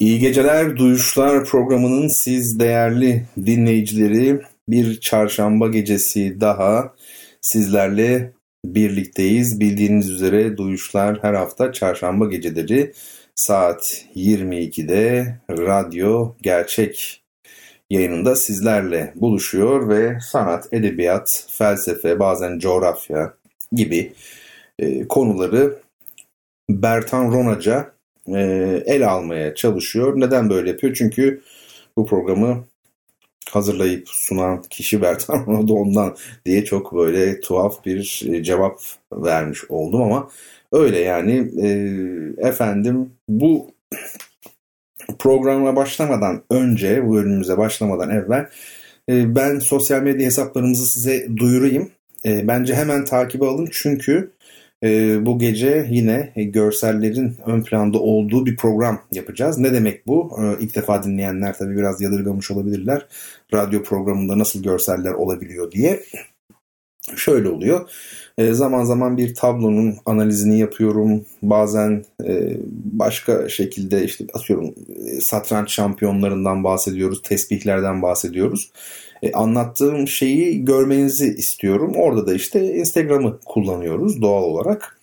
İyi geceler, Duyuşlar programının siz değerli dinleyicileri bir çarşamba gecesi daha sizlerle birlikteyiz. Bildiğiniz üzere Duyuşlar her hafta çarşamba geceleri saat 22'de Radyo Gerçek yayınında sizlerle buluşuyor ve sanat, edebiyat, felsefe, bazen coğrafya gibi e, konuları Bertan Ronaca e, el almaya çalışıyor. Neden böyle yapıyor? Çünkü bu programı hazırlayıp sunan kişi Bertan Rona da ondan diye çok böyle tuhaf bir e, cevap vermiş oldum ama öyle yani e, efendim bu programa başlamadan önce bu bölümümüze başlamadan evvel ben sosyal medya hesaplarımızı size duyurayım. Bence hemen takip alın çünkü e, bu gece yine görsellerin ön planda olduğu bir program yapacağız. Ne demek bu? E, ilk defa dinleyenler tabii biraz yadırgamış olabilirler. Radyo programında nasıl görseller olabiliyor diye. Şöyle oluyor. E, zaman zaman bir tablonun analizini yapıyorum. Bazen e, başka şekilde işte atıyorum e, satranç şampiyonlarından bahsediyoruz, tesbihlerden bahsediyoruz. E, anlattığım şeyi görmenizi istiyorum. Orada da işte Instagram'ı kullanıyoruz doğal olarak.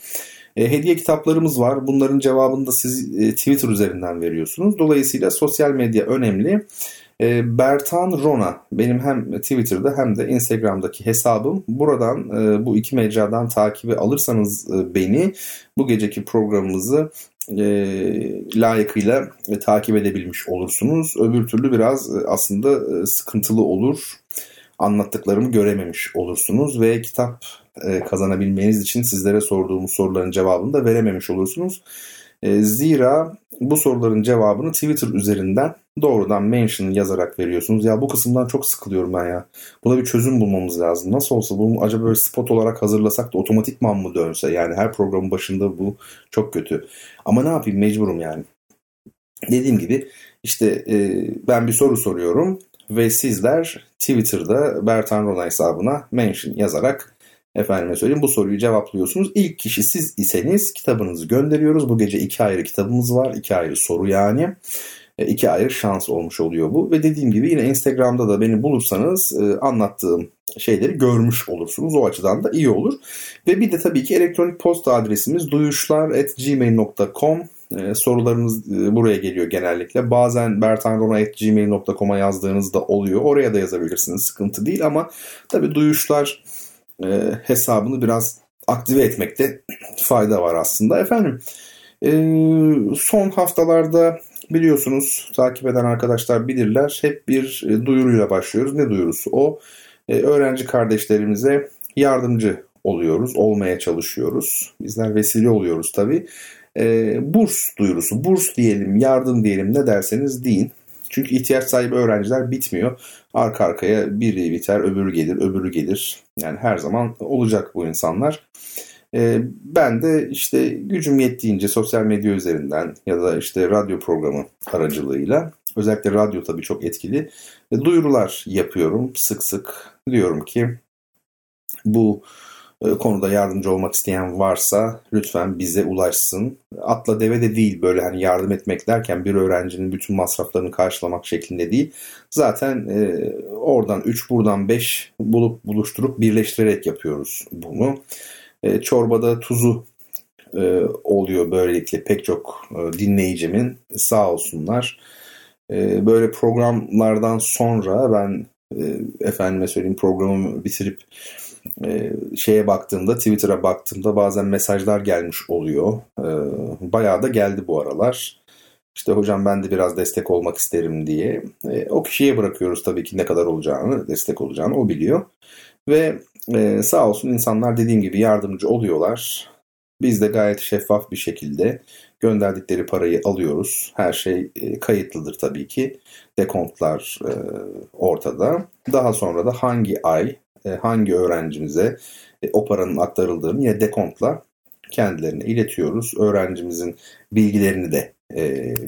E, hediye kitaplarımız var. Bunların cevabını da siz e, Twitter üzerinden veriyorsunuz. Dolayısıyla sosyal medya önemli. E, Bertan Rona benim hem Twitter'da hem de Instagram'daki hesabım. Buradan e, bu iki mecradan takibi alırsanız e, beni bu geceki programımızı e, layıkıyla e, takip edebilmiş olursunuz. Öbür türlü biraz e, aslında e, sıkıntılı olur. Anlattıklarımı görememiş olursunuz ve kitap e, kazanabilmeniz için sizlere sorduğumuz soruların cevabını da verememiş olursunuz. E, zira bu soruların cevabını Twitter üzerinden doğrudan mention yazarak veriyorsunuz. Ya bu kısımdan çok sıkılıyorum ben ya. Buna bir çözüm bulmamız lazım. Nasıl olsa bunu acaba böyle spot olarak hazırlasak da otomatikman mı dönse? Yani her programın başında bu çok kötü. Ama ne yapayım mecburum yani. Dediğim gibi işte e, ben bir soru soruyorum ve sizler Twitter'da Bertan Rona hesabına mention yazarak Efendime söyleyeyim bu soruyu cevaplıyorsunuz. İlk kişi siz iseniz kitabınızı gönderiyoruz. Bu gece iki ayrı kitabımız var. iki ayrı soru yani. E, iki ayrı şans olmuş oluyor bu. Ve dediğim gibi yine Instagram'da da beni bulursanız e, anlattığım şeyleri görmüş olursunuz. O açıdan da iyi olur. Ve bir de tabii ki elektronik posta adresimiz duyuşlar.gmail.com ee, sorularınız e, buraya geliyor genellikle. Bazen bertanrona.gmail.com'a yazdığınızda oluyor. Oraya da yazabilirsiniz. Sıkıntı değil ama tabii duyuşlar e, hesabını biraz aktive etmekte fayda var aslında. Efendim e, son haftalarda biliyorsunuz takip eden arkadaşlar bilirler hep bir e, duyuruyla başlıyoruz. Ne duyurusu o? E, öğrenci kardeşlerimize yardımcı oluyoruz, olmaya çalışıyoruz. Bizler vesile oluyoruz tabii. E, burs duyurusu, burs diyelim, yardım diyelim ne derseniz deyin. Çünkü ihtiyaç sahibi öğrenciler bitmiyor. Arka arkaya biri biter, öbürü gelir, öbürü gelir. Yani her zaman olacak bu insanlar. Ee, ben de işte gücüm yettiğince sosyal medya üzerinden ya da işte radyo programı aracılığıyla özellikle radyo tabii çok etkili duyurular yapıyorum sık sık. Diyorum ki bu e, konuda yardımcı olmak isteyen varsa lütfen bize ulaşsın. Atla deve de değil böyle hani yardım etmek derken bir öğrencinin bütün masraflarını karşılamak şeklinde değil. Zaten e, oradan 3 buradan 5 bulup buluşturup birleştirerek yapıyoruz bunu. E, çorbada tuzu e, oluyor böylelikle pek çok e, dinleyicimin sağ olsunlar. E, böyle programlardan sonra ben e, efendime söyleyeyim programımı bitirip e, şeye baktığımda Twitter'a baktığımda bazen mesajlar gelmiş oluyor. E, bayağı da geldi bu aralar. İşte hocam ben de biraz destek olmak isterim diye. E, o kişiye bırakıyoruz tabii ki ne kadar olacağını, destek olacağını o biliyor. Ve e, sağ olsun insanlar dediğim gibi yardımcı oluyorlar. Biz de gayet şeffaf bir şekilde Gönderdikleri parayı alıyoruz. Her şey e, kayıtlıdır tabii ki. Dekontlar e, ortada. Daha sonra da hangi ay e, hangi öğrencimize o paranın aktarıldığını yine dekontla kendilerine iletiyoruz. Öğrencimizin bilgilerini de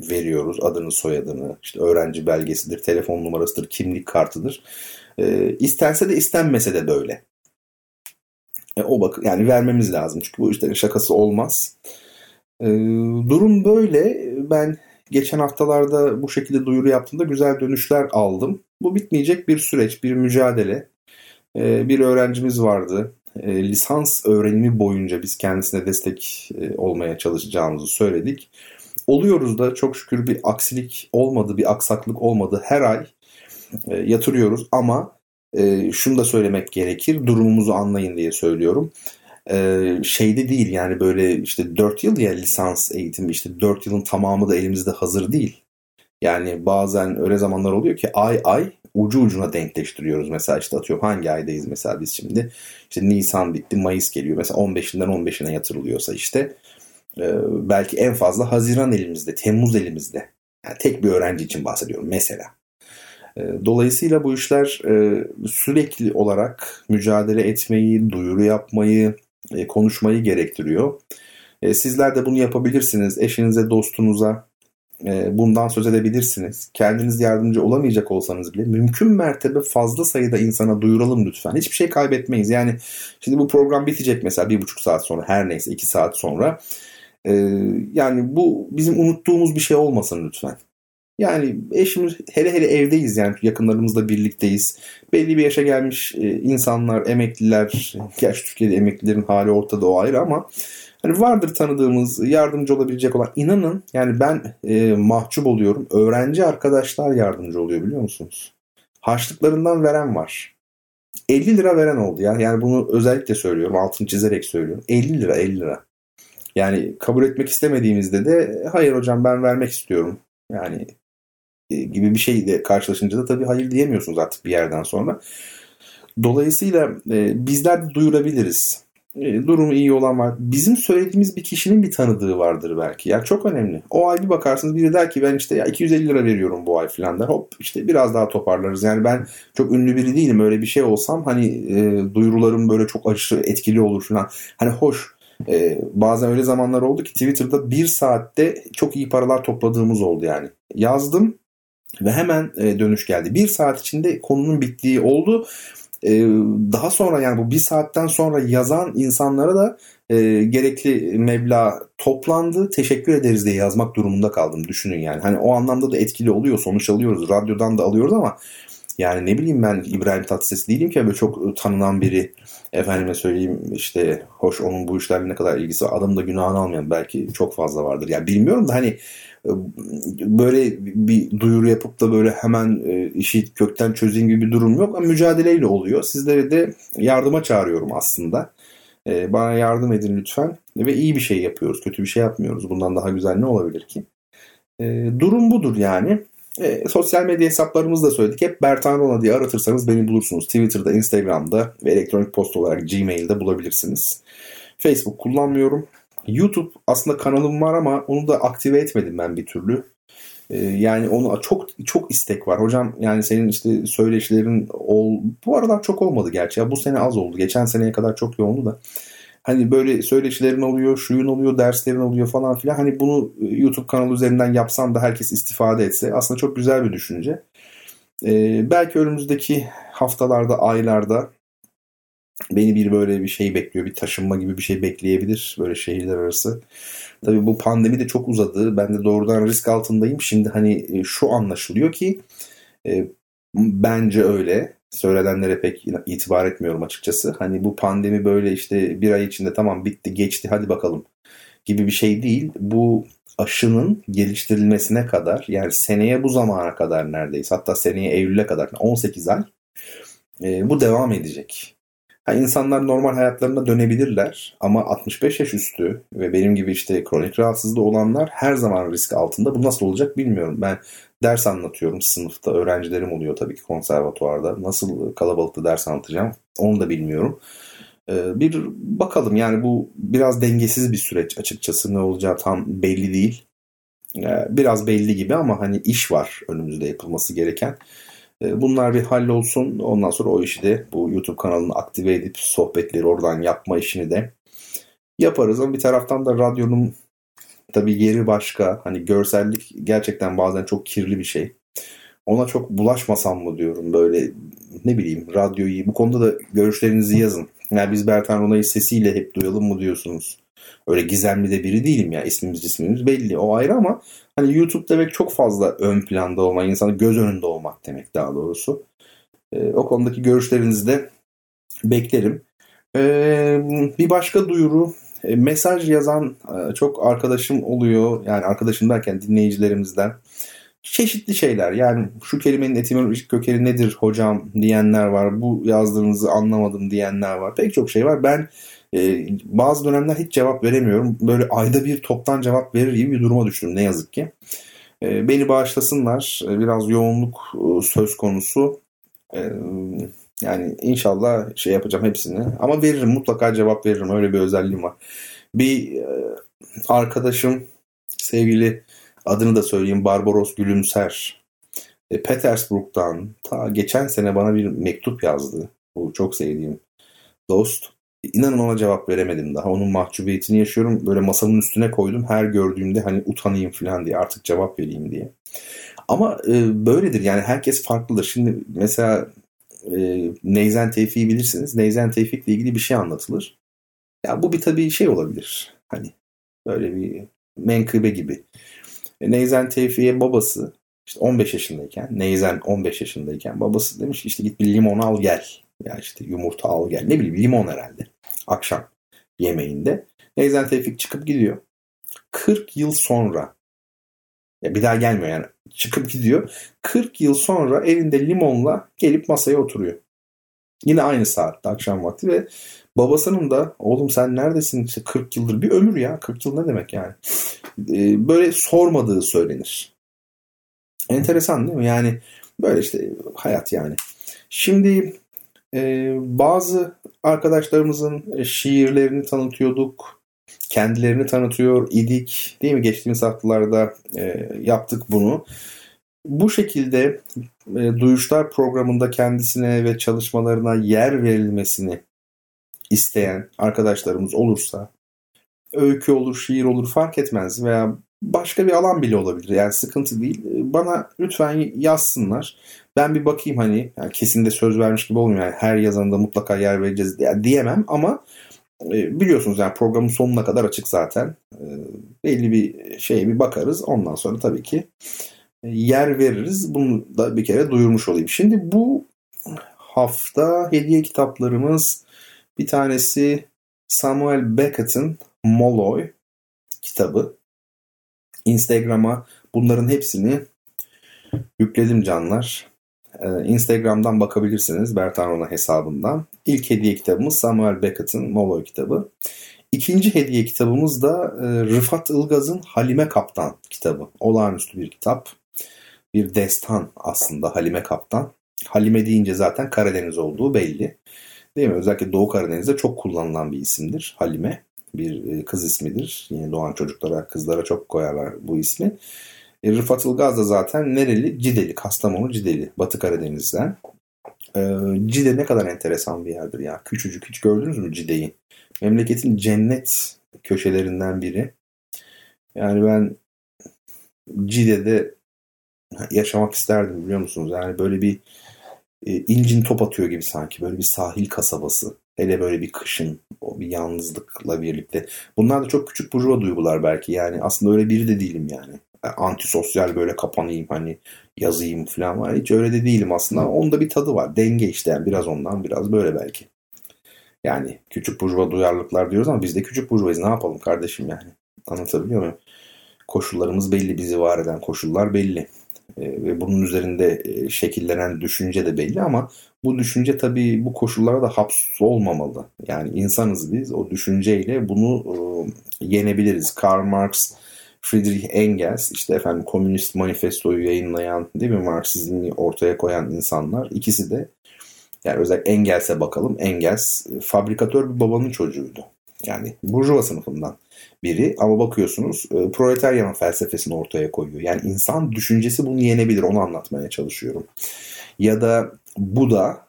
veriyoruz. Adını, soyadını, işte öğrenci belgesidir, telefon numarasıdır, kimlik kartıdır. İstense de istenmese de böyle. O bak yani vermemiz lazım çünkü bu işlerin şakası olmaz. E, durum böyle. Ben geçen haftalarda bu şekilde duyuru yaptığımda güzel dönüşler aldım. Bu bitmeyecek bir süreç, bir mücadele. E, bir öğrencimiz vardı. E, lisans öğrenimi boyunca biz kendisine destek e, olmaya çalışacağımızı söyledik. Oluyoruz da çok şükür bir aksilik olmadı, bir aksaklık olmadı. Her ay e, yatırıyoruz ama e, şunu da söylemek gerekir. Durumumuzu anlayın diye söylüyorum e, şeyde değil yani böyle işte 4 yıl ya lisans eğitimi işte 4 yılın tamamı da elimizde hazır değil. Yani bazen öyle zamanlar oluyor ki ay ay ucu ucuna denkleştiriyoruz. Mesela işte atıyorum hangi aydayız mesela biz şimdi. İşte Nisan bitti Mayıs geliyor. Mesela 15'inden 15'ine yatırılıyorsa işte e, belki en fazla Haziran elimizde, Temmuz elimizde. Yani tek bir öğrenci için bahsediyorum mesela. E, dolayısıyla bu işler e, sürekli olarak mücadele etmeyi, duyuru yapmayı, e, konuşmayı gerektiriyor. Sizler de bunu yapabilirsiniz. Eşinize, dostunuza bundan söz edebilirsiniz. Kendiniz yardımcı olamayacak olsanız bile mümkün mertebe fazla sayıda insana duyuralım lütfen. Hiçbir şey kaybetmeyiz. Yani şimdi bu program bitecek mesela bir buçuk saat sonra her neyse iki saat sonra. Yani bu bizim unuttuğumuz bir şey olmasın lütfen. Yani eşimiz hele hele evdeyiz yani yakınlarımızla birlikteyiz. Belli bir yaşa gelmiş e, insanlar, emekliler, gerçi Türkiye'de emeklilerin hali ortada o ayrı ama hani vardır tanıdığımız, yardımcı olabilecek olan. inanın yani ben e, mahcup oluyorum. Öğrenci arkadaşlar yardımcı oluyor biliyor musunuz? Harçlıklarından veren var. 50 lira veren oldu ya. Yani bunu özellikle söylüyorum. Altını çizerek söylüyorum. 50 lira 50 lira. Yani kabul etmek istemediğimizde de hayır hocam ben vermek istiyorum. Yani gibi bir şeyle karşılaşınca da tabii hayır diyemiyorsunuz artık bir yerden sonra. Dolayısıyla e, bizler de duyurabiliriz. E, durumu iyi olan var. Bizim söylediğimiz bir kişinin bir tanıdığı vardır belki. Yani çok önemli. O ay bir bakarsınız biri der ki ben işte ya 250 lira veriyorum bu ay filan der. Hop işte biraz daha toparlarız. Yani ben çok ünlü biri değilim. Öyle bir şey olsam hani e, duyurularım böyle çok aşırı etkili olur filan. Hani hoş ee, bazen öyle zamanlar oldu ki Twitter'da bir saatte çok iyi paralar topladığımız oldu yani. Yazdım ve hemen e, dönüş geldi. Bir saat içinde konunun bittiği oldu. E, daha sonra yani bu bir saatten sonra yazan insanlara da e, gerekli meblağ toplandı. Teşekkür ederiz diye yazmak durumunda kaldım. Düşünün yani. Hani o anlamda da etkili oluyor. Sonuç alıyoruz. Radyodan da alıyoruz ama yani ne bileyim ben İbrahim Tatlıses değilim ki böyle çok tanınan biri. Efendime söyleyeyim işte hoş onun bu işlerle ne kadar ilgisi var. Adam da günahını almayan belki çok fazla vardır. Yani bilmiyorum da hani böyle bir duyuru yapıp da böyle hemen e, işi kökten çözeyim gibi bir durum yok ama mücadeleyle oluyor. Sizleri de yardıma çağırıyorum aslında. E, bana yardım edin lütfen ve iyi bir şey yapıyoruz, kötü bir şey yapmıyoruz. Bundan daha güzel ne olabilir ki? E, durum budur yani. E, sosyal medya hesaplarımızı da söyledik. Hep Bertan Rona diye aratırsanız beni bulursunuz. Twitter'da, Instagram'da ve elektronik posta olarak Gmail'de bulabilirsiniz. Facebook kullanmıyorum. YouTube aslında kanalım var ama onu da aktive etmedim ben bir türlü. Ee, yani onu çok çok istek var. Hocam yani senin işte söyleşilerin ol, bu aralar çok olmadı gerçi. Ya bu sene az oldu. Geçen seneye kadar çok yoğundu da. Hani böyle söyleşilerin oluyor, şuyun oluyor, derslerin oluyor falan filan. Hani bunu e, YouTube kanalı üzerinden yapsam da herkes istifade etse aslında çok güzel bir düşünce. Ee, belki önümüzdeki haftalarda, aylarda beni bir böyle bir şey bekliyor. Bir taşınma gibi bir şey bekleyebilir böyle şehirler arası. Tabii bu pandemi de çok uzadı. Ben de doğrudan risk altındayım. Şimdi hani e, şu anlaşılıyor ki e, bence öyle. Söylenenlere pek itibar etmiyorum açıkçası. Hani bu pandemi böyle işte bir ay içinde tamam bitti geçti hadi bakalım gibi bir şey değil. Bu aşının geliştirilmesine kadar yani seneye bu zamana kadar neredeyse hatta seneye Eylül'e kadar 18 ay e, bu devam edecek. Ha, insanlar normal hayatlarına dönebilirler ama 65 yaş üstü ve benim gibi işte kronik rahatsızlığı olanlar her zaman risk altında. Bu nasıl olacak bilmiyorum. Ben ders anlatıyorum sınıfta. Öğrencilerim oluyor tabii ki konservatuvarda. Nasıl kalabalıkta ders anlatacağım onu da bilmiyorum. Ee, bir bakalım yani bu biraz dengesiz bir süreç açıkçası ne olacağı tam belli değil. Ee, biraz belli gibi ama hani iş var önümüzde yapılması gereken. Ee, bunlar bir hallolsun. Ondan sonra o işi de bu YouTube kanalını aktive edip sohbetleri oradan yapma işini de yaparız. Ama bir taraftan da radyonun tabii yeri başka. Hani görsellik gerçekten bazen çok kirli bir şey. Ona çok bulaşmasam mı diyorum böyle ne bileyim radyoyu. Bu konuda da görüşlerinizi yazın. Yani biz Bertan Rona'yı sesiyle hep duyalım mı diyorsunuz? Öyle gizemli de biri değilim ya. İsmimiz ismimiz belli. O ayrı ama hani YouTube demek çok fazla ön planda olmak, insanın göz önünde olmak demek daha doğrusu. E, o konudaki görüşlerinizi de beklerim. E, bir başka duyuru e, mesaj yazan e, çok arkadaşım oluyor. Yani arkadaşım derken dinleyicilerimizden. Çeşitli şeyler yani şu kelimenin etimolojik kökeni nedir hocam diyenler var. Bu yazdığınızı anlamadım diyenler var. Pek çok şey var. Ben e, bazı dönemler hiç cevap veremiyorum. Böyle ayda bir toptan cevap verir gibi bir duruma düştüm ne yazık ki. E, beni bağışlasınlar. E, biraz yoğunluk e, söz konusu. E, yani inşallah şey yapacağım hepsini. Ama veririm mutlaka cevap veririm. Öyle bir özelliğim var. Bir e, arkadaşım sevgili adını da söyleyeyim Barbaros Gülümser. E, Petersburg'dan ta geçen sene bana bir mektup yazdı. Bu çok sevdiğim dost. İnanın ona cevap veremedim daha. Onun mahcubiyetini yaşıyorum. Böyle masamın üstüne koydum. Her gördüğümde hani utanayım falan diye artık cevap vereyim diye. Ama e, böyledir yani herkes farklıdır. Şimdi mesela e, Neyzen Tevfik'i bilirsiniz. Neyzen Tevfik'le ilgili bir şey anlatılır. Ya bu bir tabii şey olabilir. Hani böyle bir menkıbe gibi. E, Neyzen Tevfik'e babası işte 15 yaşındayken, Neyzen 15 yaşındayken babası demiş işte git bir limon al gel. Ya işte yumurta al gel. Ne bileyim limon herhalde. Akşam yemeğinde. Neyzen Tevfik çıkıp gidiyor. 40 yıl sonra ya bir daha gelmiyor yani. Çıkıp gidiyor. 40 yıl sonra elinde limonla gelip masaya oturuyor. Yine aynı saatte akşam vakti ve babasının da oğlum sen neredesin işte 40 yıldır bir ömür ya 40 yıl ne demek yani ee, böyle sormadığı söylenir. Enteresan değil mi? Yani böyle işte hayat yani. Şimdi e, bazı arkadaşlarımızın şiirlerini tanıtıyorduk kendilerini tanıtıyor idik değil mi? Geçtiğimiz haftalarda e, yaptık bunu. Bu şekilde e, Duyuşlar programında kendisine ve çalışmalarına yer verilmesini isteyen arkadaşlarımız olursa öykü olur, şiir olur fark etmez veya başka bir alan bile olabilir. Yani sıkıntı değil. Bana lütfen yazsınlar. Ben bir bakayım hani yani kesin de söz vermiş gibi olmuyor. Yani her yazanda mutlaka yer vereceğiz diyemem ama e, biliyorsunuz yani programın sonuna kadar açık zaten. E, belli bir şeye bir bakarız. Ondan sonra tabii ki e, yer veririz. Bunu da bir kere duyurmuş olayım. Şimdi bu hafta hediye kitaplarımız bir tanesi Samuel Beckett'in Molloy kitabı. Instagram'a bunların hepsini yükledim canlar. Ee, Instagram'dan bakabilirsiniz Bertan Rona hesabından. İlk hediye kitabımız Samuel Beckett'in Molloy kitabı. İkinci hediye kitabımız da e, Rıfat Ilgaz'ın Halime Kaptan kitabı. Olağanüstü bir kitap. Bir destan aslında Halime Kaptan. Halime deyince zaten Karadeniz olduğu belli. Değil mi? Özellikle Doğu Karadeniz'de çok kullanılan bir isimdir Halime. Bir e, kız ismidir. Yine doğan çocuklara, kızlara çok koyarlar bu ismi. E, Rıfat Ilgaz da zaten nereli? Cideli, Kastamonu Cideli, Batı Karadeniz'den. E, Cide ne kadar enteresan bir yerdir ya. Küçücük hiç gördünüz mü Cide'yi? Memleketin cennet köşelerinden biri. Yani ben Cide'de yaşamak isterdim biliyor musunuz? Yani böyle bir e, incin top atıyor gibi sanki. Böyle bir sahil kasabası. Hele böyle bir kışın o bir yalnızlıkla birlikte. Bunlar da çok küçük burjuva duygular belki. Yani aslında öyle biri de değilim yani. Antisosyal böyle kapanayım hani yazayım falan var. Hiç öyle de değilim aslında. Onda bir tadı var. Denge işte yani biraz ondan biraz böyle belki. Yani küçük burjuva duyarlılıklar diyoruz ama biz de küçük burjuvayız. Ne yapalım kardeşim yani? Anlatabiliyor muyum? Koşullarımız belli. Bizi var eden koşullar belli. Ee, ve bunun üzerinde e, şekillenen düşünce de belli ama bu düşünce tabii bu koşullara da hapsolmamalı. Yani insanız biz. O düşünceyle bunu e, yenebiliriz. Karl Marx Friedrich Engels işte efendim Komünist Manifestoyu yayınlayan değil mi Marksizmi ortaya koyan insanlar ikisi de Yani özellikle Engels'e bakalım. Engels fabrikatör bir babanın çocuğuydu. Yani burjuva sınıfından biri ama bakıyorsunuz e, proletaryanın felsefesini ortaya koyuyor. Yani insan düşüncesi bunu yenebilir onu anlatmaya çalışıyorum. Ya da Buda,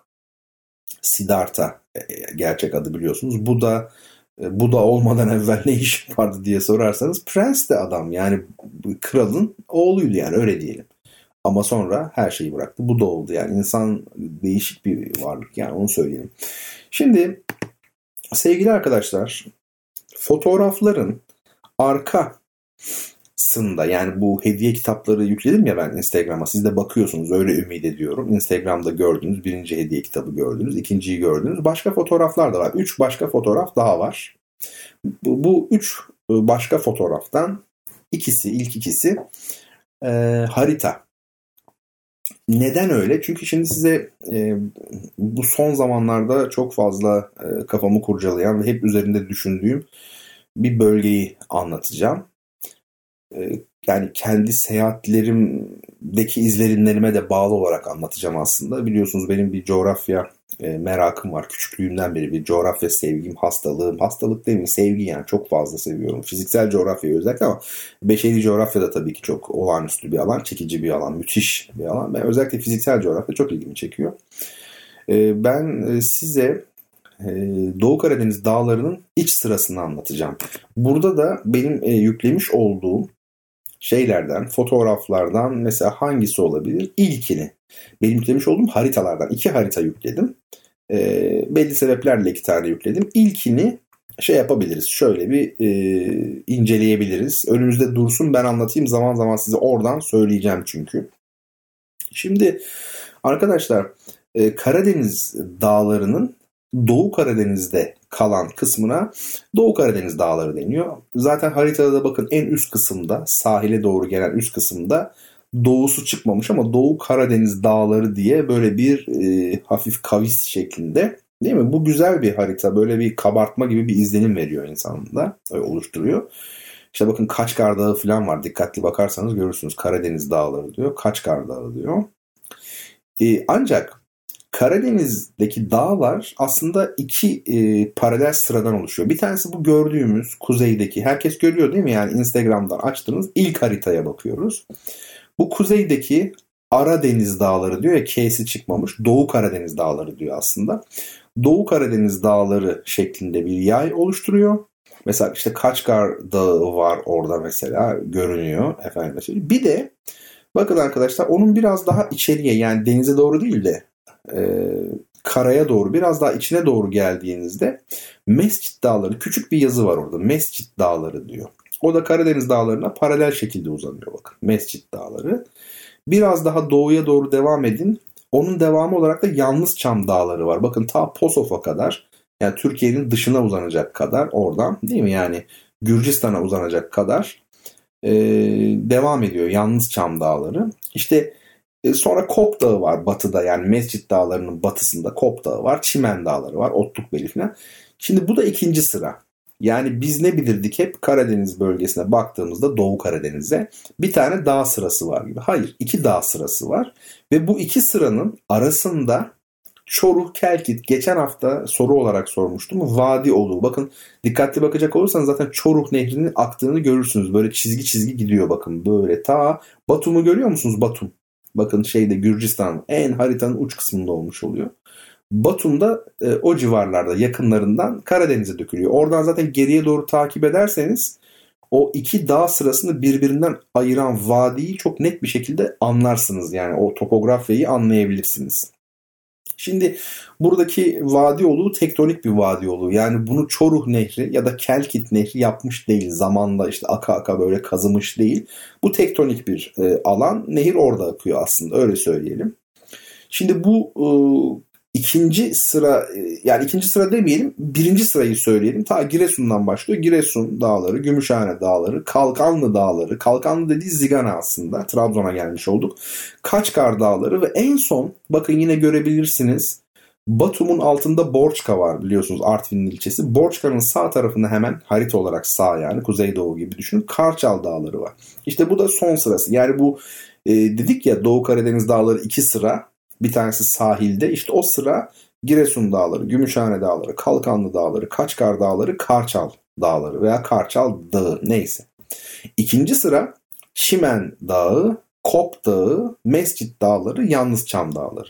Siddhartha e, gerçek adı biliyorsunuz. Buda e, Buda olmadan evvel ne iş vardı diye sorarsanız prens de adam yani kralın oğluydu yani öyle diyelim. Ama sonra her şeyi bıraktı. Bu da oldu yani insan değişik bir varlık yani onu söyleyelim. Şimdi sevgili arkadaşlar fotoğrafların arkasında yani bu hediye kitapları yükledim ya ben Instagram'a siz de bakıyorsunuz öyle ümit ediyorum. Instagram'da gördünüz birinci hediye kitabı gördünüz ikinciyi gördünüz başka fotoğraflar da var. Üç başka fotoğraf daha var. Bu, bu üç başka fotoğraftan ikisi ilk ikisi e, harita neden öyle? Çünkü şimdi size e, bu son zamanlarda çok fazla e, kafamı kurcalayan ve hep üzerinde düşündüğüm bir bölgeyi anlatacağım. E, yani kendi seyahatlerimdeki izlenimlerime de bağlı olarak anlatacağım aslında. Biliyorsunuz benim bir coğrafya e, merakım var. Küçüklüğümden beri bir coğrafya sevgim, hastalığım. Hastalık mi? Sevgi yani çok fazla seviyorum. Fiziksel coğrafyayı özellikle ama beşeri coğrafya da tabii ki çok olağanüstü bir alan, çekici bir alan, müthiş bir alan. Ben özellikle fiziksel coğrafya çok ilgimi çekiyor. E, ben e, size e, Doğu Karadeniz dağlarının iç sırasını anlatacağım. Burada da benim yüklemiş olduğum şeylerden, fotoğraflardan mesela hangisi olabilir? İlkini. Benim yüklemiş olduğum haritalardan iki harita yükledim. E, belli sebeplerle iki tane yükledim. İlkini şey yapabiliriz. Şöyle bir e, inceleyebiliriz. Önümüzde dursun ben anlatayım. Zaman zaman size oradan söyleyeceğim çünkü. Şimdi arkadaşlar e, Karadeniz dağlarının Doğu Karadeniz'de kalan kısmına Doğu Karadeniz dağları deniyor. Zaten haritada da bakın en üst kısımda sahile doğru gelen üst kısımda doğusu çıkmamış ama Doğu Karadeniz dağları diye böyle bir e, hafif kavis şeklinde değil mi? Bu güzel bir harita. Böyle bir kabartma gibi bir izlenim veriyor insanında. Öyle oluşturuyor. İşte bakın Kaçkar Dağı falan var. Dikkatli bakarsanız görürsünüz. Karadeniz dağları diyor. Kaçkar Dağı diyor. E, ancak Karadeniz'deki dağlar aslında iki e, paralel sıradan oluşuyor. Bir tanesi bu gördüğümüz kuzeydeki. Herkes görüyor değil mi? Yani Instagram'dan açtığınız ilk haritaya bakıyoruz. Bu kuzeydeki Aradeniz dağları diyor ya K'si çıkmamış. Doğu Karadeniz dağları diyor aslında. Doğu Karadeniz dağları şeklinde bir yay oluşturuyor. Mesela işte Kaçkar Dağı var orada mesela görünüyor efendim. Bir de bakın arkadaşlar onun biraz daha içeriye yani denize doğru değil de e, karaya doğru biraz daha içine doğru geldiğinizde Mescit Dağları küçük bir yazı var orada. Mescit Dağları diyor. O da Karadeniz Dağları'na paralel şekilde uzanıyor bakın. Mescit Dağları. Biraz daha doğuya doğru devam edin. Onun devamı olarak da Yalnız Çam Dağları var. Bakın ta Posof'a kadar yani Türkiye'nin dışına uzanacak kadar oradan değil mi? Yani Gürcistan'a uzanacak kadar e, devam ediyor Yalnız Çam Dağları. İşte e, sonra Kop Dağı var batıda yani Mescit Dağları'nın batısında Kop Dağı var. Çimen Dağları var. Otlukbeli falan. Şimdi bu da ikinci sıra. Yani biz ne bilirdik hep Karadeniz bölgesine baktığımızda Doğu Karadeniz'e bir tane dağ sırası var gibi. Hayır iki dağ sırası var ve bu iki sıranın arasında Çoruh Kelkit geçen hafta soru olarak sormuştum. Vadi olduğu. Bakın dikkatli bakacak olursanız zaten Çoruh Nehri'nin aktığını görürsünüz. Böyle çizgi çizgi gidiyor bakın böyle ta Batum'u görüyor musunuz Batum? Bakın şeyde Gürcistan en haritanın uç kısmında olmuş oluyor. Batum'da e, o civarlarda yakınlarından Karadeniz'e dökülüyor. Oradan zaten geriye doğru takip ederseniz o iki dağ sırasını birbirinden ayıran vadiyi çok net bir şekilde anlarsınız. Yani o topografyayı anlayabilirsiniz. Şimdi buradaki vadi yolu tektonik bir vadi yolu. Yani bunu Çoruh Nehri ya da Kelkit Nehri yapmış değil. Zamanla işte aka aka böyle kazımış değil. Bu tektonik bir e, alan. Nehir orada akıyor aslında öyle söyleyelim. Şimdi bu e, ikinci sıra yani ikinci sıra demeyelim birinci sırayı söyleyelim. Ta Giresun'dan başlıyor. Giresun dağları, Gümüşhane dağları, Kalkanlı dağları. Kalkanlı dediği Zigana aslında. Trabzon'a gelmiş olduk. Kaçkar dağları ve en son bakın yine görebilirsiniz. Batum'un altında Borçka var biliyorsunuz Artvin'in ilçesi. Borçka'nın sağ tarafında hemen harita olarak sağ yani kuzeydoğu gibi düşünün. Karçal dağları var. İşte bu da son sırası. Yani bu e, dedik ya Doğu Karadeniz dağları iki sıra bir tanesi sahilde. İşte o sıra Giresun Dağları, Gümüşhane Dağları, Kalkanlı Dağları, Kaçkar Dağları, Karçal Dağları veya Karçal Dağı neyse. İkinci sıra Çimen Dağı, Kop Dağı, Mescit Dağları, Yalnız Çam Dağları.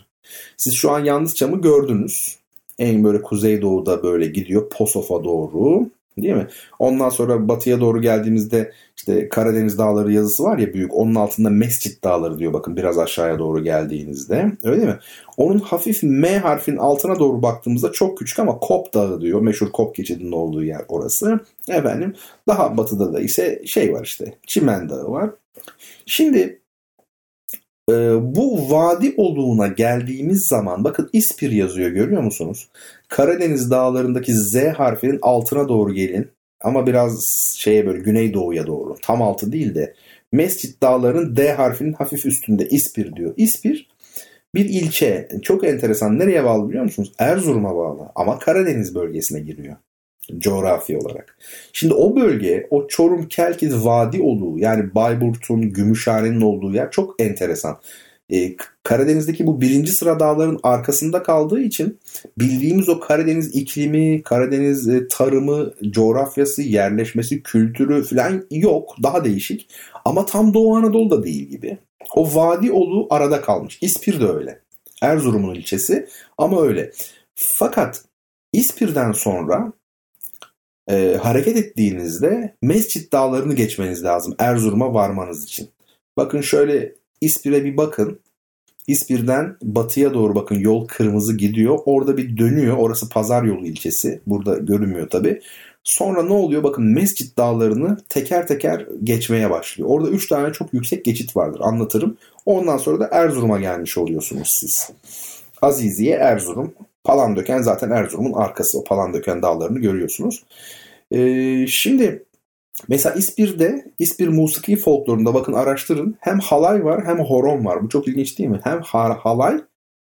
Siz şu an Yalnız Çam'ı gördünüz. En böyle kuzeydoğuda böyle gidiyor Posof'a doğru. Değil mi? Ondan sonra batıya doğru geldiğimizde işte Karadeniz Dağları yazısı var ya büyük. Onun altında Mescit Dağları diyor bakın biraz aşağıya doğru geldiğinizde. Öyle değil mi? Onun hafif M harfinin altına doğru baktığımızda çok küçük ama Kop Dağı diyor. Meşhur Kop geçidinin olduğu yer orası. Efendim daha batıda da ise şey var işte Çimen Dağı var. Şimdi e, bu vadi olduğuna geldiğimiz zaman bakın İspir yazıyor görüyor musunuz? Karadeniz dağlarındaki Z harfinin altına doğru gelin. Ama biraz şeye böyle güneydoğuya doğru. Tam altı değil de Mescit dağlarının D harfinin hafif üstünde İspir diyor. İspir bir ilçe. Çok enteresan. Nereye bağlı biliyor musunuz? Erzurum'a bağlı. Ama Karadeniz bölgesine giriyor. Coğrafi olarak. Şimdi o bölge, o Çorum Kelkit Vadi olduğu yani Bayburt'un, Gümüşhane'nin olduğu yer çok enteresan e, Karadeniz'deki bu birinci sıra dağların arkasında kaldığı için bildiğimiz o Karadeniz iklimi, Karadeniz e, tarımı, coğrafyası, yerleşmesi, kültürü falan yok. Daha değişik. Ama tam Doğu Anadolu'da değil gibi. O vadi olu arada kalmış. İspir de öyle. Erzurum'un ilçesi ama öyle. Fakat İspir'den sonra e, hareket ettiğinizde Mescit Dağları'nı geçmeniz lazım Erzurum'a varmanız için. Bakın şöyle İspir'e bir bakın. İspir'den batıya doğru bakın yol kırmızı gidiyor. Orada bir dönüyor. Orası Pazar Yolu ilçesi. Burada görünmüyor tabi. Sonra ne oluyor? Bakın Mescit Dağları'nı teker teker geçmeye başlıyor. Orada 3 tane çok yüksek geçit vardır. Anlatırım. Ondan sonra da Erzurum'a gelmiş oluyorsunuz siz. Aziziye Erzurum. Palandöken zaten Erzurum'un arkası. O Palandöken dağlarını görüyorsunuz. Ee, şimdi Mesela İspir'de, İspir musiki folklorunda bakın araştırın. Hem halay var hem horon var. Bu çok ilginç değil mi? Hem halay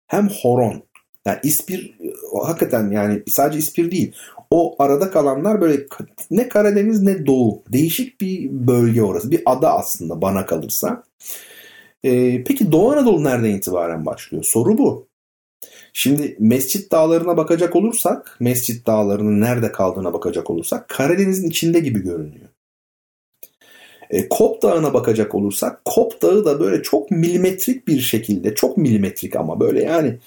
hem horon. Yani İspir hakikaten yani sadece İspir değil. O arada kalanlar böyle ne Karadeniz ne Doğu. Değişik bir bölge orası. Bir ada aslında bana kalırsa. Ee, peki Doğu Anadolu nereden itibaren başlıyor? Soru bu. Şimdi Mescit Dağları'na bakacak olursak, Mescit Dağları'nın nerede kaldığına bakacak olursak Karadeniz'in içinde gibi görünüyor. E, Kop Dağı'na bakacak olursak Kop Dağı da böyle çok milimetrik bir şekilde çok milimetrik ama böyle yani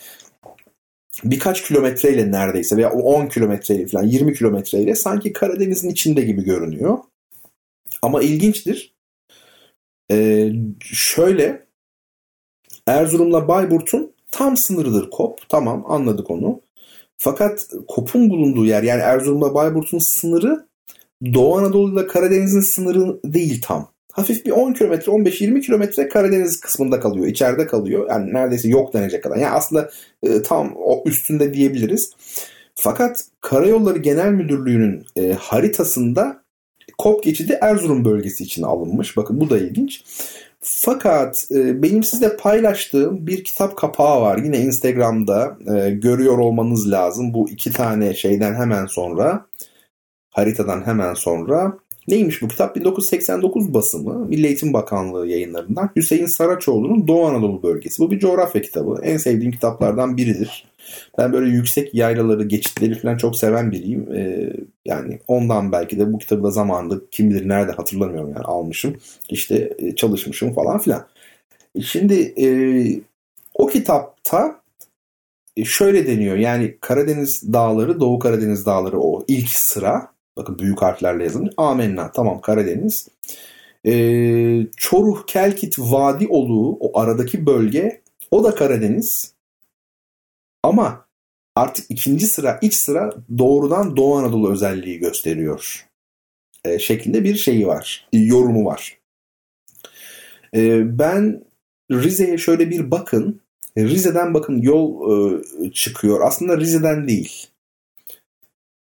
birkaç kilometreyle neredeyse veya 10 kilometreyle falan 20 kilometreyle sanki Karadeniz'in içinde gibi görünüyor. Ama ilginçtir. Ee, şöyle Erzurum'la Bayburt'un tam sınırıdır Kop. Tamam anladık onu. Fakat Kop'un bulunduğu yer yani Erzurum'la Bayburt'un sınırı Doğu Anadolu ile Karadeniz'in sınırı değil tam. Hafif bir 10 kilometre, 15-20 kilometre Karadeniz kısmında kalıyor. içeride kalıyor. Yani neredeyse yok denecek kadar. Yani aslında e, tam o üstünde diyebiliriz. Fakat Karayolları Genel Müdürlüğü'nün e, haritasında Kop geçidi Erzurum bölgesi için alınmış. Bakın bu da ilginç. Fakat e, benim size paylaştığım bir kitap kapağı var. Yine Instagram'da e, görüyor olmanız lazım. Bu iki tane şeyden hemen sonra haritadan hemen sonra Neymiş bu kitap? 1989 basımı Milli Eğitim Bakanlığı yayınlarından Hüseyin Saraçoğlu'nun Doğu Anadolu bölgesi. Bu bir coğrafya kitabı. En sevdiğim kitaplardan biridir. Ben böyle yüksek yaylaları, geçitleri falan çok seven biriyim. Ee, yani ondan belki de bu kitabı da zamanında kim bilir nerede hatırlamıyorum yani almışım. İşte e, çalışmışım falan filan. Şimdi e, o kitapta e, şöyle deniyor yani Karadeniz dağları, Doğu Karadeniz dağları o ilk sıra Bakın büyük harflerle yazılmış. Amenna. Tamam Karadeniz. Ee, Çoruh, Kelkit, Vadi olduğu o aradaki bölge o da Karadeniz. Ama artık ikinci sıra, iç sıra doğrudan Doğu Anadolu özelliği gösteriyor. Ee, şeklinde bir şeyi var. Yorumu var. Ee, ben Rize'ye şöyle bir bakın. Rize'den bakın yol e, çıkıyor. Aslında Rize'den değil.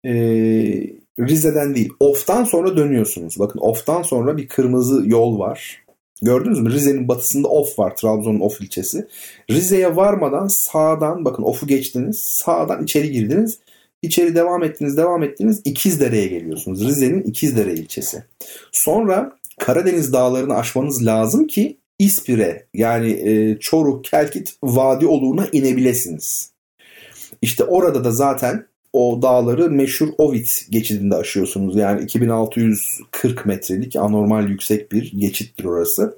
Ee, Rize'den değil. Of'tan sonra dönüyorsunuz. Bakın Of'tan sonra bir kırmızı yol var. Gördünüz mü? Rize'nin batısında Of var. Trabzon'un Of ilçesi. Rize'ye varmadan sağdan bakın Of'u geçtiniz. Sağdan içeri girdiniz. İçeri devam ettiniz, devam ettiniz. İkizdere'ye geliyorsunuz. Rize'nin İkizdere ilçesi. Sonra Karadeniz dağlarını aşmanız lazım ki İspire yani e, Çoruh, Kelkit vadi oluğuna inebilesiniz. İşte orada da zaten o dağları meşhur Ovid geçidinde aşıyorsunuz. Yani 2640 metrelik anormal yüksek bir geçittir orası.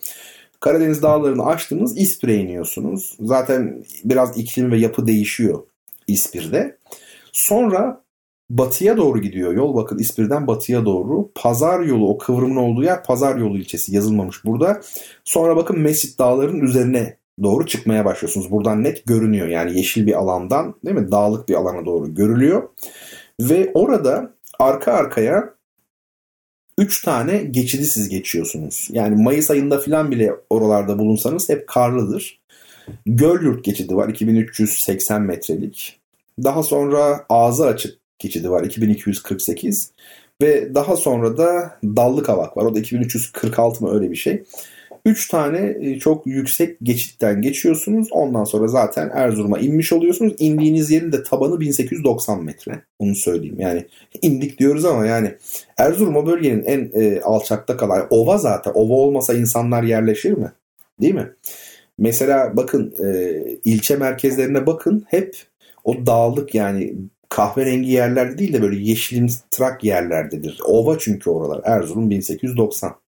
Karadeniz dağlarını aştınız İspir'e iniyorsunuz. Zaten biraz iklim ve yapı değişiyor İspir'de. Sonra batıya doğru gidiyor yol. Bakın İspir'den batıya doğru. Pazar yolu o kıvrımın olduğu yer Pazar yolu ilçesi yazılmamış burada. Sonra bakın Mesit dağların üzerine doğru çıkmaya başlıyorsunuz. Buradan net görünüyor. Yani yeşil bir alandan değil mi? Dağlık bir alana doğru görülüyor. Ve orada arka arkaya 3 tane geçidi siz geçiyorsunuz. Yani Mayıs ayında falan bile oralarda bulunsanız hep karlıdır. Gölyurt geçidi var 2380 metrelik. Daha sonra ağzı açık geçidi var 2248. Ve daha sonra da Dallı Kavak var. O da 2346 mı öyle bir şey. 3 tane e, çok yüksek geçitten geçiyorsunuz. Ondan sonra zaten Erzurum'a inmiş oluyorsunuz. İndiğiniz yerin de tabanı 1890 metre. Onu söyleyeyim. Yani indik diyoruz ama yani Erzurum o bölgenin en e, alçakta kalan ova zaten. Ova olmasa insanlar yerleşir mi? Değil mi? Mesela bakın e, ilçe merkezlerine bakın hep o dağlık yani kahverengi yerlerde değil de böyle yeşilimtırak yerlerdedir. Ova çünkü oralar. Erzurum 1890.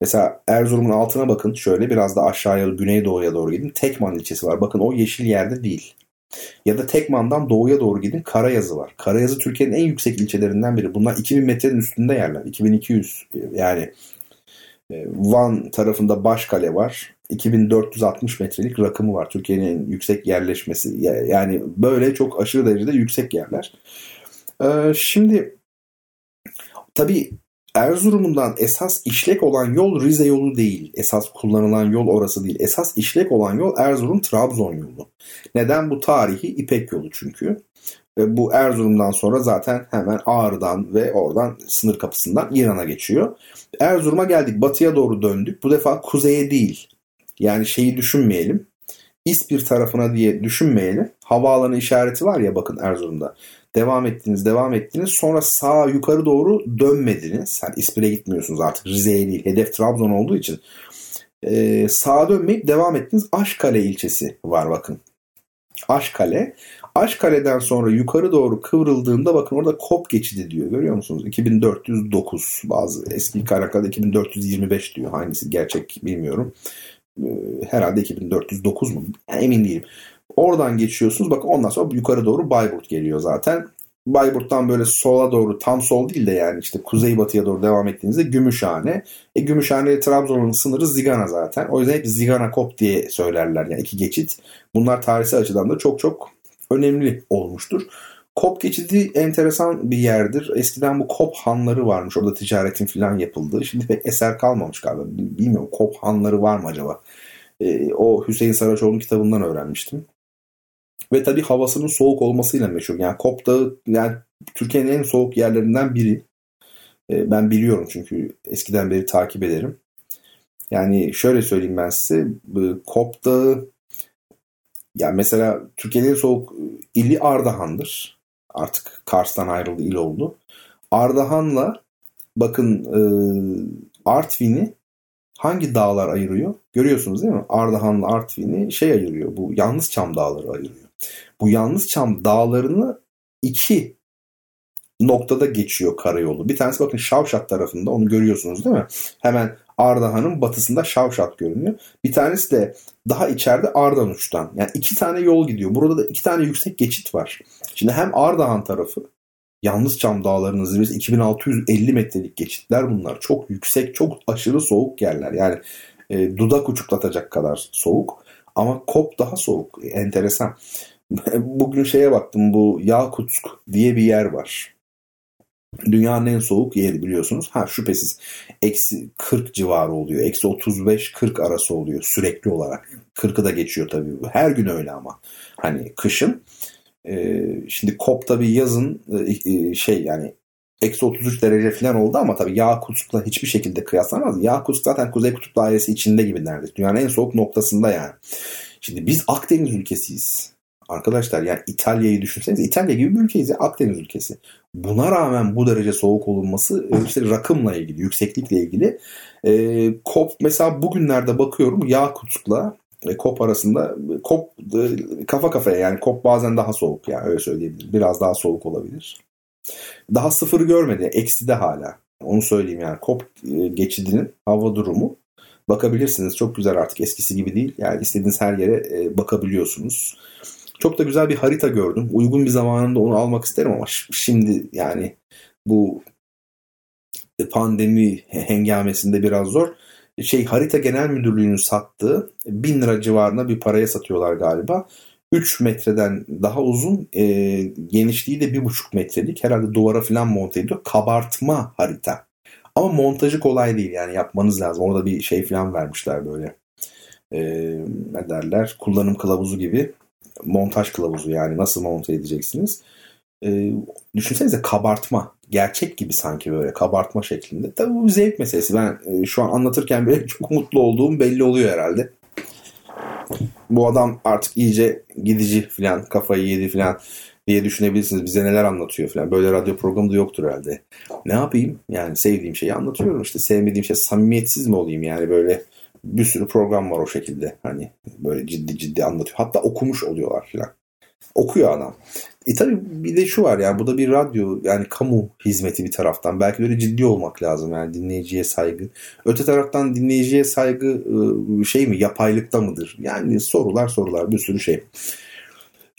Mesela Erzurum'un altına bakın şöyle biraz da aşağıya güneydoğuya doğru gidin. Tekman ilçesi var. Bakın o yeşil yerde değil. Ya da Tekman'dan doğuya doğru gidin Karayazı var. Karayazı Türkiye'nin en yüksek ilçelerinden biri. Bunlar 2000 metrenin üstünde yerler. 2200 yani e, Van tarafında Başkale var. 2460 metrelik rakımı var. Türkiye'nin en yüksek yerleşmesi. Yani böyle çok aşırı derecede yüksek yerler. Şimdi tabii Erzurum'dan esas işlek olan yol Rize yolu değil. Esas kullanılan yol orası değil. Esas işlek olan yol Erzurum-Trabzon yolu. Neden? Bu tarihi İpek yolu çünkü. Ve bu Erzurum'dan sonra zaten hemen Ağrı'dan ve oradan sınır kapısından İran'a geçiyor. Erzurum'a geldik. Batıya doğru döndük. Bu defa kuzeye değil. Yani şeyi düşünmeyelim. İspir tarafına diye düşünmeyelim. Havaalanı işareti var ya bakın Erzurum'da. Devam ettiniz, devam ettiniz. Sonra sağa yukarı doğru dönmediniz. Yani İspir'e gitmiyorsunuz artık Rize'ye değil. Hedef Trabzon olduğu için. Ee, sağa dönmeyip devam ettiniz. Aşkale ilçesi var bakın. Aşkale. Aşkale'den sonra yukarı doğru kıvrıldığında bakın orada Kop geçidi diyor. Görüyor musunuz? 2409 bazı eski kaynaklarda 2425 diyor. Hangisi gerçek bilmiyorum. Ee, herhalde 2409 mu? Emin değilim. Oradan geçiyorsunuz. Bakın ondan sonra yukarı doğru Bayburt geliyor zaten. Bayburt'tan böyle sola doğru tam sol değil de yani işte kuzeybatıya doğru devam ettiğinizde Gümüşhane. E Gümüşhane ile Trabzon'un sınırı Zigana zaten. O yüzden hep Zigana Kop diye söylerler yani iki geçit. Bunlar tarihsel açıdan da çok çok önemli olmuştur. Kop geçidi enteresan bir yerdir. Eskiden bu Kop hanları varmış. Orada ticaretin falan yapıldığı. Şimdi pek eser kalmamış galiba. Bilmiyorum Kop hanları var mı acaba? E, o Hüseyin Saraçoğlu'nun kitabından öğrenmiştim. Ve tabii havasının soğuk olmasıyla meşhur. Yani Kop Dağı yani Türkiye'nin en soğuk yerlerinden biri. E, ben biliyorum çünkü eskiden beri takip ederim. Yani şöyle söyleyeyim ben size. Kop Dağı yani mesela Türkiye'nin en soğuk ili Ardahan'dır. Artık Kars'tan ayrıldı il oldu. Ardahan'la bakın e, Artvin'i hangi dağlar ayırıyor? Görüyorsunuz değil mi? Ardahan'la Artvin'i şey ayırıyor. Bu Yalnız Çam dağları ayırıyor. Bu Yalnız Çam dağlarını iki noktada geçiyor karayolu. Bir tanesi bakın Şavşat tarafında onu görüyorsunuz değil mi? Hemen Ardahan'ın batısında Şavşat görünüyor. Bir tanesi de daha içeride Ardanuç'tan. Yani iki tane yol gidiyor. Burada da iki tane yüksek geçit var. Şimdi hem Ardahan tarafı Yalnız Çam Dağları'nın zirvesi 2650 metrelik geçitler bunlar. Çok yüksek, çok aşırı soğuk yerler. Yani e, dudak uçuklatacak kadar soğuk. Ama Kop daha soğuk. Enteresan. Bugün şeye baktım bu Yakutsk diye bir yer var. Dünyanın en soğuk yeri biliyorsunuz. Ha şüphesiz eksi 40 civarı oluyor. Eksi 35-40 arası oluyor sürekli olarak. 40'ı da geçiyor tabii. Her gün öyle ama. Hani kışın. Ee, şimdi Kop tabii yazın e, e, şey yani eksi 33 derece falan oldu ama tabii Yakutsk'la hiçbir şekilde kıyaslanamaz. Yakutsk zaten Kuzey Kutup dairesi içinde gibi neredeyse. Dünyanın en soğuk noktasında yani. Şimdi biz Akdeniz ülkesiyiz. Arkadaşlar yani İtalya'yı düşünseniz İtalya gibi bir ülkeyiz ya Akdeniz ülkesi. Buna rağmen bu derece soğuk olunması e, işte rakımla ilgili, yükseklikle ilgili. E, COP mesela bugünlerde bakıyorum Yakutsk'la e, Kop arasında Kop e, kafa kafaya yani Kop bazen daha soğuk yani öyle söyleyebilirim. Biraz daha soğuk olabilir. Daha sıfırı görmedi. Eksi de hala. Onu söyleyeyim yani. Kop e, geçidinin hava durumu bakabilirsiniz. Çok güzel artık eskisi gibi değil. Yani istediğiniz her yere bakabiliyorsunuz. Çok da güzel bir harita gördüm. Uygun bir zamanında onu almak isterim ama şimdi yani bu pandemi hengamesinde biraz zor. Şey harita genel müdürlüğünün sattığı bin lira civarında bir paraya satıyorlar galiba. 3 metreden daha uzun e, genişliği de 1,5 metrelik herhalde duvara falan monte ediyor. Kabartma harita. Ama montajı kolay değil yani yapmanız lazım. Orada bir şey falan vermişler böyle. E, ne derler kullanım kılavuzu gibi montaj kılavuzu yani nasıl monte edeceksiniz. E, düşünsenize kabartma. Gerçek gibi sanki böyle kabartma şeklinde. Tabii bu bir zevk meselesi. Ben e, şu an anlatırken bile çok mutlu olduğum belli oluyor herhalde. Bu adam artık iyice gidici falan kafayı yedi falan diye düşünebilirsiniz. Bize neler anlatıyor falan. Böyle radyo programı da yoktur herhalde. Ne yapayım? Yani sevdiğim şeyi anlatıyorum işte. Sevmediğim şey samimiyetsiz mi olayım yani böyle bir sürü program var o şekilde. Hani böyle ciddi ciddi anlatıyor. Hatta okumuş oluyorlar falan. Okuyor adam. E tabi bir de şu var yani bu da bir radyo yani kamu hizmeti bir taraftan. Belki böyle ciddi olmak lazım yani dinleyiciye saygı. Öte taraftan dinleyiciye saygı ıı, şey mi yapaylıkta mıdır? Yani sorular sorular bir sürü şey.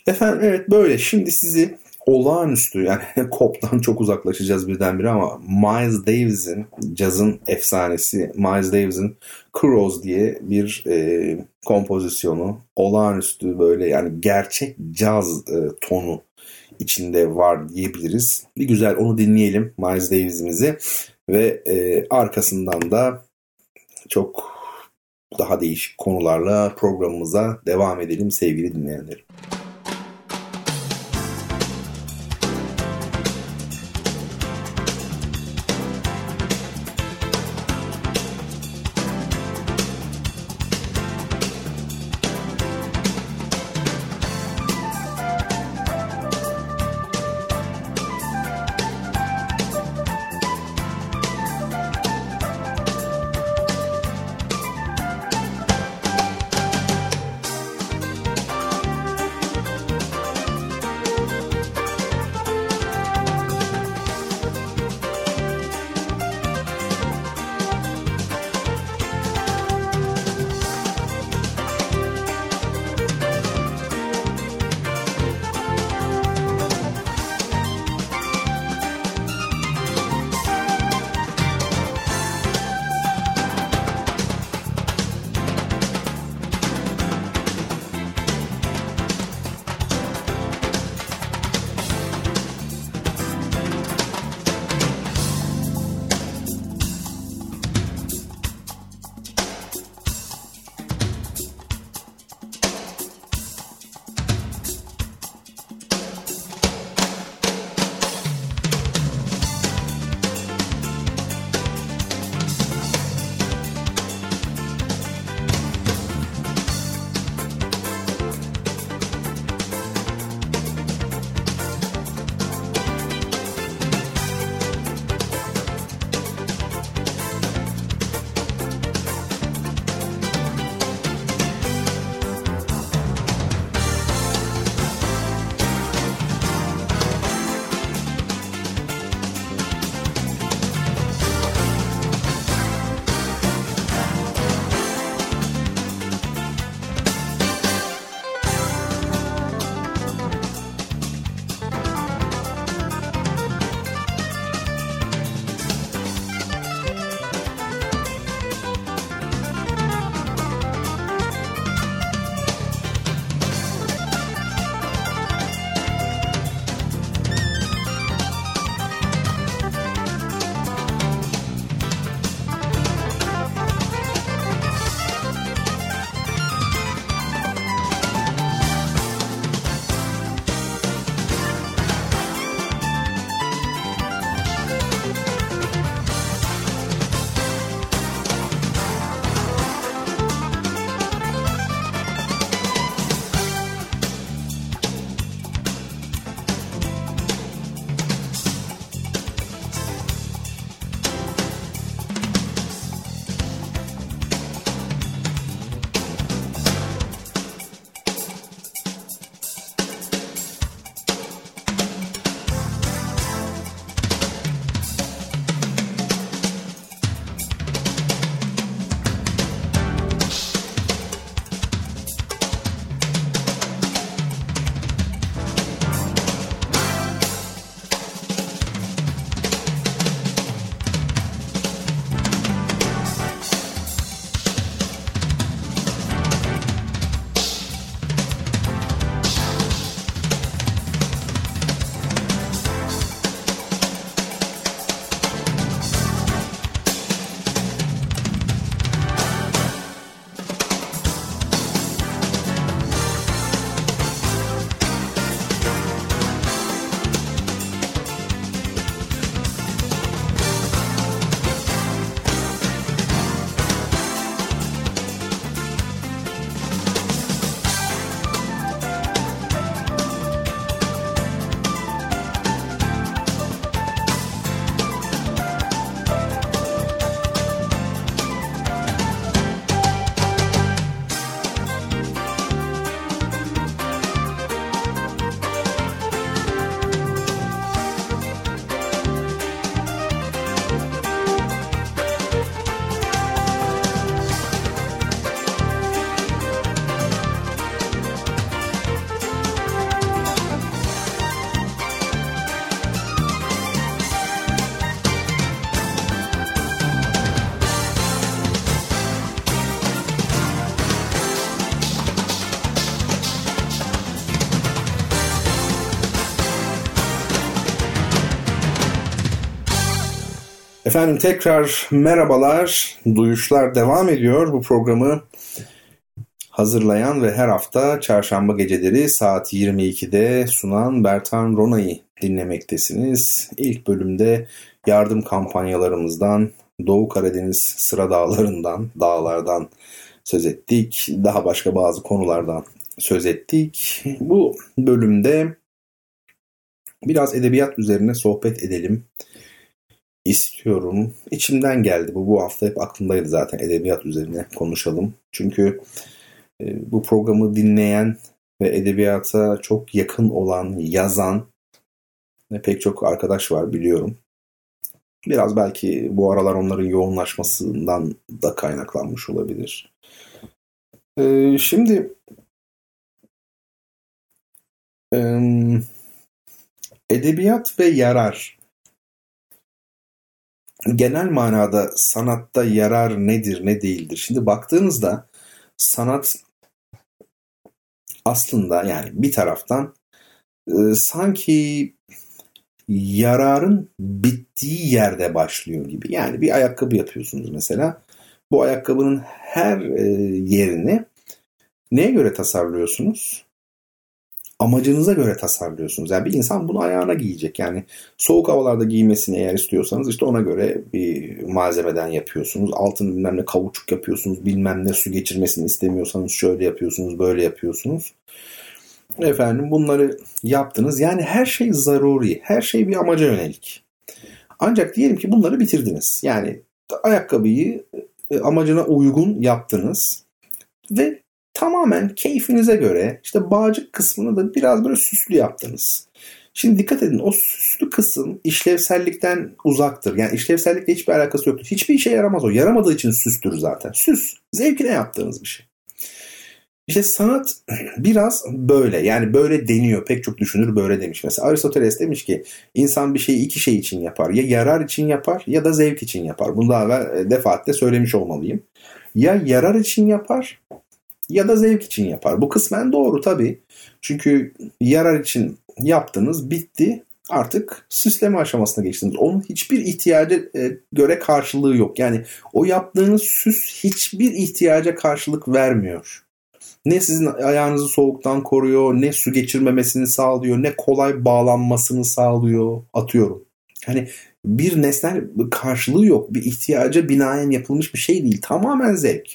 Efendim evet böyle şimdi sizi olağanüstü yani Kop'tan çok uzaklaşacağız birdenbire ama Miles Davis'in cazın efsanesi Miles Davis'in Crows diye bir e, kompozisyonu olağanüstü böyle yani gerçek caz e, tonu içinde var diyebiliriz. Bir güzel onu dinleyelim Miles Davis'imizi ve e, arkasından da çok daha değişik konularla programımıza devam edelim sevgili dinleyenlerim. Efendim tekrar merhabalar. Duyuşlar devam ediyor. Bu programı hazırlayan ve her hafta çarşamba geceleri saat 22'de sunan Bertan Rona'yı dinlemektesiniz. İlk bölümde yardım kampanyalarımızdan, Doğu Karadeniz sıra dağlarından, dağlardan söz ettik. Daha başka bazı konulardan söz ettik. Bu bölümde biraz edebiyat üzerine sohbet edelim istiyorum. İçimden geldi bu. Bu hafta hep aklımdaydı zaten edebiyat üzerine konuşalım. Çünkü e, bu programı dinleyen ve edebiyata çok yakın olan, yazan pek çok arkadaş var biliyorum. Biraz belki bu aralar onların yoğunlaşmasından da kaynaklanmış olabilir. Ee, şimdi edebiyat ve yarar genel manada sanatta yarar nedir ne değildir? Şimdi baktığınızda sanat aslında yani bir taraftan e, sanki yararın bittiği yerde başlıyor gibi. Yani bir ayakkabı yapıyorsunuz mesela. Bu ayakkabının her e, yerini neye göre tasarlıyorsunuz? Amacınıza göre tasarlıyorsunuz. Yani bir insan bunu ayağına giyecek. Yani soğuk havalarda giymesini eğer istiyorsanız işte ona göre bir malzemeden yapıyorsunuz. Altın bilmem ne kavuçuk yapıyorsunuz. Bilmem ne su geçirmesini istemiyorsanız şöyle yapıyorsunuz, böyle yapıyorsunuz. Efendim bunları yaptınız. Yani her şey zaruri. Her şey bir amaca yönelik. Ancak diyelim ki bunları bitirdiniz. Yani ayakkabıyı e, amacına uygun yaptınız ve tamamen keyfinize göre işte bağcık kısmını da biraz böyle süslü yaptınız. Şimdi dikkat edin o süslü kısım işlevsellikten uzaktır. Yani işlevsellikle hiçbir alakası yoktur. Hiçbir işe yaramaz o. Yaramadığı için süstür zaten. Süs. Zevkine yaptığınız bir şey. İşte sanat biraz böyle yani böyle deniyor. Pek çok düşünür böyle demiş. Mesela Aristoteles demiş ki insan bir şeyi iki şey için yapar. Ya yarar için yapar ya da zevk için yapar. Bunu daha evvel e, defaatle söylemiş olmalıyım. Ya yarar için yapar ya da zevk için yapar. Bu kısmen doğru tabii. Çünkü yarar için yaptınız, bitti. Artık süsleme aşamasına geçtiniz. Onun hiçbir ihtiyaca e, göre karşılığı yok. Yani o yaptığınız süs hiçbir ihtiyaca karşılık vermiyor. Ne sizin ayağınızı soğuktan koruyor, ne su geçirmemesini sağlıyor, ne kolay bağlanmasını sağlıyor. Atıyorum. Hani bir nesnel karşılığı yok. Bir ihtiyaca binaen yapılmış bir şey değil. Tamamen zevk.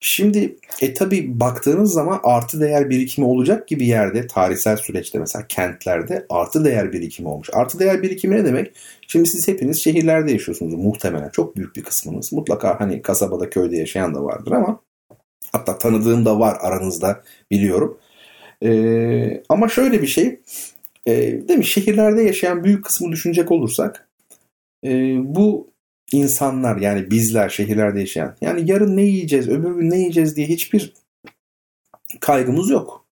Şimdi e tabi baktığınız zaman artı değer birikimi olacak gibi yerde tarihsel süreçte mesela kentlerde artı değer birikimi olmuş. Artı değer birikimi ne demek? Şimdi siz hepiniz şehirlerde yaşıyorsunuz muhtemelen. Çok büyük bir kısmınız. Mutlaka hani kasabada köyde yaşayan da vardır ama hatta tanıdığım da var aranızda biliyorum. Ee, ama şöyle bir şey e, değil mi? Şehirlerde yaşayan büyük kısmı düşünecek olursak e, bu insanlar yani bizler şehirlerde yaşayan yani yarın ne yiyeceğiz öbür gün ne yiyeceğiz diye hiçbir kaygımız yok.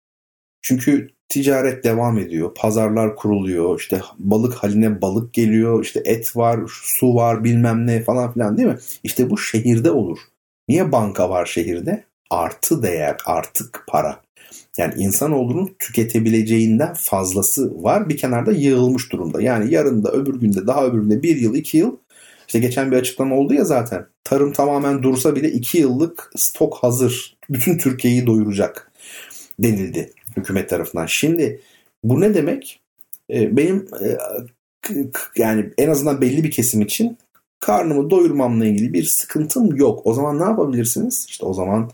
Çünkü ticaret devam ediyor. Pazarlar kuruluyor. işte balık haline balık geliyor. işte et var, su var bilmem ne falan filan değil mi? İşte bu şehirde olur. Niye banka var şehirde? Artı değer, artık para. Yani insanoğlunun tüketebileceğinden fazlası var. Bir kenarda yığılmış durumda. Yani yarın da öbür günde daha öbür günde bir yıl iki yıl işte geçen bir açıklama oldu ya zaten. Tarım tamamen dursa bile 2 yıllık stok hazır. Bütün Türkiye'yi doyuracak denildi hükümet tarafından. Şimdi bu ne demek? Ee, benim e, yani en azından belli bir kesim için karnımı doyurmamla ilgili bir sıkıntım yok. O zaman ne yapabilirsiniz? İşte o zaman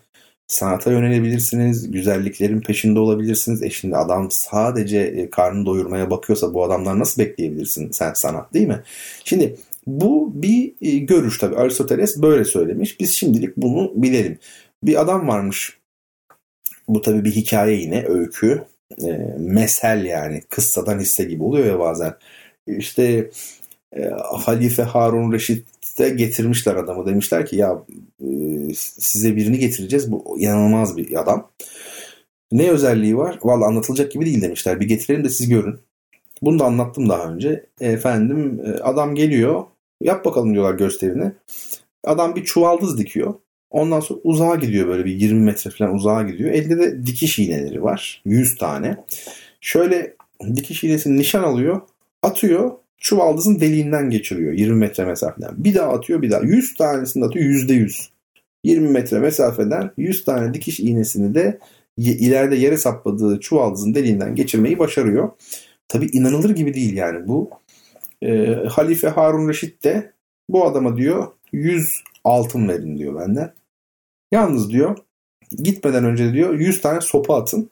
sanata yönelebilirsiniz, güzelliklerin peşinde olabilirsiniz. E şimdi adam sadece e, karnını doyurmaya bakıyorsa bu adamlar nasıl bekleyebilirsin sen sanat değil mi? Şimdi bu bir e, görüş tabii. Aristoteles böyle söylemiş. Biz şimdilik bunu bilelim. Bir adam varmış. Bu tabii bir hikaye yine, öykü. E, mesel yani. Kıssadan hisse gibi oluyor ya bazen. İşte e, Halife Harun Reşit'te getirmişler adamı. Demişler ki ya e, size birini getireceğiz. Bu inanılmaz bir adam. Ne özelliği var? Valla anlatılacak gibi değil demişler. Bir getirelim de siz görün. Bunu da anlattım daha önce. Efendim e, adam geliyor Yap bakalım diyorlar gösterini. Adam bir çuvaldız dikiyor. Ondan sonra uzağa gidiyor böyle bir 20 metre falan uzağa gidiyor. Elde de dikiş iğneleri var. 100 tane. Şöyle dikiş iğnesini nişan alıyor. Atıyor. çuvaldızın deliğinden geçiriyor 20 metre mesafeden. Bir daha atıyor bir daha. 100 tanesini atıyor %100. 20 metre mesafeden 100 tane dikiş iğnesini de ileride yere sapladığı çuvaldızın deliğinden geçirmeyi başarıyor. Tabi inanılır gibi değil yani bu. E, Halife Harun Reşit de bu adama diyor 100 altın verin diyor benden. Yalnız diyor gitmeden önce diyor 100 tane sopa atın.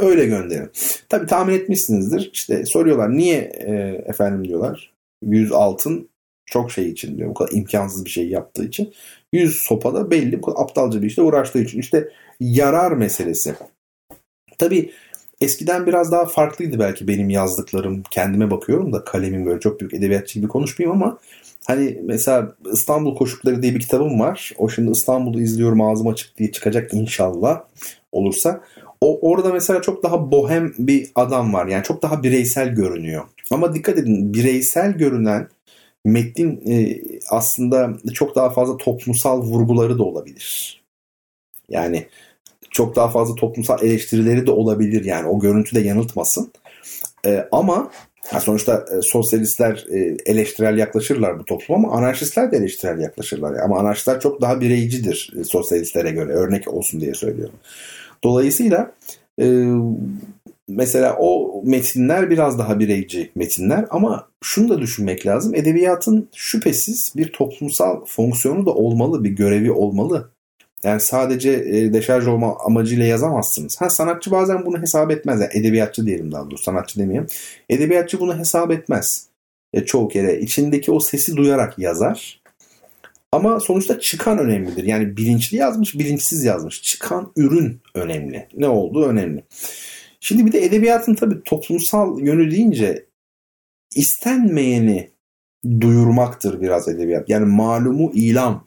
Öyle gönderin. Tabi tahmin etmişsinizdir. İşte soruyorlar niye e, efendim diyorlar. 100 altın çok şey için diyor. Bu kadar imkansız bir şey yaptığı için. 100 sopa da belli. Bu kadar aptalca bir işte uğraştığı için. İşte yarar meselesi. Tabi eskiden biraz daha farklıydı belki benim yazdıklarım. Kendime bakıyorum da kalemim böyle çok büyük edebiyatçı gibi konuşmayayım ama Hani mesela İstanbul Koşukları diye bir kitabım var. O şimdi İstanbul'u izliyorum ağzım açık diye çıkacak inşallah olursa. O orada mesela çok daha bohem bir adam var. Yani çok daha bireysel görünüyor. Ama dikkat edin bireysel görünen metnin e, aslında çok daha fazla toplumsal vurguları da olabilir. Yani çok daha fazla toplumsal eleştirileri de olabilir. Yani o görüntü de yanıltmasın. E, ama yani sonuçta e, sosyalistler e, eleştirel yaklaşırlar bu topluma ama anarşistler de eleştirel yaklaşırlar. Ama anarşistler çok daha bireycidir e, sosyalistlere göre. Örnek olsun diye söylüyorum. Dolayısıyla e, mesela o metinler biraz daha bireyci metinler ama şunu da düşünmek lazım. Edebiyatın şüphesiz bir toplumsal fonksiyonu da olmalı, bir görevi olmalı. Yani sadece e, deşarj olma amacıyla yazamazsınız. Ha sanatçı bazen bunu hesap etmez. Yani edebiyatçı diyelim daha doğrusu sanatçı demeyeyim. Edebiyatçı bunu hesap etmez. E, çoğu kere içindeki o sesi duyarak yazar. Ama sonuçta çıkan önemlidir. Yani bilinçli yazmış, bilinçsiz yazmış. Çıkan ürün önemli. Ne olduğu önemli. Şimdi bir de edebiyatın tabii toplumsal yönü deyince istenmeyeni duyurmaktır biraz edebiyat. Yani malumu ilam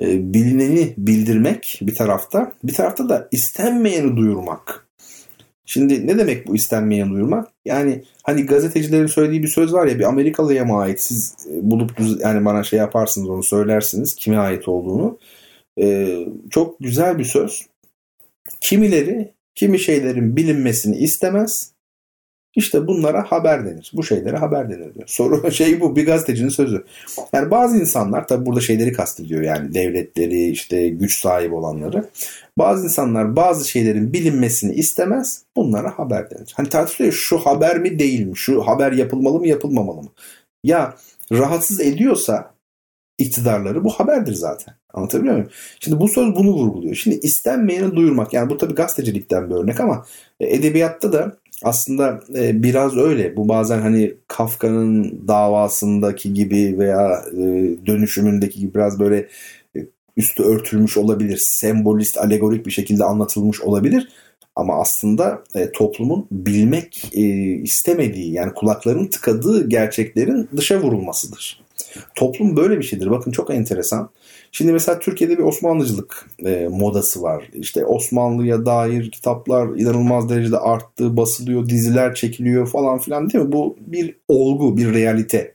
e, bilineni bildirmek bir tarafta, bir tarafta da istenmeyeni duyurmak. Şimdi ne demek bu istenmeyeni duyurmak? Yani hani gazetecilerin söylediği bir söz var ya bir Amerikalıya mı ait siz e, bulup yani bana şey yaparsınız onu söylersiniz kime ait olduğunu. Ee, çok güzel bir söz. Kimileri kimi şeylerin bilinmesini istemez. İşte bunlara haber denir. Bu şeylere haber denir diyor. Soru şey bu bir gazetecinin sözü. Yani bazı insanlar tabi burada şeyleri kastediyor yani devletleri işte güç sahibi olanları. Bazı insanlar bazı şeylerin bilinmesini istemez. Bunlara haber denir. Hani tartışılıyor şu haber mi değil mi? Şu haber yapılmalı mı yapılmamalı mı? Ya rahatsız ediyorsa iktidarları bu haberdir zaten. Anlatabiliyor muyum? Şimdi bu söz bunu vurguluyor. Şimdi istenmeyeni duyurmak yani bu tabi gazetecilikten bir örnek ama edebiyatta da aslında e, biraz öyle. Bu bazen hani Kafka'nın davasındaki gibi veya e, dönüşümündeki gibi biraz böyle e, üstü örtülmüş olabilir. Sembolist, alegorik bir şekilde anlatılmış olabilir. Ama aslında e, toplumun bilmek e, istemediği yani kulakların tıkadığı gerçeklerin dışa vurulmasıdır. Toplum böyle bir şeydir. Bakın çok enteresan. Şimdi mesela Türkiye'de bir Osmanlıcılık e, modası var. İşte Osmanlı'ya dair kitaplar inanılmaz derecede arttı, basılıyor, diziler çekiliyor falan filan değil mi? Bu bir olgu, bir realite.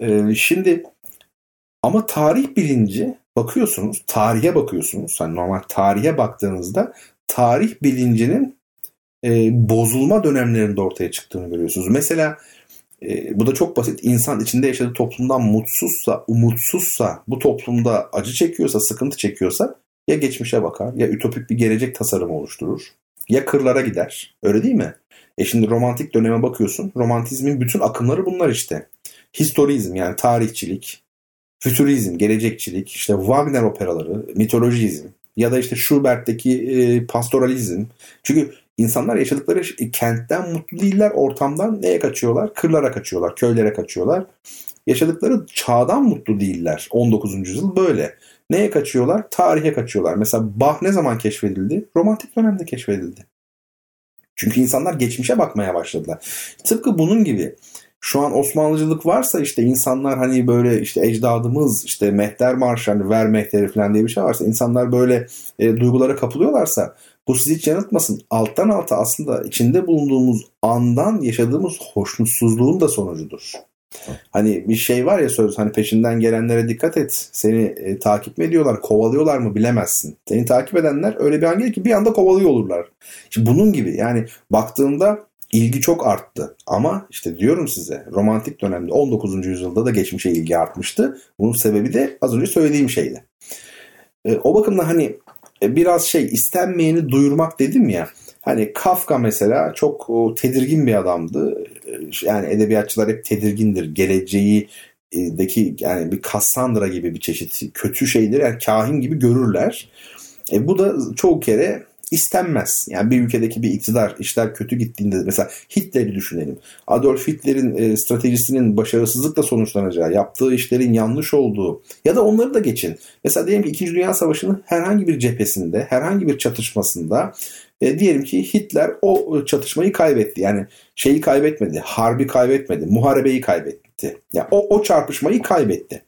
E, şimdi ama tarih bilinci bakıyorsunuz, tarihe bakıyorsunuz. Hani normal tarihe baktığınızda tarih bilincinin e, bozulma dönemlerinde ortaya çıktığını görüyorsunuz. Mesela e, bu da çok basit. İnsan içinde yaşadığı toplumdan mutsuzsa, umutsuzsa, bu toplumda acı çekiyorsa, sıkıntı çekiyorsa ya geçmişe bakar ya ütopik bir gelecek tasarımı oluşturur. Ya kırlara gider. Öyle değil mi? E şimdi romantik döneme bakıyorsun. Romantizmin bütün akımları bunlar işte. Historizm yani tarihçilik, fütürizm, gelecekçilik, işte Wagner operaları, mitolojizm ya da işte Schubert'teki e, pastoralizm. Çünkü İnsanlar yaşadıkları kentten mutlu değiller, ortamdan neye kaçıyorlar? Kırlara kaçıyorlar, köylere kaçıyorlar. Yaşadıkları çağdan mutlu değiller. 19. yüzyıl böyle. Neye kaçıyorlar? Tarihe kaçıyorlar. Mesela Bach ne zaman keşfedildi? Romantik dönemde keşfedildi. Çünkü insanlar geçmişe bakmaya başladılar. Tıpkı bunun gibi şu an Osmanlıcılık varsa işte insanlar hani böyle işte ecdadımız işte mehter marşı hani ver mehteri falan diye bir şey varsa insanlar böyle e, duygulara kapılıyorlarsa bu sizi hiç yanıltmasın. Alttan alta aslında içinde bulunduğumuz andan yaşadığımız hoşnutsuzluğun da sonucudur. Hani bir şey var ya söz hani peşinden gelenlere dikkat et. Seni e, takip mi ediyorlar, kovalıyorlar mı bilemezsin. Seni takip edenler öyle bir an gelir ki bir anda kovalıyor olurlar. Şimdi bunun gibi yani baktığında ilgi çok arttı. Ama işte diyorum size romantik dönemde 19. yüzyılda da geçmişe ilgi artmıştı. Bunun sebebi de az önce söylediğim şeydi. E, o bakımdan hani biraz şey istenmeyeni duyurmak dedim ya. Hani Kafka mesela çok tedirgin bir adamdı. E, yani edebiyatçılar hep tedirgindir. Geleceği deki yani bir Cassandra gibi bir çeşit kötü şeyleri yani kahin gibi görürler. E, bu da çoğu kere istenmez. Yani bir ülkedeki bir iktidar işler kötü gittiğinde mesela Hitler'i düşünelim. Adolf Hitler'in e, stratejisinin başarısızlıkla sonuçlanacağı, yaptığı işlerin yanlış olduğu ya da onları da geçin. Mesela diyelim ki 2. Dünya Savaşı'nın herhangi bir cephesinde, herhangi bir çatışmasında e, diyelim ki Hitler o çatışmayı kaybetti. Yani şeyi kaybetmedi, harbi kaybetmedi, muharebeyi kaybetti. Yani o, o çarpışmayı kaybetti.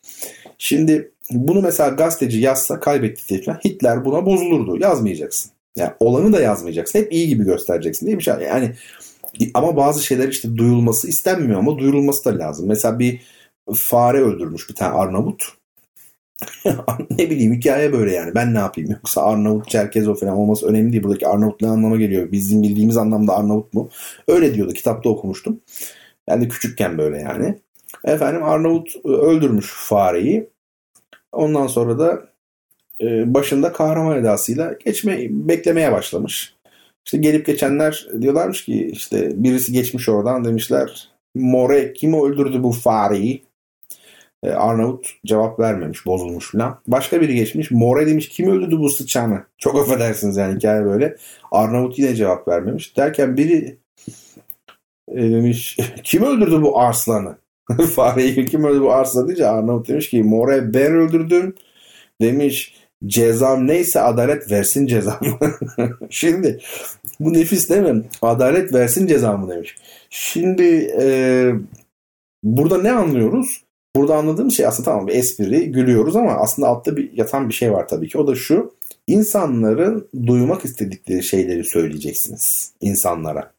Şimdi bunu mesela gazeteci yazsa kaybetti diye Hitler buna bozulurdu. Yazmayacaksın. Yani olanı da yazmayacaksın. Hep iyi gibi göstereceksin değil mi? Yani ama bazı şeyler işte duyulması istenmiyor ama duyurulması da lazım. Mesela bir fare öldürmüş bir tane Arnavut. ne bileyim hikaye böyle yani. Ben ne yapayım? Yoksa Arnavut, Çerkezo falan olması önemli değil. Buradaki Arnavut ne anlama geliyor? Bizim bildiğimiz anlamda Arnavut mu? Öyle diyordu. Kitapta okumuştum. Yani küçükken böyle yani. Efendim Arnavut öldürmüş fareyi. Ondan sonra da e, başında kahraman edasıyla geçme beklemeye başlamış. İşte gelip geçenler diyorlarmış ki işte birisi geçmiş oradan demişler More kim öldürdü bu fareyi? Ee, Arnavut cevap vermemiş bozulmuş falan. Başka biri geçmiş More demiş kim öldürdü bu sıçanı? Çok affedersiniz yani hikaye böyle. Arnavut yine cevap vermemiş. Derken biri e, demiş kim öldürdü bu arslanı? Fareyi kim öldürdü bu arslanı deyince Arnavut demiş ki More ben öldürdüm. Demiş cezam neyse adalet versin cezamı. Şimdi bu nefis değil mi? Adalet versin cezamı demiş. Şimdi e, burada ne anlıyoruz? Burada anladığım şey aslında tamam bir espri gülüyoruz ama aslında altta bir yatan bir şey var tabii ki. O da şu. İnsanların duymak istedikleri şeyleri söyleyeceksiniz insanlara.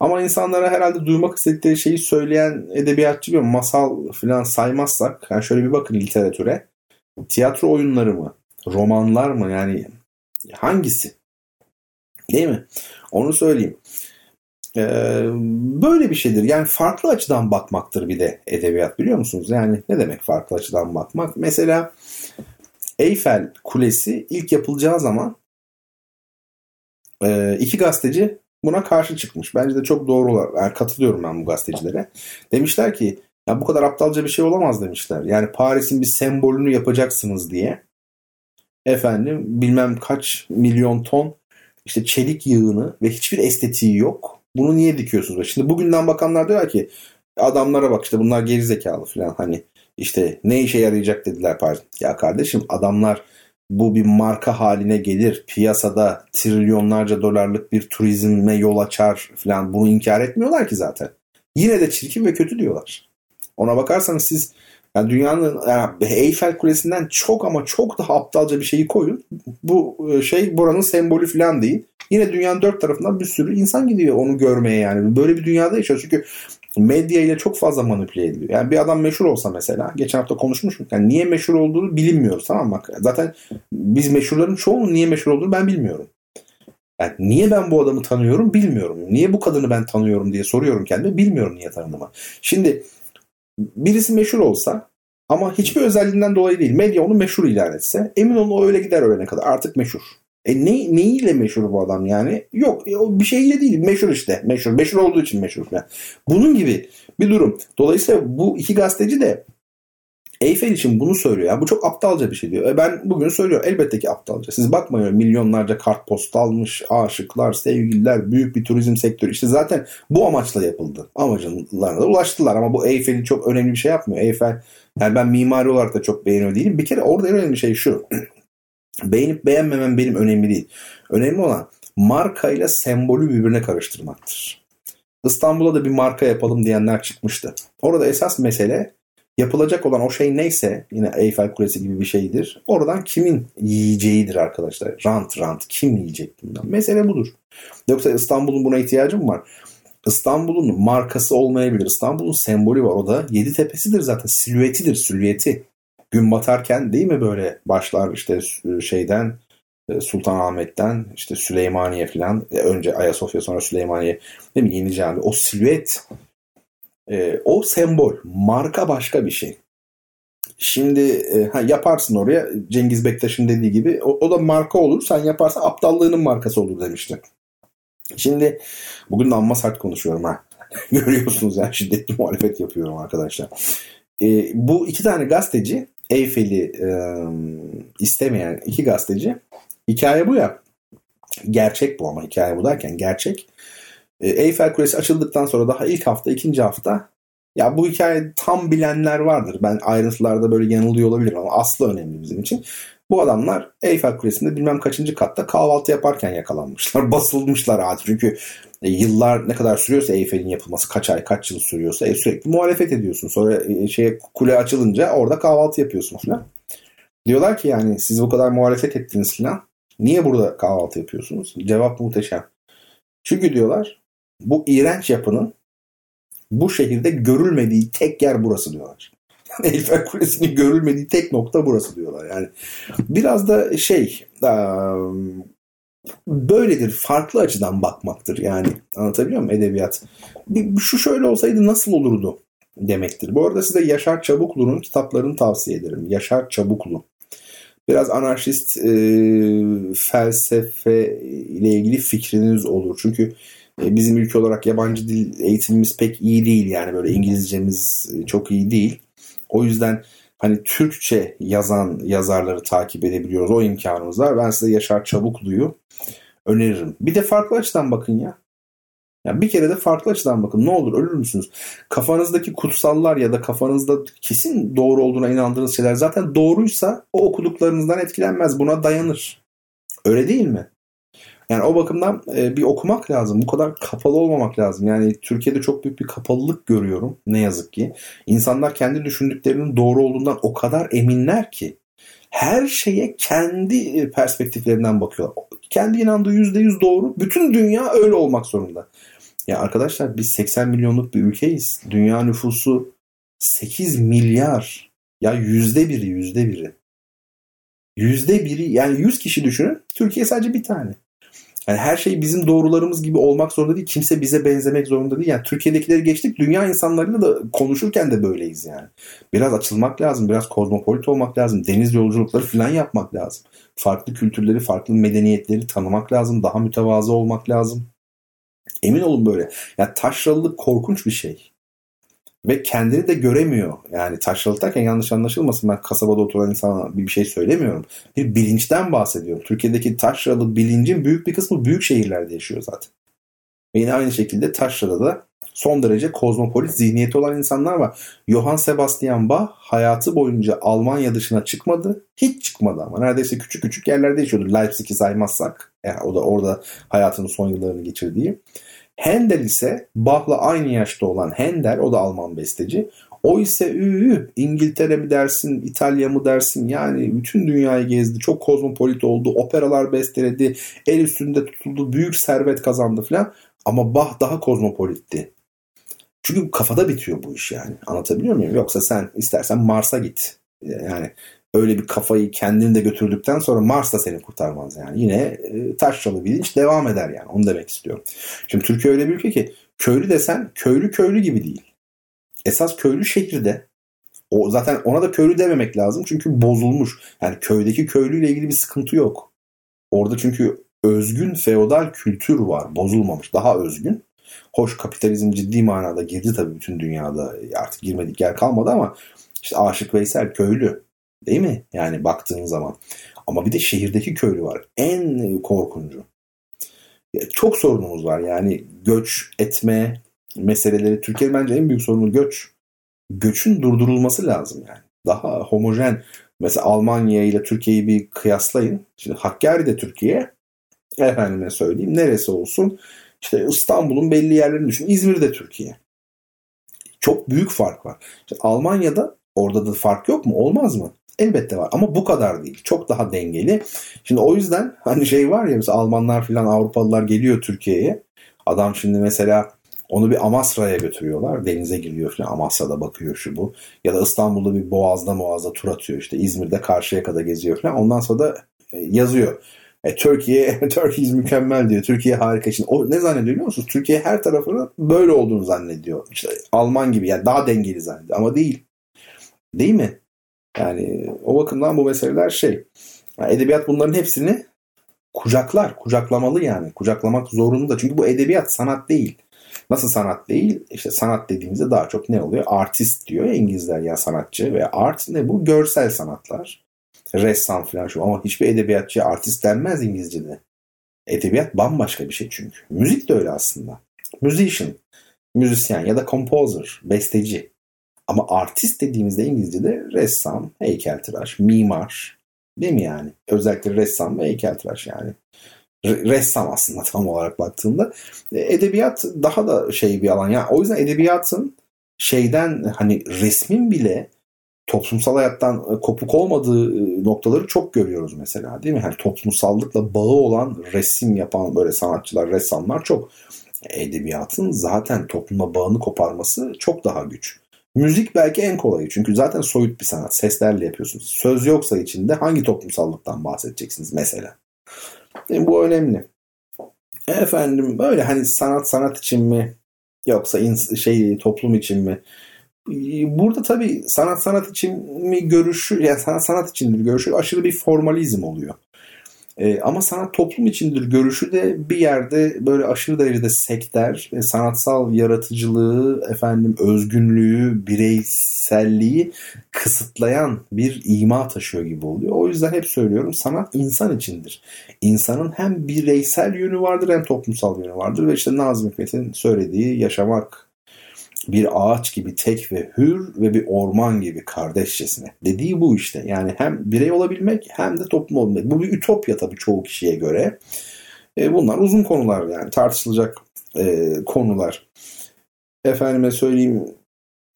Ama insanlara herhalde duymak istedikleri şeyi söyleyen edebiyatçı bir masal falan saymazsak yani şöyle bir bakın literatüre. Tiyatro oyunları mı? Romanlar mı yani hangisi? Değil mi? Onu söyleyeyim. Ee, böyle bir şeydir. Yani farklı açıdan bakmaktır bir de edebiyat biliyor musunuz? Yani ne demek farklı açıdan bakmak? Mesela Eyfel Kulesi ilk yapılacağı zaman e, iki gazeteci buna karşı çıkmış. Bence de çok doğru yani katılıyorum ben bu gazetecilere. Demişler ki ya bu kadar aptalca bir şey olamaz demişler. Yani Paris'in bir sembolünü yapacaksınız diye efendim bilmem kaç milyon ton işte çelik yığını ve hiçbir estetiği yok. Bunu niye dikiyorsunuz? Şimdi bugünden bakanlar diyorlar ki adamlara bak işte bunlar geri zekalı falan hani işte ne işe yarayacak dediler pardon. Ya kardeşim adamlar bu bir marka haline gelir. Piyasada trilyonlarca dolarlık bir turizme yol açar falan. Bunu inkar etmiyorlar ki zaten. Yine de çirkin ve kötü diyorlar. Ona bakarsanız siz yani dünyanın yani Eyfel Kulesi'nden çok ama çok daha aptalca bir şeyi koyun. Bu e, şey buranın sembolü falan değil. Yine dünyanın dört tarafından bir sürü insan gidiyor onu görmeye yani. Böyle bir dünyada yaşıyor. Çünkü medya ile çok fazla manipüle ediliyor. Yani bir adam meşhur olsa mesela geçen hafta konuşmuştuk. Yani niye meşhur olduğunu bilinmiyoruz tamam mı? Zaten biz meşhurların çoğunun niye meşhur olduğunu ben bilmiyorum. Yani niye ben bu adamı tanıyorum bilmiyorum. Niye bu kadını ben tanıyorum diye soruyorum kendime. Bilmiyorum niye tanıdığımı. Şimdi birisi meşhur olsa ama hiçbir özelliğinden dolayı değil. Medya onu meşhur ilan etse emin olun o öyle gider ölene kadar. Artık meşhur. E ne, neyiyle meşhur bu adam yani? Yok e, o bir şeyle değil. Meşhur işte. Meşhur. Meşhur olduğu için meşhur. Yani bunun gibi bir durum. Dolayısıyla bu iki gazeteci de Eyfel için bunu söylüyor. Yani bu çok aptalca bir şey diyor. E ben bugün söylüyorum. Elbette ki aptalca. Siz bakmayın milyonlarca kartpostalmış, aşıklar, sevgililer, büyük bir turizm sektörü. İşte zaten bu amaçla yapıldı. Amaclarına da ulaştılar. Ama bu Eyfel'i çok önemli bir şey yapmıyor. Eyfel yani ben mimari olarak da çok beğeniyor değilim. Bir kere orada en önemli şey şu. Beğenip beğenmemem benim önemli değil. Önemli olan marka ile sembolü birbirine karıştırmaktır. İstanbul'a da bir marka yapalım diyenler çıkmıştı. Orada esas mesele yapılacak olan o şey neyse yine Eyfel Kulesi gibi bir şeydir. Oradan kimin yiyeceğidir arkadaşlar. Rant rant kim yiyecek bundan. Mesele budur. Yoksa İstanbul'un buna ihtiyacı mı var? İstanbul'un markası olmayabilir. İstanbul'un sembolü var. O da yedi tepesidir zaten. Silüetidir, silüeti. Gün batarken değil mi böyle başlar işte şeyden E, Sultanahmet'ten işte Süleymaniye falan e, önce Ayasofya sonra Süleymaniye değil mi Yeni Cami o silüet e, o sembol marka başka bir şey. Şimdi e, ha, yaparsın oraya Cengiz Bektaş'ın dediği gibi o, o da marka olur sen yaparsan aptallığının markası olur demişti. Şimdi bugün de amma sert konuşuyorum ha. Görüyorsunuz yani şiddetli muhalefet yapıyorum arkadaşlar. E, bu iki tane gazeteci Eyfel'i e, istemeyen iki gazeteci hikaye bu ya. Gerçek bu ama hikaye bu derken gerçek. E, Eyfel Kulesi açıldıktan sonra daha ilk hafta ikinci hafta ya bu hikaye tam bilenler vardır. Ben ayrıntılarda böyle yanılıyor olabilirim ama aslı önemli bizim için. Bu adamlar Eyfel Kulesi'nde bilmem kaçıncı katta kahvaltı yaparken yakalanmışlar. Basılmışlar ağaç. Çünkü e, yıllar ne kadar sürüyorsa Eyfel'in yapılması kaç ay kaç yıl sürüyorsa e, sürekli muhalefet ediyorsun. Sonra e, şeye kule açılınca orada kahvaltı yapıyorsun falan. Diyorlar ki yani siz bu kadar muhalefet ettiniz falan. Niye burada kahvaltı yapıyorsunuz? Cevap muhteşem. Çünkü diyorlar bu iğrenç yapının bu şehirde görülmediği tek yer burası diyorlar. Yani Eyfel Kulesi'nin görülmediği tek nokta burası diyorlar. Yani biraz da şey böyledir. Farklı açıdan bakmaktır. Yani anlatabiliyor muyum edebiyat? Şu şöyle olsaydı nasıl olurdu demektir. Bu arada size Yaşar Çabuklu'nun kitaplarını tavsiye ederim. Yaşar Çabuklu. Biraz anarşist e, felsefe ile ilgili fikriniz olur. Çünkü bizim ülke olarak yabancı dil eğitimimiz pek iyi değil. Yani böyle İngilizcemiz e, çok iyi değil. O yüzden hani Türkçe yazan yazarları takip edebiliyoruz. O imkanımız var. Ben size Yaşar Çabuklu'yu öneririm. Bir de farklı açıdan bakın ya. Yani bir kere de farklı açıdan bakın. Ne olur ölür müsünüz? Kafanızdaki kutsallar ya da kafanızda kesin doğru olduğuna inandığınız şeyler zaten doğruysa o okuduklarınızdan etkilenmez. Buna dayanır. Öyle değil mi? Yani o bakımdan e, bir okumak lazım. Bu kadar kapalı olmamak lazım. Yani Türkiye'de çok büyük bir kapalılık görüyorum ne yazık ki. İnsanlar kendi düşündüklerinin doğru olduğundan o kadar eminler ki her şeye kendi e, perspektiflerinden bakıyorlar. Kendi inandığı %100 doğru. Bütün dünya öyle olmak zorunda. Ya arkadaşlar biz 80 milyonluk bir ülkeyiz. Dünya nüfusu 8 milyar. Ya yüzde biri yüzde biri. Yüzde biri yani 100 kişi düşünün. Türkiye sadece bir tane. Yani her şey bizim doğrularımız gibi olmak zorunda değil. Kimse bize benzemek zorunda değil. Yani Türkiye'dekileri geçtik. Dünya insanlarıyla da konuşurken de böyleyiz yani. Biraz açılmak lazım. Biraz kozmopolit olmak lazım. Deniz yolculukları falan yapmak lazım. Farklı kültürleri, farklı medeniyetleri tanımak lazım. Daha mütevazı olmak lazım. Emin olun böyle. Ya yani taşralılık korkunç bir şey ve kendini de göremiyor. Yani taşralık yanlış anlaşılmasın ben kasabada oturan insana bir şey söylemiyorum. Bir bilinçten bahsediyorum. Türkiye'deki taşralı bilincin büyük bir kısmı büyük şehirlerde yaşıyor zaten. Ve yine aynı şekilde taşrada da son derece kozmopolit zihniyeti olan insanlar var. Johann Sebastian Bach hayatı boyunca Almanya dışına çıkmadı. Hiç çıkmadı ama. Neredeyse küçük küçük yerlerde yaşıyordu. Leipzig'i saymazsak. Yani o da orada hayatının son yıllarını geçirdiği. Handel ise Bach'la aynı yaşta olan Handel, o da Alman besteci. O ise ü, İngiltere mi dersin, İtalya mı dersin yani bütün dünyayı gezdi. Çok kozmopolit oldu. Operalar besteledi. El üstünde tutuldu. Büyük servet kazandı falan. Ama Bach daha kozmopolitti. Çünkü kafada bitiyor bu iş yani. Anlatabiliyor muyum? Yoksa sen istersen Mars'a git. Yani öyle bir kafayı kendini de götürdükten sonra Mars da seni kurtarmaz yani. Yine e, taşralı bilinç devam eder yani. Onu demek istiyorum. Şimdi Türkiye öyle bir ülke ki köylü desen köylü köylü gibi değil. Esas köylü şehirde. O zaten ona da köylü dememek lazım çünkü bozulmuş. Yani köydeki köylüyle ilgili bir sıkıntı yok. Orada çünkü özgün feodal kültür var. Bozulmamış. Daha özgün. Hoş kapitalizm ciddi manada girdi tabii bütün dünyada. Artık girmedik yer kalmadı ama işte Aşık Veysel köylü. Değil mi? Yani baktığın zaman. Ama bir de şehirdeki köylü var. En korkuncu. Çok sorunumuz var. Yani göç etme meseleleri. Türkiye bence en büyük sorunu göç. Göçün durdurulması lazım yani. Daha homojen. Mesela Almanya ile Türkiye'yi bir kıyaslayın. Şimdi Hakkari de Türkiye. Efendime söyleyeyim. Neresi olsun. İşte İstanbul'un belli yerlerini düşün. İzmir de Türkiye. Çok büyük fark var. İşte Almanya'da orada da fark yok mu? Olmaz mı? Elbette var ama bu kadar değil. Çok daha dengeli. Şimdi o yüzden hani şey var ya mesela Almanlar filan Avrupalılar geliyor Türkiye'ye. Adam şimdi mesela onu bir Amasra'ya götürüyorlar. Denize giriyor falan. Amasra'da bakıyor şu bu. Ya da İstanbul'da bir boğazda boğazda tur atıyor işte. İzmir'de karşıya kadar geziyor falan. Ondan sonra da e, yazıyor. E, Türkiye, Türkiye mükemmel diyor. Türkiye harika. Şimdi o ne zannediyor biliyor musunuz? Türkiye her tarafının böyle olduğunu zannediyor. İşte Alman gibi yani daha dengeli zannediyor. Ama değil. Değil mi? Yani o bakımdan bu meseleler şey. Yani edebiyat bunların hepsini kucaklar. Kucaklamalı yani. Kucaklamak zorunda. Çünkü bu edebiyat sanat değil. Nasıl sanat değil? İşte sanat dediğimizde daha çok ne oluyor? Artist diyor ya İngilizler ya sanatçı ve art ne bu? Görsel sanatlar. Ressam falan şu ama hiçbir edebiyatçı artist denmez İngilizce'de. Edebiyat bambaşka bir şey çünkü. Müzik de öyle aslında. Musician, müzisyen ya da composer, besteci. Ama artist dediğimizde İngilizce'de ressam, heykeltıraş, mimar. Değil mi yani? Özellikle ressam ve heykeltıraş yani ressam aslında tam olarak baktığında. E, edebiyat daha da şey bir alan. Yani o yüzden edebiyatın şeyden hani resmin bile toplumsal hayattan e, kopuk olmadığı e, noktaları çok görüyoruz mesela değil mi? Hani toplumsallıkla bağı olan resim yapan böyle sanatçılar, ressamlar çok. Edebiyatın zaten toplumla bağını koparması çok daha güç. Müzik belki en kolayı çünkü zaten soyut bir sanat. Seslerle yapıyorsunuz. Söz yoksa içinde hangi toplumsallıktan bahsedeceksiniz mesela? Yani bu önemli. Efendim böyle hani sanat sanat için mi yoksa şey toplum için mi? Burada tabii sanat sanat için mi görüşü yani sanat sanat içindir görüşü aşırı bir formalizm oluyor. E, ama sanat toplum içindir görüşü de bir yerde böyle aşırı derecede sekter, e, sanatsal yaratıcılığı, efendim özgünlüğü, bireyselliği kısıtlayan bir ima taşıyor gibi oluyor. O yüzden hep söylüyorum sanat insan içindir. İnsanın hem bireysel yönü vardır hem toplumsal yönü vardır ve işte Nazım Hikmet'in söylediği yaşamak bir ağaç gibi tek ve hür ve bir orman gibi kardeşçesine. Dediği bu işte. Yani hem birey olabilmek hem de toplum olabilmek. Bu bir ütopya tabii çoğu kişiye göre. E, bunlar uzun konular yani tartışılacak e, konular. Efendime söyleyeyim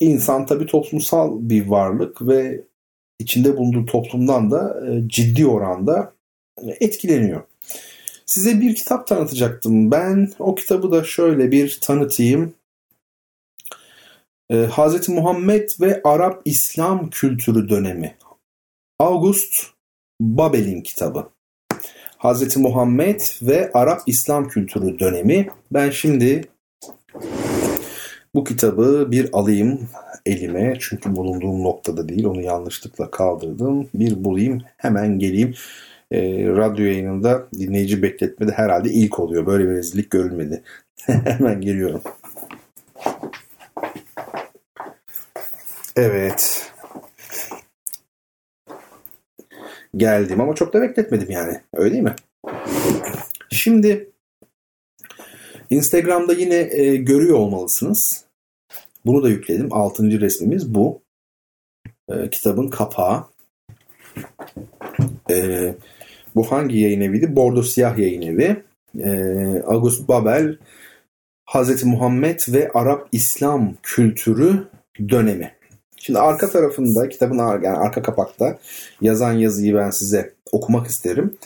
insan tabii toplumsal bir varlık ve içinde bulunduğu toplumdan da e, ciddi oranda etkileniyor. Size bir kitap tanıtacaktım. Ben o kitabı da şöyle bir tanıtayım. Ee, Hz. Muhammed ve Arap İslam kültürü dönemi. August Babel'in kitabı. Hz. Muhammed ve Arap İslam kültürü dönemi. Ben şimdi bu kitabı bir alayım elime. Çünkü bulunduğum noktada değil. Onu yanlışlıkla kaldırdım. Bir bulayım hemen geleyim. E, radyo yayınında dinleyici bekletmedi herhalde ilk oluyor. Böyle bir rezillik görülmedi. hemen geliyorum. Evet. Geldim ama çok da bekletmedim yani. Öyle değil mi? Şimdi Instagram'da yine e, görüyor olmalısınız. Bunu da yükledim. Altıncı resmimiz bu. E, kitabın kapağı. E, bu hangi yayın eviydi? Bordo Siyah yayın evi. E, August Babel Hz. Muhammed ve Arap İslam kültürü dönemi. Şimdi arka tarafında kitabın yani arka kapakta yazan yazıyı ben size okumak isterim.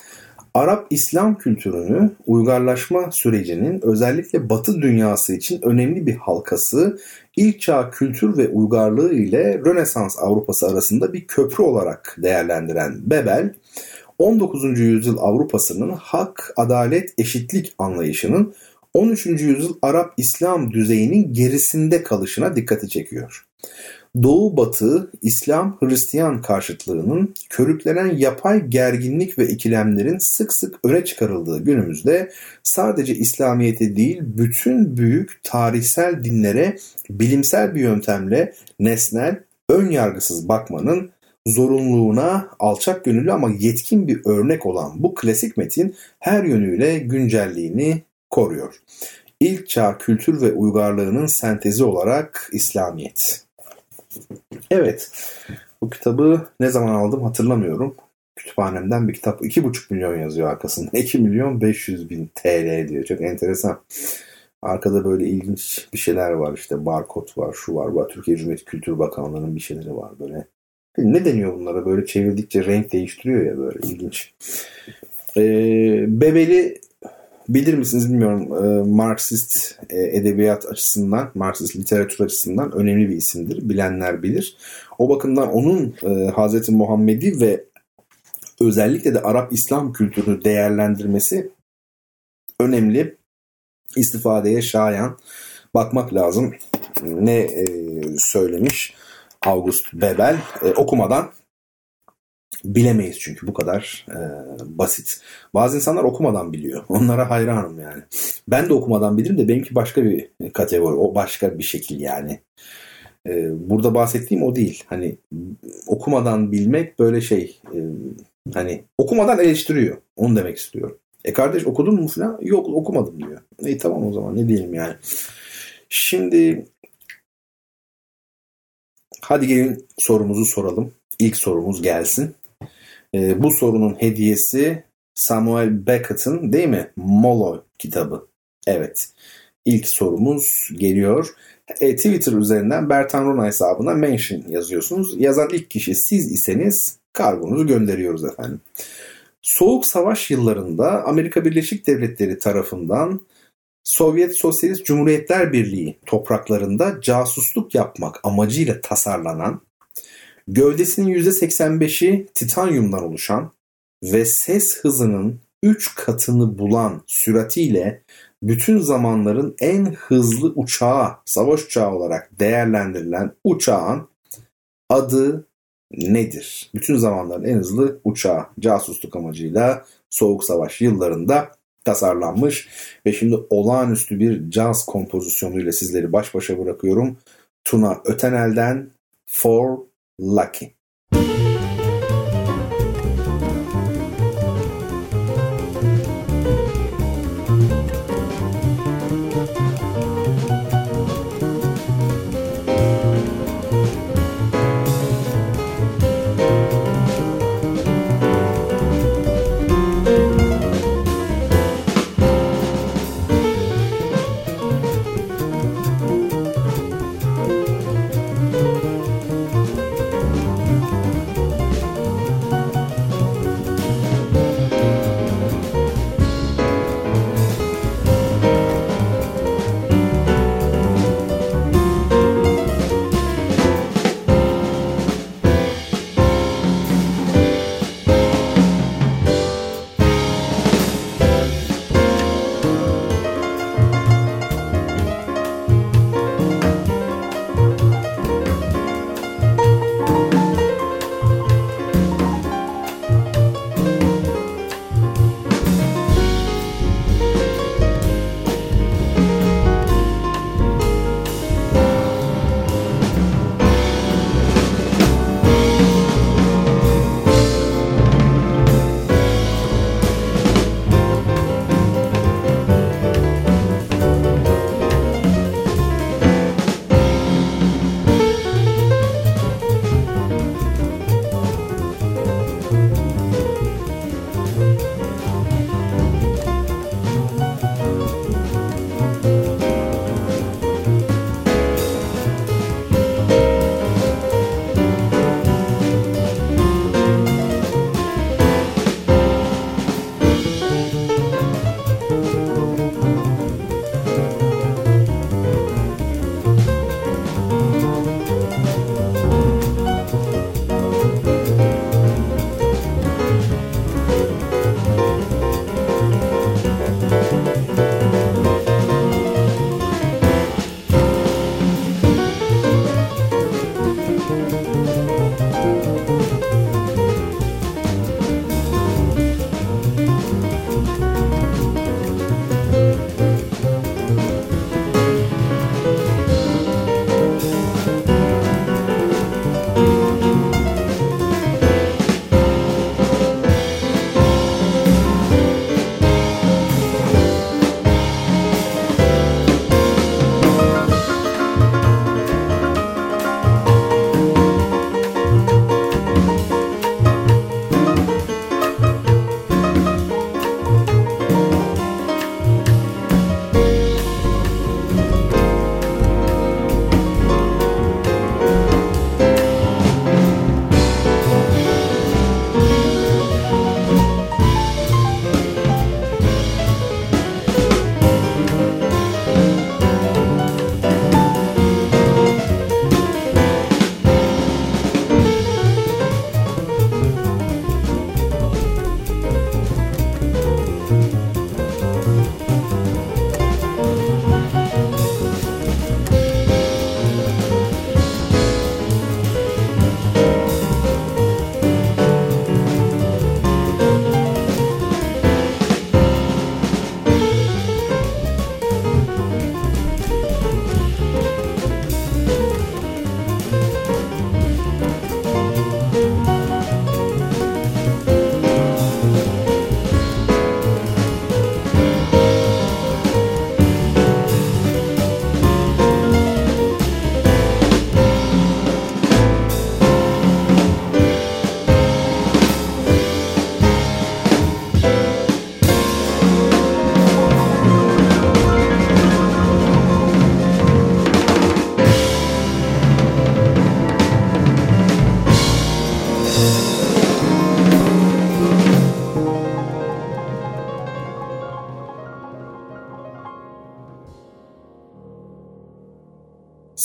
Arap İslam kültürünü uygarlaşma sürecinin özellikle Batı dünyası için önemli bir halkası, ilk çağ kültür ve uygarlığı ile Rönesans Avrupası arasında bir köprü olarak değerlendiren Bebel, 19. yüzyıl Avrupa'sının hak, adalet, eşitlik anlayışının 13. yüzyıl Arap İslam düzeyinin gerisinde kalışına dikkati çekiyor. Doğu-Batı İslam-Hristiyan karşıtlığının körüklenen yapay gerginlik ve ikilemlerin sık sık öne çıkarıldığı günümüzde sadece İslamiyet'e değil bütün büyük tarihsel dinlere bilimsel bir yöntemle nesnel, ön yargısız bakmanın zorunluluğuna alçak gönüllü ama yetkin bir örnek olan bu klasik metin her yönüyle güncelliğini koruyor. İlk çağ kültür ve uygarlığının sentezi olarak İslamiyet. Evet. Bu kitabı ne zaman aldım hatırlamıyorum. Kütüphanemden bir kitap. 2,5 milyon yazıyor arkasında. 2 milyon 500 bin TL diyor. Çok enteresan. Arkada böyle ilginç bir şeyler var. İşte barkod var, şu var. Bu Türkiye Cumhuriyeti Kültür Bakanlığı'nın bir şeyleri var böyle. Ne deniyor bunlara? Böyle çevirdikçe renk değiştiriyor ya böyle ilginç. Ee, Bebeli bilir misiniz bilmiyorum e, Marksist e, edebiyat açısından, Marksist literatür açısından önemli bir isimdir. Bilenler bilir. O bakımdan onun e, Hazreti Muhammed'i ve özellikle de Arap İslam kültürünü değerlendirmesi önemli istifadeye şayan bakmak lazım. Ne e, söylemiş August Bebel e, okumadan bilemeyiz çünkü bu kadar e, basit. Bazı insanlar okumadan biliyor. Onlara hayranım yani. Ben de okumadan bilirim de benimki başka bir kategori. O başka bir şekil yani. E, burada bahsettiğim o değil. Hani okumadan bilmek böyle şey e, hani okumadan eleştiriyor. Onu demek istiyorum. E kardeş okudun mu falan? Yok okumadım diyor. E tamam o zaman ne diyelim yani. Şimdi hadi gelin sorumuzu soralım. İlk sorumuz gelsin. E, bu sorunun hediyesi Samuel Beckett'ın değil mi? Molo kitabı. Evet. İlk sorumuz geliyor. E, Twitter üzerinden Bertan Rona hesabına mention yazıyorsunuz. Yazan ilk kişi siz iseniz kargonuzu gönderiyoruz efendim. Soğuk Savaş yıllarında Amerika Birleşik Devletleri tarafından Sovyet Sosyalist Cumhuriyetler Birliği topraklarında casusluk yapmak amacıyla tasarlanan, gövdesinin %85'i titanyumdan oluşan ve ses hızının 3 katını bulan süratiyle bütün zamanların en hızlı uçağı, savaş uçağı olarak değerlendirilen uçağın adı nedir? Bütün zamanların en hızlı uçağı casusluk amacıyla Soğuk Savaş yıllarında tasarlanmış ve şimdi olağanüstü bir caz kompozisyonuyla sizleri baş başa bırakıyorum. Tuna Ötenel'den For Lucky.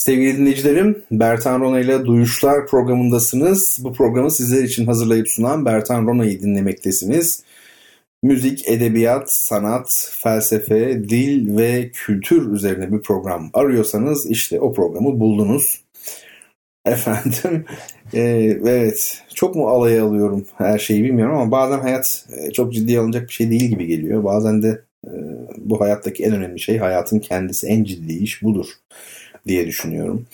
Sevgili dinleyicilerim, Bertan Rona ile Duyuşlar programındasınız. Bu programı sizler için hazırlayıp sunan Bertan Rona'yı dinlemektesiniz. Müzik, edebiyat, sanat, felsefe, dil ve kültür üzerine bir program arıyorsanız işte o programı buldunuz. Efendim, e, evet çok mu alaya alıyorum her şeyi bilmiyorum ama bazen hayat e, çok ciddiye alınacak bir şey değil gibi geliyor. Bazen de e, bu hayattaki en önemli şey hayatın kendisi en ciddi iş budur diye düşünüyorum.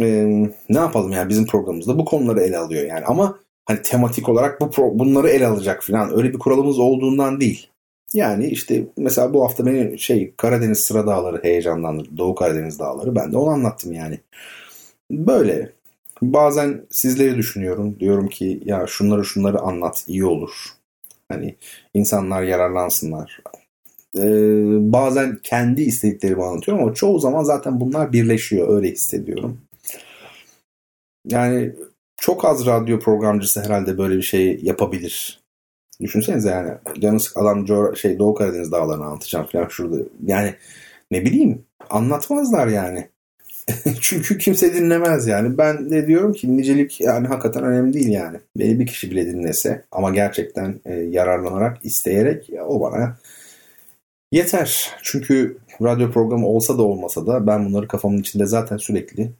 Ee, ne yapalım yani bizim programımızda bu konuları ele alıyor yani ama hani tematik olarak bu pro, bunları ele alacak falan öyle bir kuralımız olduğundan değil. Yani işte mesela bu hafta beni şey Karadeniz sıra dağları heyecanlandırdı. Doğu Karadeniz dağları. Ben de onu anlattım yani. Böyle. Bazen sizleri düşünüyorum. Diyorum ki ya şunları şunları anlat iyi olur. Hani insanlar yararlansınlar. Ee, bazen kendi istediklerimi anlatıyorum ama çoğu zaman zaten bunlar birleşiyor. Öyle hissediyorum. Yani çok az radyo programcısı herhalde böyle bir şey yapabilir. Düşünsenize yani canı sık adam şey Doğu Karadeniz dağlarını anlatacağım falan şurada. Yani ne bileyim anlatmazlar yani. Çünkü kimse dinlemez yani. Ben de diyorum ki nicelik yani hakikaten önemli değil yani. Beni bir kişi bile dinlese ama gerçekten e, yararlanarak, isteyerek ya, o bana yeter. Çünkü radyo programı olsa da olmasa da ben bunları kafamın içinde zaten sürekli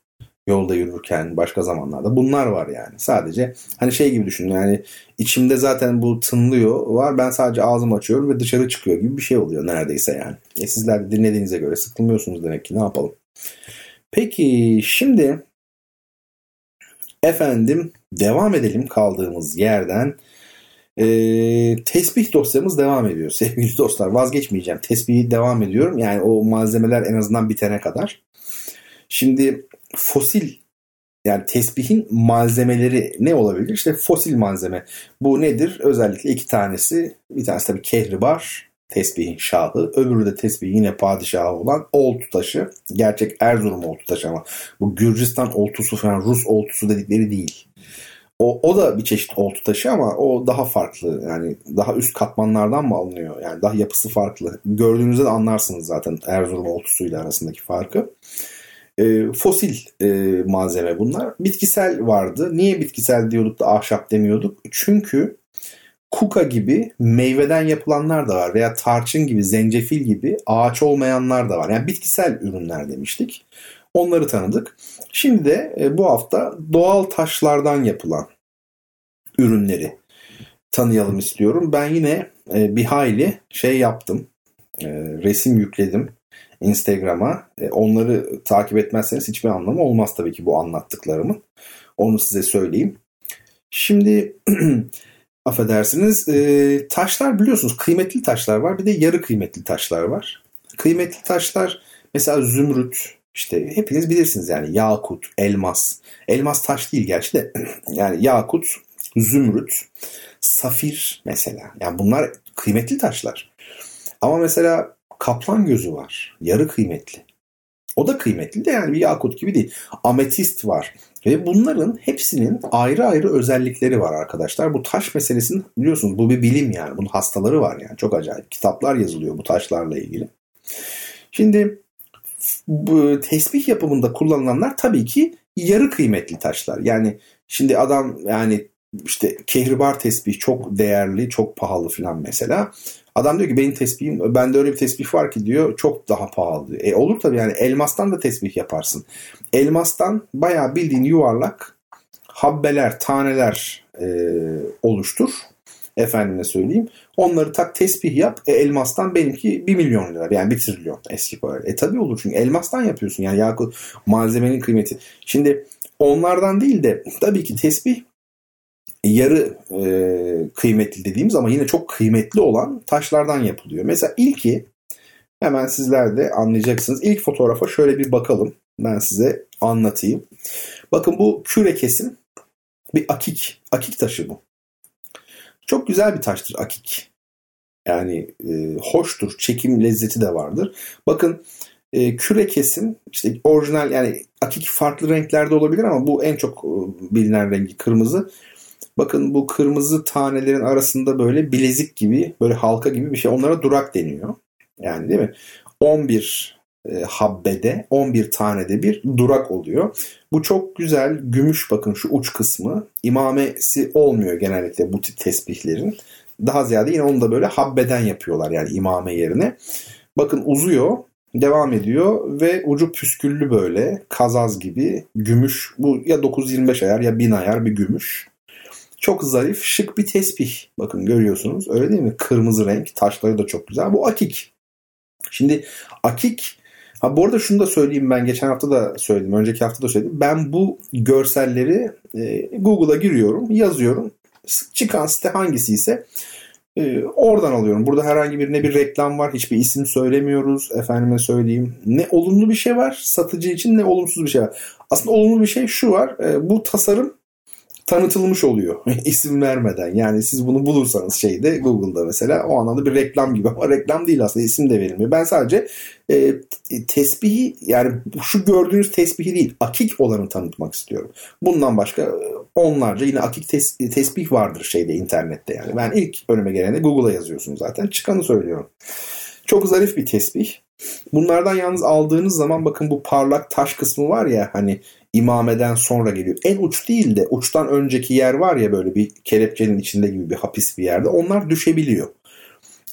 yolda yürürken başka zamanlarda bunlar var yani. Sadece hani şey gibi düşün yani içimde zaten bu tınlıyor var ben sadece ağzımı açıyorum ve dışarı çıkıyor gibi bir şey oluyor neredeyse yani. E sizler dinlediğinize göre sıkılmıyorsunuz demek ki ne yapalım. Peki şimdi efendim devam edelim kaldığımız yerden. Ee, tesbih dosyamız devam ediyor sevgili dostlar. Vazgeçmeyeceğim. Tesbihi devam ediyorum. Yani o malzemeler en azından bitene kadar. Şimdi fosil yani tesbihin malzemeleri ne olabilir? İşte fosil malzeme. Bu nedir? Özellikle iki tanesi. Bir tanesi tabii kehribar, tesbihin şahı. Öbürü de tesbih yine padişahı olan oltu taşı. Gerçek Erzurum oltu taşı ama bu Gürcistan oltusu falan Rus oltusu dedikleri değil. O, o da bir çeşit oltu taşı ama o daha farklı. Yani daha üst katmanlardan mı alınıyor? Yani daha yapısı farklı. Gördüğünüzde de anlarsınız zaten Erzurum oltusuyla arasındaki farkı. E, fosil e, malzeme bunlar. Bitkisel vardı. Niye bitkisel diyorduk da ahşap demiyorduk? Çünkü kuka gibi meyveden yapılanlar da var veya tarçın gibi, zencefil gibi ağaç olmayanlar da var. Yani bitkisel ürünler demiştik. Onları tanıdık. Şimdi de e, bu hafta doğal taşlardan yapılan ürünleri tanıyalım istiyorum. Ben yine e, bir hayli şey yaptım. E, resim yükledim Instagram'a. onları takip etmezseniz hiçbir anlamı olmaz tabii ki bu anlattıklarımı. Onu size söyleyeyim. Şimdi affedersiniz taşlar biliyorsunuz kıymetli taşlar var bir de yarı kıymetli taşlar var. Kıymetli taşlar mesela zümrüt, işte hepiniz bilirsiniz yani yakut, elmas. Elmas taş değil gerçi de yani yakut, zümrüt, safir mesela. Yani bunlar kıymetli taşlar. Ama mesela kaplan gözü var. Yarı kıymetli. O da kıymetli de yani bir yakut gibi değil. Ametist var. Ve bunların hepsinin ayrı ayrı özellikleri var arkadaşlar. Bu taş meselesinin biliyorsunuz bu bir bilim yani. Bunun hastaları var yani. Çok acayip. Kitaplar yazılıyor bu taşlarla ilgili. Şimdi bu tesbih yapımında kullanılanlar tabii ki yarı kıymetli taşlar. Yani şimdi adam yani işte kehribar tesbih çok değerli, çok pahalı falan mesela. Adam diyor ki benim tesbihim, bende öyle bir tesbih var ki diyor çok daha pahalı. E olur tabii yani elmastan da tesbih yaparsın. Elmastan bayağı bildiğin yuvarlak habbeler, taneler e, oluştur. Efendime söyleyeyim. Onları tak tesbih yap. E, elmastan benimki 1 milyon lira. Yani 1 trilyon eski para. E tabi olur çünkü elmastan yapıyorsun. Yani yakut malzemenin kıymeti. Şimdi onlardan değil de tabii ki tesbih yarı e, kıymetli dediğimiz ama yine çok kıymetli olan taşlardan yapılıyor. Mesela ilki hemen sizler de anlayacaksınız. İlk fotoğrafa şöyle bir bakalım. Ben size anlatayım. Bakın bu küre kesim bir akik. Akik taşı bu. Çok güzel bir taştır akik. Yani e, hoştur, çekim lezzeti de vardır. Bakın e, küre kesim işte orijinal yani akik farklı renklerde olabilir ama bu en çok e, bilinen rengi kırmızı. Bakın bu kırmızı tanelerin arasında böyle bilezik gibi böyle halka gibi bir şey. Onlara durak deniyor. Yani değil mi? 11 e, habbede 11 tane de bir durak oluyor. Bu çok güzel gümüş bakın şu uç kısmı imamesi olmuyor genellikle bu tip tesbihlerin. Daha ziyade yine onu da böyle habbeden yapıyorlar yani imame yerine. Bakın uzuyor devam ediyor ve ucu püsküllü böyle kazaz gibi gümüş bu ya 925 ayar ya 1000 ayar bir gümüş. Çok zarif şık bir tesbih bakın görüyorsunuz öyle değil mi? Kırmızı renk taşları da çok güzel bu akik. Şimdi akik Ha bu arada şunu da söyleyeyim ben geçen hafta da söyledim, önceki hafta da söyledim. Ben bu görselleri e, Google'a giriyorum, yazıyorum. Çıkan site hangisi ise e, oradan alıyorum. Burada herhangi bir ne bir reklam var, hiçbir isim söylemiyoruz. Efendime söyleyeyim. Ne olumlu bir şey var satıcı için ne olumsuz bir şey var. Aslında olumlu bir şey şu var. E, bu tasarım tanıtılmış oluyor isim vermeden. Yani siz bunu bulursanız şeyde Google'da mesela o anlamda bir reklam gibi ama reklam değil aslında isim de verilmiyor. Ben sadece e, tesbihi yani şu gördüğünüz tesbihi değil akik olanı tanıtmak istiyorum. Bundan başka e, onlarca yine akik tes, tesbih vardır şeyde internette yani. Ben ilk önüme gelene Google'a yazıyorsun zaten çıkanı söylüyorum. Çok zarif bir tesbih. Bunlardan yalnız aldığınız zaman bakın bu parlak taş kısmı var ya hani imameden sonra geliyor. En uç değil de uçtan önceki yer var ya böyle bir kelepçenin içinde gibi bir hapis bir yerde. Onlar düşebiliyor.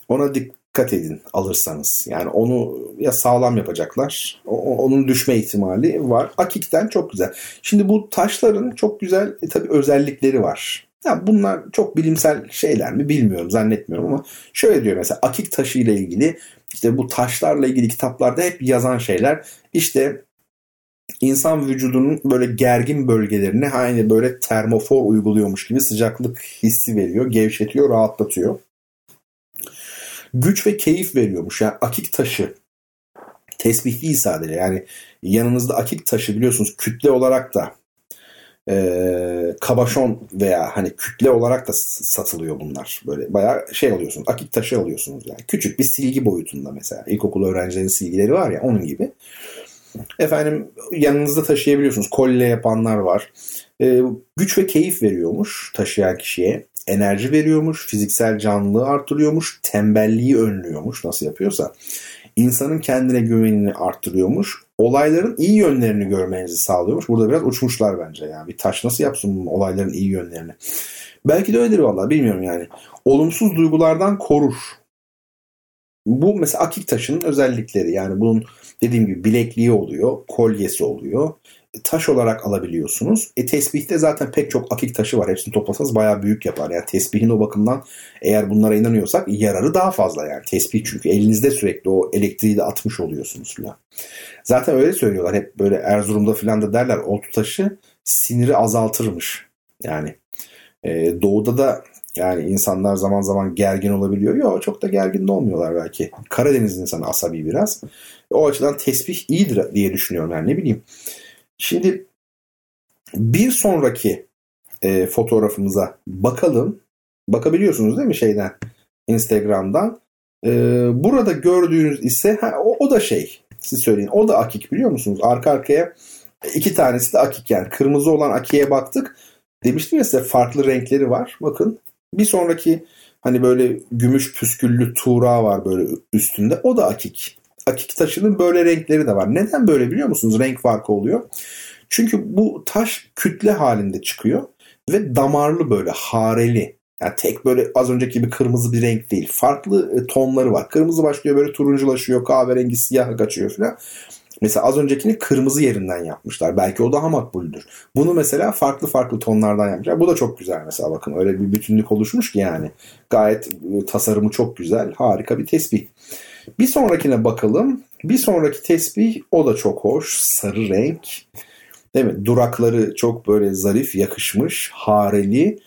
Ona dikkat edin alırsanız. Yani onu ya sağlam yapacaklar. onun düşme ihtimali var. Akikten çok güzel. Şimdi bu taşların çok güzel e, tabii özellikleri var. Ya bunlar çok bilimsel şeyler mi bilmiyorum zannetmiyorum ama şöyle diyor mesela akik taşı ile ilgili işte bu taşlarla ilgili kitaplarda hep yazan şeyler işte insan vücudunun böyle gergin bölgelerine aynı böyle termofor uyguluyormuş gibi sıcaklık hissi veriyor, gevşetiyor, rahatlatıyor. Güç ve keyif veriyormuş. Yani akik taşı tesbih değil sadece. Yani yanınızda akik taşı biliyorsunuz kütle olarak da e, kabaşon veya hani kütle olarak da satılıyor bunlar. Böyle bayağı şey alıyorsunuz. Akik taşı alıyorsunuz yani. Küçük bir silgi boyutunda mesela. İlkokul öğrencilerinin silgileri var ya onun gibi. Efendim yanınızda taşıyabiliyorsunuz. Kolye yapanlar var. E, güç ve keyif veriyormuş taşıyan kişiye. Enerji veriyormuş. Fiziksel canlılığı arttırıyormuş. Tembelliği önlüyormuş. Nasıl yapıyorsa. İnsanın kendine güvenini arttırıyormuş. Olayların iyi yönlerini görmenizi sağlıyormuş. Burada biraz uçmuşlar bence yani. Bir taş nasıl yapsın olayların iyi yönlerini? Belki de öyledir vallahi bilmiyorum yani. Olumsuz duygulardan korur. Bu mesela akik taşının özellikleri. Yani bunun dediğim gibi bilekliği oluyor, kolyesi oluyor. E, taş olarak alabiliyorsunuz. E tesbihte zaten pek çok akik taşı var. Hepsini toplasanız bayağı büyük yapar. Yani tesbihin o bakımdan eğer bunlara inanıyorsak yararı daha fazla yani. Tesbih çünkü elinizde sürekli o elektriği de atmış oluyorsunuz falan. Zaten öyle söylüyorlar. Hep böyle Erzurum'da falan da derler oltu taşı siniri azaltırmış. Yani e, doğuda da yani insanlar zaman zaman gergin olabiliyor. Yok çok da gergin de olmuyorlar belki. Karadeniz insanı asabi biraz. O açıdan tesbih iyidir diye düşünüyorum yani ne bileyim. Şimdi bir sonraki e, fotoğrafımıza bakalım. Bakabiliyorsunuz değil mi şeyden Instagram'dan. E, burada gördüğünüz ise ha, o, o da şey siz söyleyin o da akik biliyor musunuz? Arka arkaya iki tanesi de akik yani. Kırmızı olan akiye baktık. Demiştim ya size farklı renkleri var. Bakın bir sonraki hani böyle gümüş püsküllü tuğra var böyle üstünde. O da akik. Akik taşının böyle renkleri de var. Neden böyle biliyor musunuz? Renk farkı oluyor. Çünkü bu taş kütle halinde çıkıyor ve damarlı böyle hareli. Yani tek böyle az önceki gibi kırmızı bir renk değil. Farklı e, tonları var. Kırmızı başlıyor böyle turunculaşıyor, kahverengi siyah kaçıyor falan. Mesela az öncekini kırmızı yerinden yapmışlar. Belki o daha makbuldür. Bunu mesela farklı farklı tonlardan yapmışlar. Bu da çok güzel mesela bakın. Öyle bir bütünlük oluşmuş ki yani. Gayet e, tasarımı çok güzel. Harika bir tesbih. Bir sonrakine bakalım. Bir sonraki tesbih o da çok hoş. Sarı renk. Değil mi? Durakları çok böyle zarif, yakışmış, hareli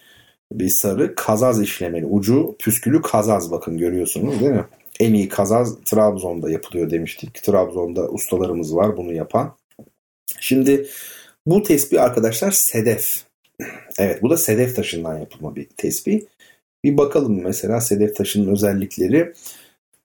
bir sarı kazaz işlemeli. Ucu püskülü kazaz bakın görüyorsunuz değil mi? En iyi kazaz Trabzon'da yapılıyor demiştik. Trabzon'da ustalarımız var bunu yapan. Şimdi bu tesbih arkadaşlar sedef. Evet bu da sedef taşından yapılma bir tesbih. Bir bakalım mesela sedef taşının özellikleri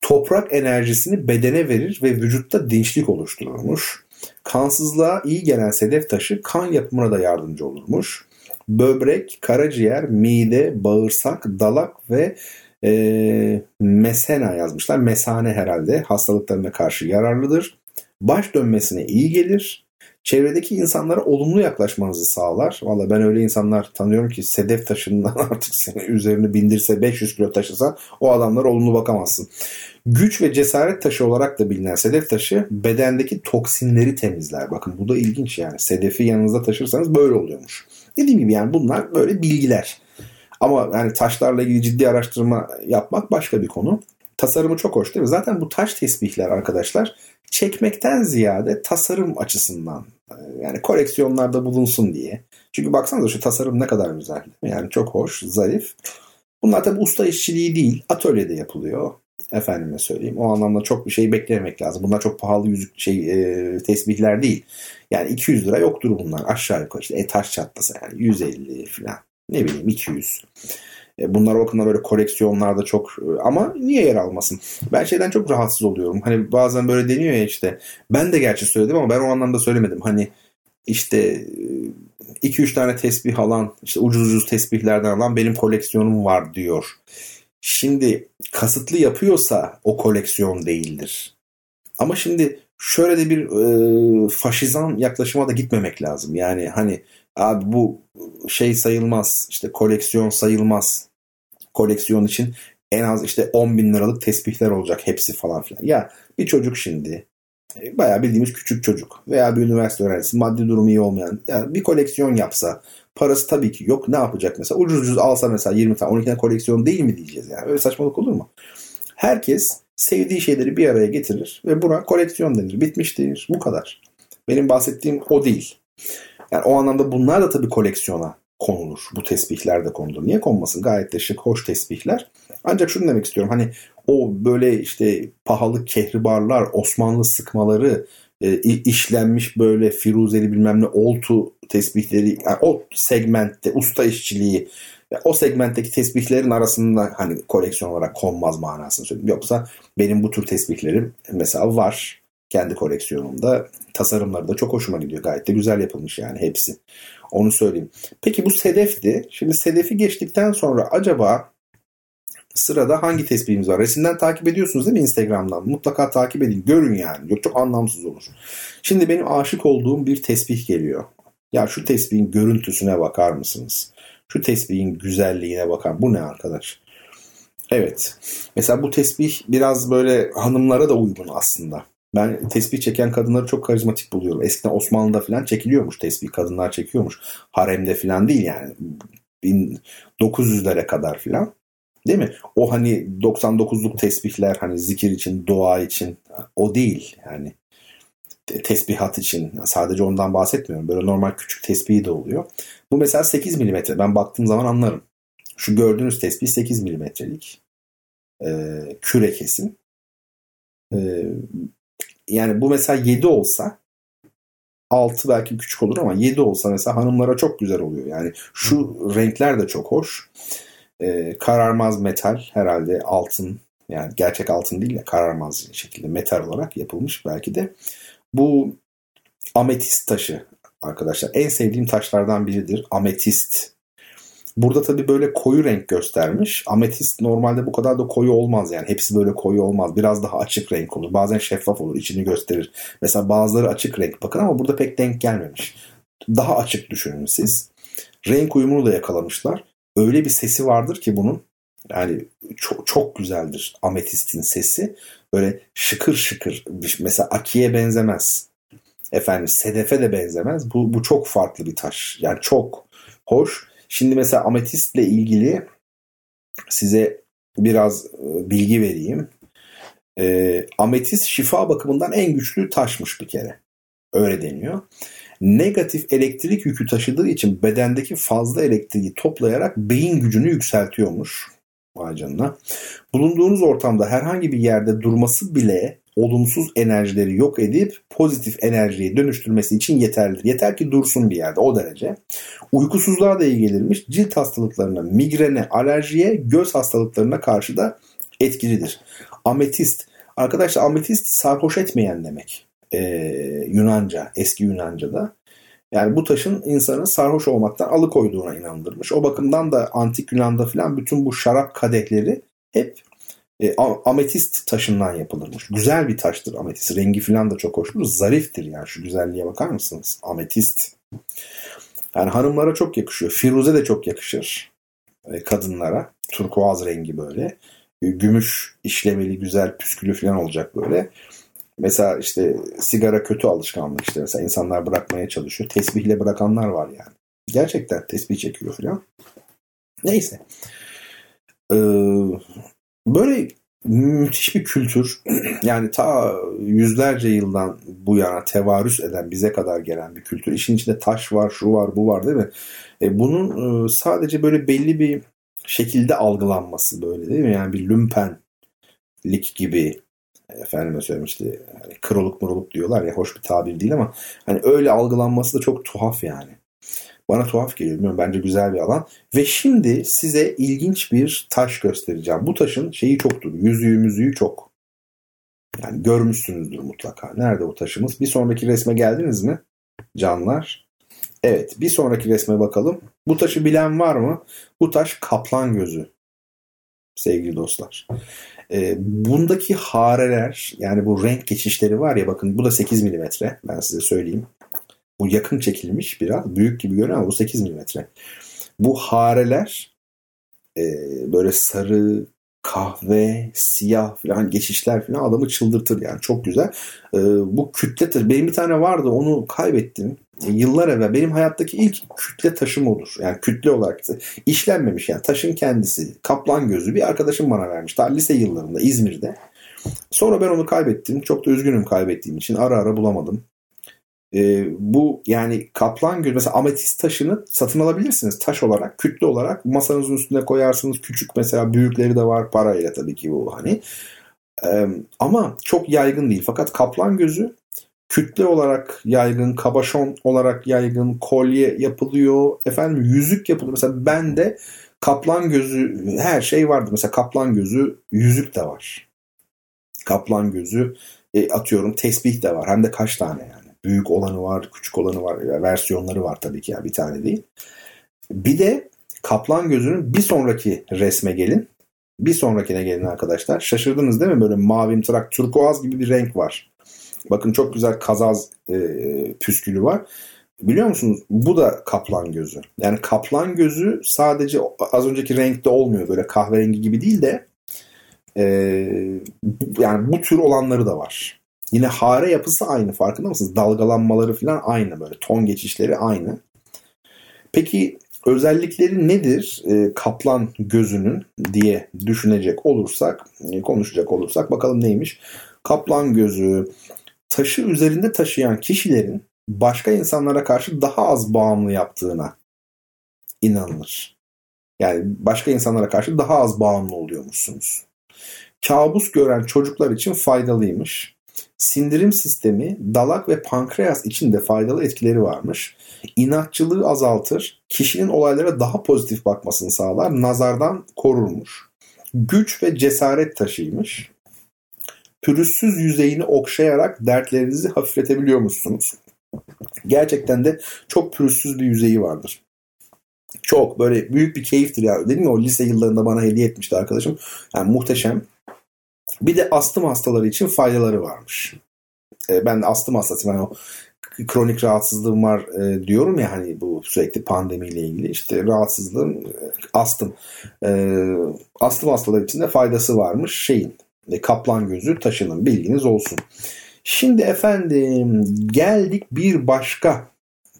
toprak enerjisini bedene verir ve vücutta dinçlik oluştururmuş. Kansızlığa iyi gelen sedef taşı kan yapımına da yardımcı olurmuş. Böbrek, karaciğer, mide, bağırsak, dalak ve e, mesena yazmışlar. Mesane herhalde hastalıklarına karşı yararlıdır. baş dönmesine iyi gelir. Çevredeki insanlara olumlu yaklaşmanızı sağlar. Valla ben öyle insanlar tanıyorum ki sedef taşından artık seni üzerine bindirse 500 kilo taşısa o adamlara olumlu bakamazsın. Güç ve cesaret taşı olarak da bilinen sedef taşı bedendeki toksinleri temizler. Bakın bu da ilginç yani. Sedefi yanınızda taşırsanız böyle oluyormuş. Dediğim gibi yani bunlar böyle bilgiler. Ama yani taşlarla ilgili ciddi araştırma yapmak başka bir konu. Tasarımı çok hoş değil mi? Zaten bu taş tesbihler arkadaşlar çekmekten ziyade tasarım açısından yani koleksiyonlarda bulunsun diye. Çünkü baksanıza şu tasarım ne kadar güzel. Yani çok hoş, zarif. Bunlar tabi usta işçiliği değil, atölyede yapılıyor. Efendime söyleyeyim. O anlamda çok bir şey beklememek lazım. Bunlar çok pahalı yüzük şey e, tesbihler değil. Yani 200 lira yoktur bunlar. Aşağı yukarı işte e, taş çatlasa yani 150 falan. Ne bileyim 200. E, bunlar bakımdan böyle koleksiyonlarda çok e, ama niye yer almasın? Ben şeyden çok rahatsız oluyorum. Hani bazen böyle deniyor ya işte. Ben de gerçi söyledim ama ben o anlamda söylemedim. Hani işte 2-3 e, tane tesbih alan, işte ucuz ucuz tesbihlerden alan benim koleksiyonum var diyor. Şimdi kasıtlı yapıyorsa o koleksiyon değildir. Ama şimdi şöyle de bir e, faşizan yaklaşıma da gitmemek lazım. Yani hani abi bu şey sayılmaz işte koleksiyon sayılmaz. Koleksiyon için en az işte 10 bin liralık tesbihler olacak hepsi falan filan. Ya bir çocuk şimdi e, bayağı bildiğimiz küçük çocuk veya bir üniversite öğrencisi maddi durumu iyi olmayan yani bir koleksiyon yapsa parası tabii ki yok ne yapacak mesela ucuz ucuz alsa mesela 20 tane 12 tane koleksiyon değil mi diyeceğiz yani öyle saçmalık olur mu? Herkes sevdiği şeyleri bir araya getirir ve buna koleksiyon denir. Bitmiştir. Bu kadar. Benim bahsettiğim o değil. Yani o anlamda bunlar da tabii koleksiyona konulur. Bu tesbihler de konulur. Niye konmasın? Gayet de şık, hoş tesbihler. Ancak şunu demek istiyorum. Hani o böyle işte pahalı kehribarlar, Osmanlı sıkmaları, e, işlenmiş böyle firuzeli bilmem ne oltu tesbihleri, yani o segmentte usta işçiliği o segmentteki tesbihlerin arasında hani koleksiyon olarak konmaz manasını söylüyorum. Yoksa benim bu tür tesbihlerim mesela var kendi koleksiyonumda. Tasarımları da çok hoşuma gidiyor. Gayet de güzel yapılmış yani hepsi. Onu söyleyeyim. Peki bu sedefti. Şimdi sedefi geçtikten sonra acaba sırada hangi tesbihimiz var? Resimden takip ediyorsunuz değil mi Instagram'dan? Mutlaka takip edin. Görün yani. Yok çok anlamsız olur. Şimdi benim aşık olduğum bir tesbih geliyor. Ya şu tesbihin görüntüsüne bakar mısınız? Şu tesbihin güzelliğine bakar. Bu ne arkadaş? Evet. Mesela bu tesbih biraz böyle hanımlara da uygun aslında. Ben tesbih çeken kadınları çok karizmatik buluyorum. Eskiden Osmanlı'da falan çekiliyormuş tesbih. Kadınlar çekiyormuş. Haremde falan değil yani. 1900'lere kadar falan. Değil mi? O hani 99'luk tesbihler hani zikir için, dua için o değil yani. Tesbihat için sadece ondan bahsetmiyorum. Böyle normal küçük tesbihi de oluyor. Bu mesela 8 mm. Ben baktığım zaman anlarım. Şu gördüğünüz tesbih 8 milimetrelik. Ee, küre kesim. Ee, yani bu mesela 7 olsa 6 belki küçük olur ama 7 olsa mesela hanımlara çok güzel oluyor. Yani şu renkler de çok hoş. Ee, kararmaz metal herhalde altın yani gerçek altın değil de kararmaz şekilde metal olarak yapılmış belki de. Bu ametist taşı arkadaşlar. En sevdiğim taşlardan biridir. Ametist. Burada tabii böyle koyu renk göstermiş. Ametist normalde bu kadar da koyu olmaz yani. Hepsi böyle koyu olmaz. Biraz daha açık renk olur. Bazen şeffaf olur. içini gösterir. Mesela bazıları açık renk bakın ama burada pek denk gelmemiş. Daha açık düşünün siz. Renk uyumunu da yakalamışlar. Öyle bir sesi vardır ki bunun. Yani çok, çok güzeldir ametistin sesi. Böyle şıkır şıkır. Mesela akiye benzemez. Efendim sedefe de benzemez. Bu, bu çok farklı bir taş. Yani çok hoş. Şimdi mesela ametistle ilgili size biraz e, bilgi vereyim. E, ametist şifa bakımından en güçlü taşmış bir kere. Öyle deniyor. Negatif elektrik yükü taşıdığı için bedendeki fazla elektriği toplayarak beyin gücünü yükseltiyormuş. Vay. Bulunduğunuz ortamda herhangi bir yerde durması bile olumsuz enerjileri yok edip pozitif enerjiye dönüştürmesi için yeterlidir. Yeter ki dursun bir yerde o derece. Uykusuzluğa da iyi gelirmiş. Cilt hastalıklarına, migrene, alerjiye, göz hastalıklarına karşı da etkilidir. Ametist. Arkadaşlar ametist sarhoş etmeyen demek. Ee, Yunanca, eski Yunanca'da. Yani bu taşın insanı sarhoş olmaktan alıkoyduğuna inandırmış. O bakımdan da antik Yunan'da falan bütün bu şarap kadehleri hep e, ametist taşından yapılırmış. Güzel bir taştır ametist. Rengi falan da çok hoştur. Zariftir yani şu güzelliğe bakar mısınız? Ametist. Yani hanımlara çok yakışıyor. Firuze de çok yakışır e, kadınlara. Turkuaz rengi böyle. E, gümüş işlemeli güzel püskülü falan olacak böyle. Mesela işte sigara kötü alışkanlık işte mesela insanlar bırakmaya çalışıyor. Tesbihle bırakanlar var yani. Gerçekten tesbih çekiyor falan. Neyse. Ee, böyle müthiş bir kültür. Yani ta yüzlerce yıldan bu yana tevarüs eden bize kadar gelen bir kültür. İşin içinde taş var, şu var, bu var değil mi? E, bunun e, sadece böyle belli bir şekilde algılanması böyle değil mi? Yani bir lümpenlik gibi efendime söyleyeyim işte hani kroluk muruluk diyorlar ya hoş bir tabir değil ama hani öyle algılanması da çok tuhaf yani. Bana tuhaf geliyor. Bilmiyorum, bence güzel bir alan. Ve şimdi size ilginç bir taş göstereceğim. Bu taşın şeyi çoktur. Yüzüğü müzüğü çok. Yani görmüşsünüzdür mutlaka. Nerede o taşımız? Bir sonraki resme geldiniz mi? Canlar. Evet bir sonraki resme bakalım. Bu taşı bilen var mı? Bu taş kaplan gözü. Sevgili dostlar. E, bundaki hareler yani bu renk geçişleri var ya bakın bu da 8 milimetre ben size söyleyeyim. Bu yakın çekilmiş biraz. Büyük gibi görünüyor ama bu 8 milimetre. Bu hareler e, böyle sarı, kahve, siyah falan geçişler falan adamı çıldırtır yani çok güzel. E, bu kütle benim bir tane vardı onu kaybettim. E, yıllar evvel benim hayattaki ilk kütle taşım olur. Yani kütle olarak işlenmemiş yani taşın kendisi. Kaplan gözü bir arkadaşım bana vermiş. Daha lise yıllarında İzmir'de. Sonra ben onu kaybettim. Çok da üzgünüm kaybettiğim için. Ara ara bulamadım. E, bu yani kaplan gözü mesela ametist taşını satın alabilirsiniz taş olarak kütle olarak. Masanızın üstüne koyarsınız. Küçük mesela büyükleri de var parayla tabii ki bu hani. E, ama çok yaygın değil. Fakat kaplan gözü kütle olarak yaygın kabaşon olarak yaygın kolye yapılıyor. Efendim yüzük yapılıyor. Mesela bende kaplan gözü her şey vardı mesela kaplan gözü yüzük de var. Kaplan gözü e, atıyorum tesbih de var. Hem de kaç tane yani Büyük olanı var, küçük olanı var. Versiyonları var tabii ki ya bir tane değil. Bir de kaplan gözünün bir sonraki resme gelin. Bir sonrakine gelin arkadaşlar. Şaşırdınız değil mi? Böyle mavimtırak, turkuaz gibi bir renk var. Bakın çok güzel kazaz e, püskülü var. Biliyor musunuz? Bu da kaplan gözü. Yani kaplan gözü sadece az önceki renkte olmuyor. Böyle kahverengi gibi değil de e, yani bu tür olanları da var. Yine hare yapısı aynı farkında mısınız? Dalgalanmaları falan aynı böyle ton geçişleri aynı. Peki özellikleri nedir e, kaplan gözünün diye düşünecek olursak, e, konuşacak olursak bakalım neymiş? Kaplan gözü taşı üzerinde taşıyan kişilerin başka insanlara karşı daha az bağımlı yaptığına inanılır. Yani başka insanlara karşı daha az bağımlı oluyormuşsunuz. Kabus gören çocuklar için faydalıymış sindirim sistemi, dalak ve pankreas için de faydalı etkileri varmış. İnatçılığı azaltır, kişinin olaylara daha pozitif bakmasını sağlar, nazardan korurmuş. Güç ve cesaret taşıymış. Pürüzsüz yüzeyini okşayarak dertlerinizi hafifletebiliyor musunuz? Gerçekten de çok pürüzsüz bir yüzeyi vardır. Çok böyle büyük bir keyiftir ya. Dedim ya o lise yıllarında bana hediye etmişti arkadaşım. Yani muhteşem. Bir de astım hastaları için faydaları varmış. E, ben de astım hastasıyım. Yani o kronik rahatsızlığım var e, diyorum ya hani bu sürekli pandemiyle ilgili işte rahatsızlığım e, astım. Astım hastaları için de faydası varmış şeyin. Kaplan gözü taşının bilginiz olsun. Şimdi efendim geldik bir başka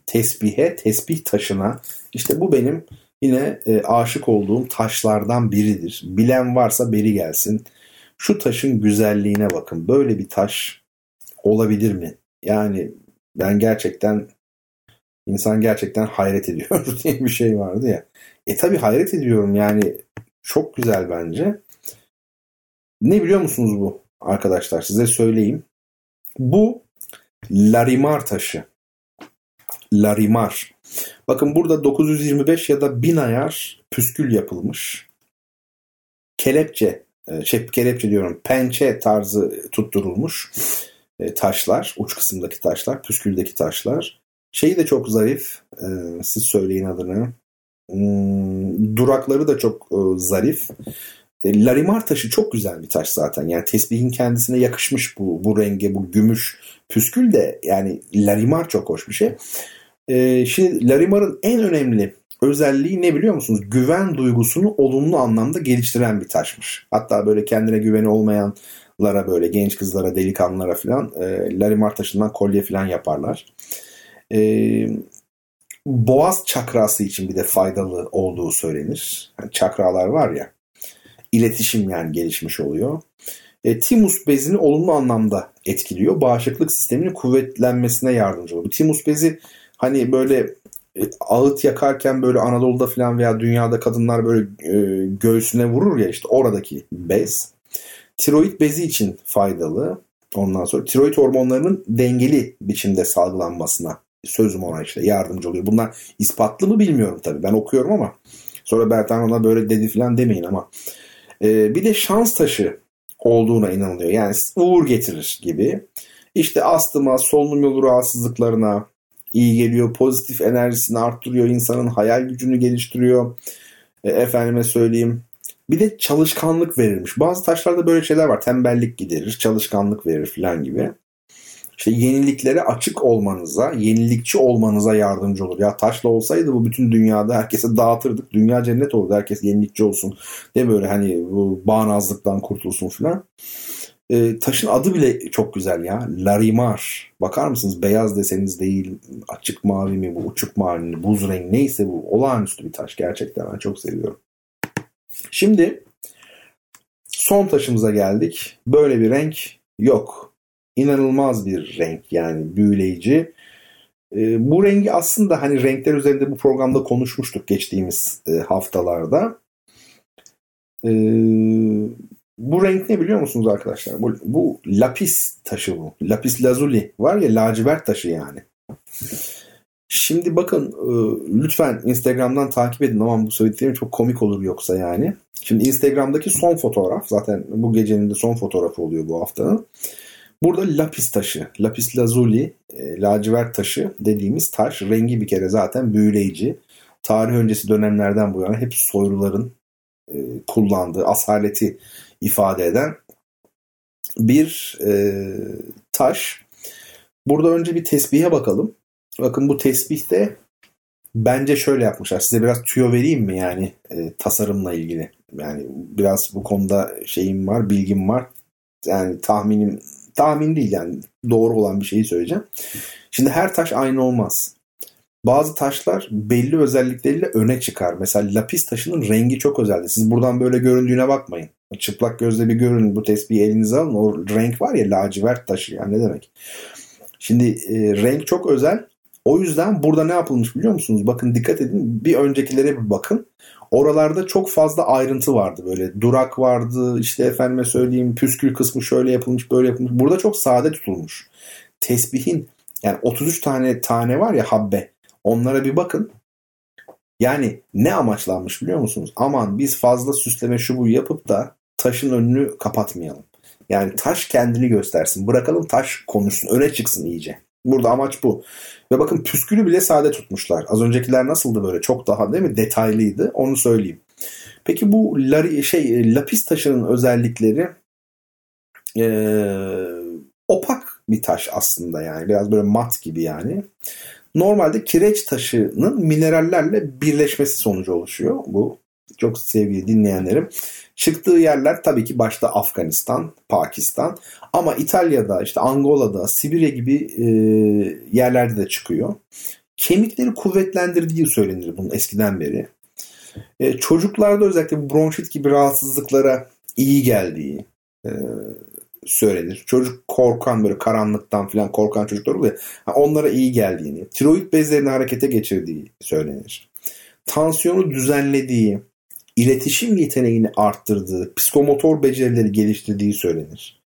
tesbihe, tesbih taşına. İşte bu benim yine e, aşık olduğum taşlardan biridir. Bilen varsa beri gelsin. Şu taşın güzelliğine bakın. Böyle bir taş olabilir mi? Yani ben gerçekten insan gerçekten hayret ediyor diye bir şey vardı ya. E tabi hayret ediyorum yani çok güzel bence. Ne biliyor musunuz bu arkadaşlar size söyleyeyim. Bu Larimar taşı. Larimar. Bakın burada 925 ya da 1000 ayar püskül yapılmış. Kelepçe e, şey kelepçe diyorum pençe tarzı tutturulmuş e, taşlar uç kısımdaki taşlar püsküldeki taşlar şeyi de çok zarif e, siz söyleyin adını hmm, durakları da çok zarif E, Larimar taşı çok güzel bir taş zaten. Yani tesbihin kendisine yakışmış bu bu renge, bu gümüş püskül de yani Larimar çok hoş bir şey. Ee, şimdi Larimar'ın en önemli özelliği ne biliyor musunuz? Güven duygusunu olumlu anlamda geliştiren bir taşmış. Hatta böyle kendine güveni olmayanlara böyle genç kızlara, delikanlılara falan e, Larimar taşından kolye falan yaparlar. E, boğaz çakrası için bir de faydalı olduğu söylenir. Yani çakralar var ya iletişim yani gelişmiş oluyor. E, timus bezini olumlu anlamda etkiliyor. Bağışıklık sisteminin kuvvetlenmesine yardımcı oluyor. Timus bezi hani böyle ağıt yakarken böyle Anadolu'da falan veya dünyada kadınlar böyle e, göğsüne vurur ya işte oradaki bez. Tiroid bezi için faydalı. Ondan sonra tiroid hormonlarının dengeli biçimde salgılanmasına sözüm ona işte yardımcı oluyor. Bunlar ispatlı mı bilmiyorum tabii. Ben okuyorum ama sonra Bertan ona böyle dedi falan demeyin ama. Ee, bir de şans taşı olduğuna inanılıyor. Yani uğur getirir gibi. İşte astıma, solunum yolu rahatsızlıklarına iyi geliyor. Pozitif enerjisini arttırıyor. insanın hayal gücünü geliştiriyor. E, efendime söyleyeyim. Bir de çalışkanlık verirmiş. Bazı taşlarda böyle şeyler var. Tembellik giderir, çalışkanlık verir falan gibi işte yeniliklere açık olmanıza, yenilikçi olmanıza yardımcı olur. Ya taşla olsaydı bu bütün dünyada herkese dağıtırdık. Dünya cennet olurdu. Herkes yenilikçi olsun. Ne böyle hani bu bağnazlıktan kurtulsun filan. E, taşın adı bile çok güzel ya. Larimar. Bakar mısınız? Beyaz deseniz değil. Açık mavi mi bu? Uçuk mavi mi? Buz rengi neyse bu. Olağanüstü bir taş. Gerçekten ben çok seviyorum. Şimdi son taşımıza geldik. Böyle bir renk yok inanılmaz bir renk yani büyüleyici. E, bu rengi aslında hani renkler üzerinde bu programda konuşmuştuk geçtiğimiz e, haftalarda. E, bu renk ne biliyor musunuz arkadaşlar? Bu, bu lapis taşı bu. Lapis lazuli var ya lacivert taşı yani. Şimdi bakın e, lütfen Instagram'dan takip edin ama bu söylediklerim çok komik olur yoksa yani. Şimdi Instagram'daki son fotoğraf zaten bu gecenin de son fotoğrafı oluyor bu haftanın. Burada lapis taşı, lapis lazuli, e, lacivert taşı dediğimiz taş rengi bir kere zaten büyüleyici. Tarih öncesi dönemlerden bu yana hep soyluların e, kullandığı asaleti ifade eden bir e, taş. Burada önce bir tesbihe bakalım. Bakın bu tesbihte bence şöyle yapmışlar. Size biraz tüyo vereyim mi yani e, tasarımla ilgili? Yani biraz bu konuda şeyim var, bilgim var. Yani tahminim tahmin değil yani doğru olan bir şeyi söyleyeceğim. Şimdi her taş aynı olmaz. Bazı taşlar belli özellikleriyle öne çıkar. Mesela lapis taşının rengi çok özeldi. Siz buradan böyle göründüğüne bakmayın. Çıplak gözle bir görün bu tespihi elinize alın. O renk var ya lacivert taşı yani ne demek. Şimdi e, renk çok özel. O yüzden burada ne yapılmış biliyor musunuz? Bakın dikkat edin. Bir öncekilere bir bakın. Oralarda çok fazla ayrıntı vardı böyle. Durak vardı işte efendime söyleyeyim püskül kısmı şöyle yapılmış böyle yapılmış. Burada çok sade tutulmuş. Tesbihin yani 33 tane tane var ya habbe. Onlara bir bakın. Yani ne amaçlanmış biliyor musunuz? Aman biz fazla süsleme şu bu yapıp da taşın önünü kapatmayalım. Yani taş kendini göstersin. Bırakalım taş konuşsun. Öne çıksın iyice. Burada amaç bu. Ve bakın püskülü bile sade tutmuşlar. Az öncekiler nasıldı böyle? Çok daha değil mi? Detaylıydı. Onu söyleyeyim. Peki bu lari, şey lapis taşının özellikleri e, opak bir taş aslında yani. Biraz böyle mat gibi yani. Normalde kireç taşının minerallerle birleşmesi sonucu oluşuyor bu. Çok sevgili dinleyenlerim. Çıktığı yerler tabii ki başta Afganistan, Pakistan ama İtalya'da, işte Angola'da, Sibirya gibi e, yerlerde de çıkıyor. Kemikleri kuvvetlendirdiği söylenir bunun eskiden beri. E, çocuklarda özellikle bronşit gibi rahatsızlıklara iyi geldiği e, söylenir. Çocuk korkan böyle karanlıktan falan korkan çocuklar oluyor. onlara iyi geldiğini, tiroid bezlerini harekete geçirdiği söylenir. Tansiyonu düzenlediği, iletişim yeteneğini arttırdığı, psikomotor becerileri geliştirdiği söylenir.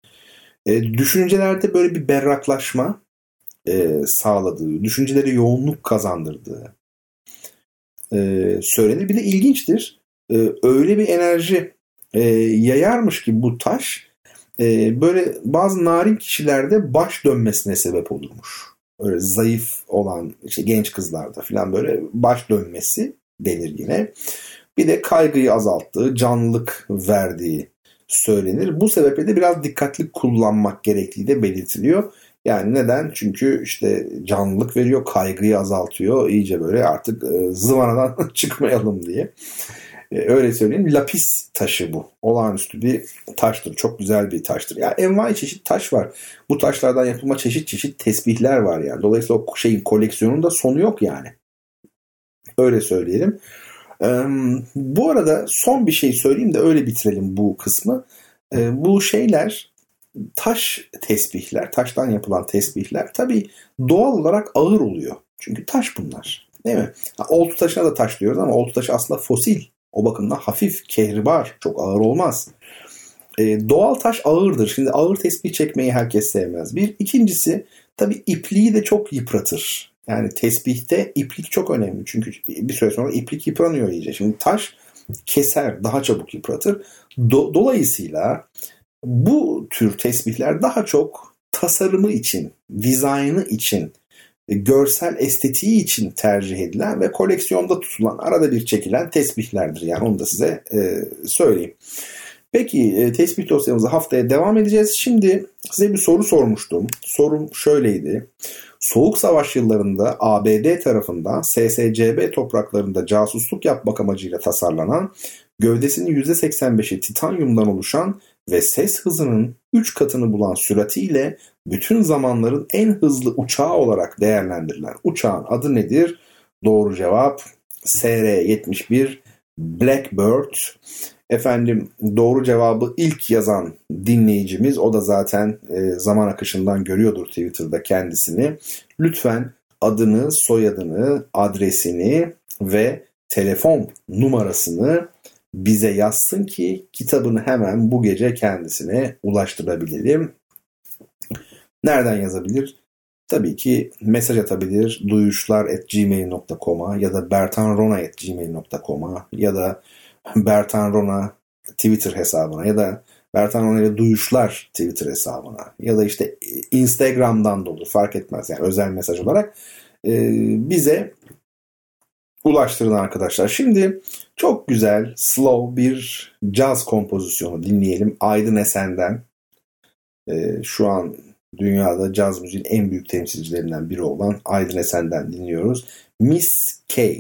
E, düşüncelerde böyle bir berraklaşma e, sağladığı, düşüncelere yoğunluk kazandırdığı e, söylenir. Bir de ilginçtir. E, öyle bir enerji e, yayarmış ki bu taş e, böyle bazı narin kişilerde baş dönmesine sebep olurmuş. Öyle zayıf olan işte genç kızlarda falan böyle baş dönmesi denir yine. Bir de kaygıyı azalttığı, canlılık verdiği söylenir. Bu sebeple de biraz dikkatli kullanmak gerektiği de belirtiliyor. Yani neden? Çünkü işte canlılık veriyor, kaygıyı azaltıyor. İyice böyle artık e, zıvanadan çıkmayalım diye. E, öyle söyleyeyim. Lapis taşı bu. Olağanüstü bir taştır. Çok güzel bir taştır. Ya yani envai çeşit taş var. Bu taşlardan yapılma çeşit çeşit tesbihler var yani. Dolayısıyla o şeyin koleksiyonunda sonu yok yani. Öyle söyleyelim. Ee, bu arada son bir şey söyleyeyim de öyle bitirelim bu kısmı. Ee, bu şeyler taş tesbihler, taştan yapılan tesbihler tabii doğal olarak ağır oluyor. Çünkü taş bunlar. Değil mi? oltu taşına da taş diyoruz ama oltu taşı aslında fosil. O bakımdan hafif, kehribar, çok ağır olmaz. Ee, doğal taş ağırdır. Şimdi ağır tesbih çekmeyi herkes sevmez. Bir. ikincisi tabii ipliği de çok yıpratır. Yani tesbihte iplik çok önemli. Çünkü bir süre sonra iplik yıpranıyor iyice. Şimdi taş keser, daha çabuk yıpratır. Do- dolayısıyla bu tür tesbihler daha çok tasarımı için, dizaynı için, görsel estetiği için tercih edilen ve koleksiyonda tutulan, arada bir çekilen tesbihlerdir. Yani onu da size e, söyleyeyim. Peki e, tespih dosyamıza haftaya devam edeceğiz. Şimdi size bir soru sormuştum. Sorum şöyleydi. Soğuk Savaş yıllarında ABD tarafından SSCB topraklarında casusluk yapmak amacıyla tasarlanan, gövdesinin %85'i titanyumdan oluşan ve ses hızının 3 katını bulan süratiyle bütün zamanların en hızlı uçağı olarak değerlendirilen uçağın adı nedir? Doğru cevap SR-71 Blackbird. Efendim doğru cevabı ilk yazan dinleyicimiz o da zaten e, zaman akışından görüyordur Twitter'da kendisini. Lütfen adını, soyadını, adresini ve telefon numarasını bize yazsın ki kitabını hemen bu gece kendisine ulaştırabilirim. Nereden yazabilir? Tabii ki mesaj atabilir duyuşlar.gmail.com'a ya da bertanrona.gmail.com'a ya da Bertan Rona Twitter hesabına ya da Bertan Rona ile Duyuşlar Twitter hesabına ya da işte Instagram'dan da olur fark etmez yani özel mesaj olarak e, bize ulaştırın arkadaşlar. Şimdi çok güzel slow bir caz kompozisyonu dinleyelim Aydın Esen'den. E, şu an dünyada caz müziğin en büyük temsilcilerinden biri olan Aydın Esen'den dinliyoruz. Miss K.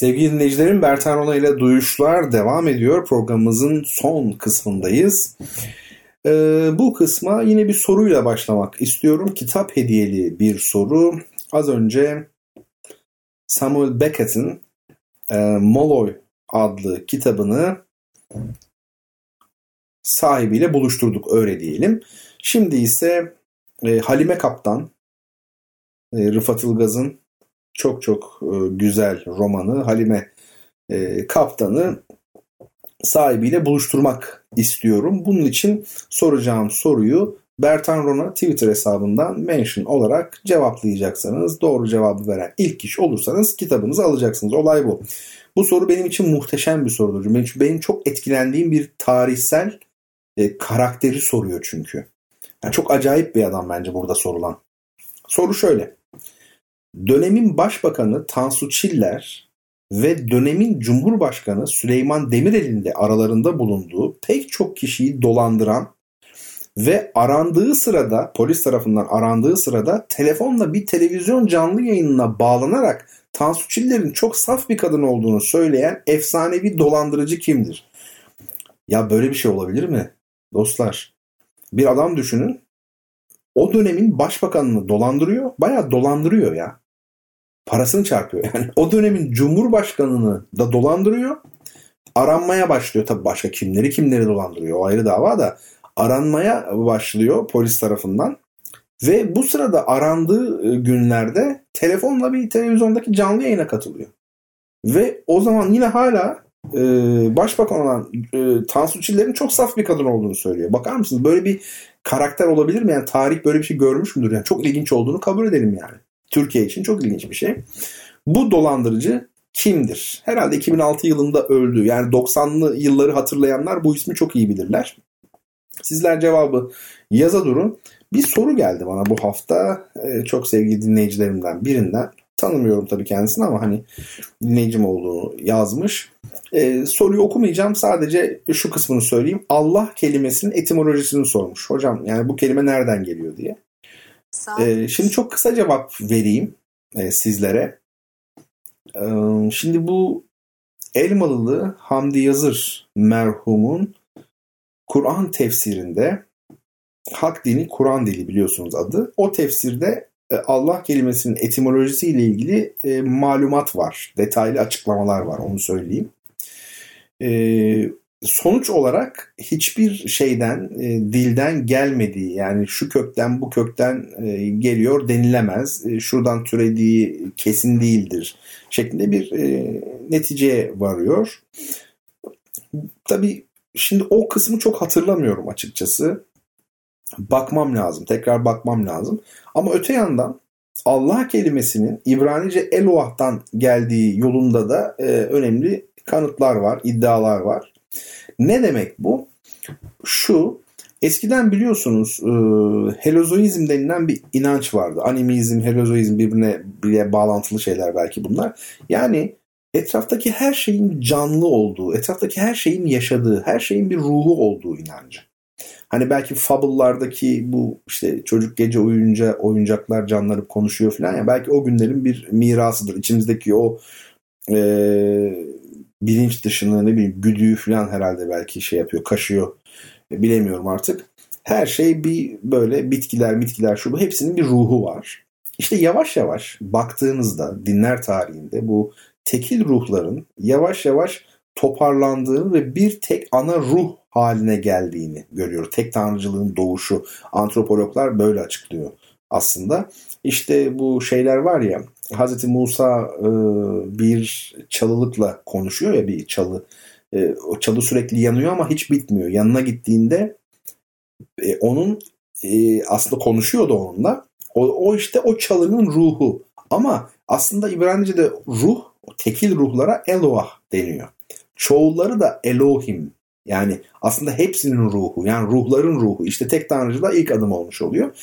Sevgili dinleyicilerim Bertan Rona ile Duyuşlar devam ediyor. Programımızın son kısmındayız. Ee, bu kısma yine bir soruyla başlamak istiyorum. Kitap hediyeli bir soru. Az önce Samuel Beckett'in e, Molloy adlı kitabını sahibiyle buluşturduk öyle diyelim. Şimdi ise e, Halime Kaptan, e, Rıfat Ilgaz'ın çok çok e, güzel romanı Halime e, Kaptan'ı sahibiyle buluşturmak istiyorum. Bunun için soracağım soruyu Bertan Rona Twitter hesabından mention olarak cevaplayacaksanız doğru cevabı veren ilk kişi olursanız kitabınızı alacaksınız. Olay bu. Bu soru benim için muhteşem bir sorudur. Benim, benim çok etkilendiğim bir tarihsel e, karakteri soruyor çünkü. Yani çok acayip bir adam bence burada sorulan. Soru şöyle. Dönemin başbakanı Tansu Çiller ve dönemin Cumhurbaşkanı Süleyman Demirel'in de aralarında bulunduğu pek çok kişiyi dolandıran ve arandığı sırada polis tarafından arandığı sırada telefonla bir televizyon canlı yayınına bağlanarak Tansu Çiller'in çok saf bir kadın olduğunu söyleyen efsanevi dolandırıcı kimdir? Ya böyle bir şey olabilir mi? Dostlar bir adam düşünün o dönemin başbakanını dolandırıyor. Bayağı dolandırıyor ya. Parasını çarpıyor yani. O dönemin cumhurbaşkanını da dolandırıyor. Aranmaya başlıyor. Tabii başka kimleri kimleri dolandırıyor. O ayrı dava da aranmaya başlıyor polis tarafından. Ve bu sırada arandığı e, günlerde telefonla bir televizyondaki canlı yayına katılıyor. Ve o zaman yine hala e, başbakan olan e, Tansu Çiller'in çok saf bir kadın olduğunu söylüyor. Bakar mısınız? Böyle bir karakter olabilir mi? Yani tarih böyle bir şey görmüş müdür? Yani çok ilginç olduğunu kabul edelim yani. Türkiye için çok ilginç bir şey. Bu dolandırıcı kimdir? Herhalde 2006 yılında öldü. Yani 90'lı yılları hatırlayanlar bu ismi çok iyi bilirler. Sizler cevabı yaza durun. Bir soru geldi bana bu hafta ee, çok sevgili dinleyicilerimden birinden. Tanımıyorum tabii kendisini ama hani dinleyicim olduğunu yazmış. Ee, soruyu okumayacağım sadece şu kısmını söyleyeyim. Allah kelimesinin etimolojisini sormuş. Hocam yani bu kelime nereden geliyor diye. Ee, şimdi çok kısa cevap vereyim e, sizlere. Ee, şimdi bu Elmalılı Hamdi Yazır merhumun Kur'an tefsirinde Hak dini Kur'an dili biliyorsunuz adı. O tefsirde e, Allah kelimesinin etimolojisi ile ilgili e, malumat var. Detaylı açıklamalar var onu söyleyeyim. E, sonuç olarak hiçbir şeyden, e, dilden gelmediği yani şu kökten bu kökten e, geliyor denilemez. E, şuradan türediği kesin değildir şeklinde bir e, neticeye varıyor. Tabii Şimdi o kısmı çok hatırlamıyorum açıkçası. Bakmam lazım. Tekrar bakmam lazım. Ama öte yandan Allah kelimesinin İbranice Eloh'tan geldiği yolunda da e, önemli kanıtlar var, iddialar var. Ne demek bu? Şu, eskiden biliyorsunuz e, helozoizm denilen bir inanç vardı. Animizm, helozoizm birbirine bile bağlantılı şeyler belki bunlar. Yani etraftaki her şeyin canlı olduğu, etraftaki her şeyin yaşadığı, her şeyin bir ruhu olduğu inancı. Hani belki Fable'lardaki bu işte çocuk gece oyunca oyuncaklar canlanıp konuşuyor falan ya belki o günlerin bir mirasıdır. İçimizdeki o e, bilinç dışını ne bileyim güdüğü falan herhalde belki şey yapıyor, kaşıyor. E, bilemiyorum artık. Her şey bir böyle bitkiler, bitkiler şu bu hepsinin bir ruhu var. İşte yavaş yavaş baktığınızda dinler tarihinde bu tekil ruhların yavaş yavaş toparlandığını ve bir tek ana ruh haline geldiğini görüyor. Tek tanrıcılığın doğuşu antropologlar böyle açıklıyor aslında. İşte bu şeyler var ya Hazreti Musa e, bir çalılıkla konuşuyor ya bir çalı. E, o çalı sürekli yanıyor ama hiç bitmiyor. Yanına gittiğinde e, onun aslında konuşuyor da onunla. O, o işte o çalının ruhu. Ama aslında İbranice'de ruh tekil ruhlara Eloah deniyor. Çoğulları da Elohim. Yani aslında hepsinin ruhu yani ruhların ruhu işte tek tanrıcılığa ilk adım olmuş oluyor.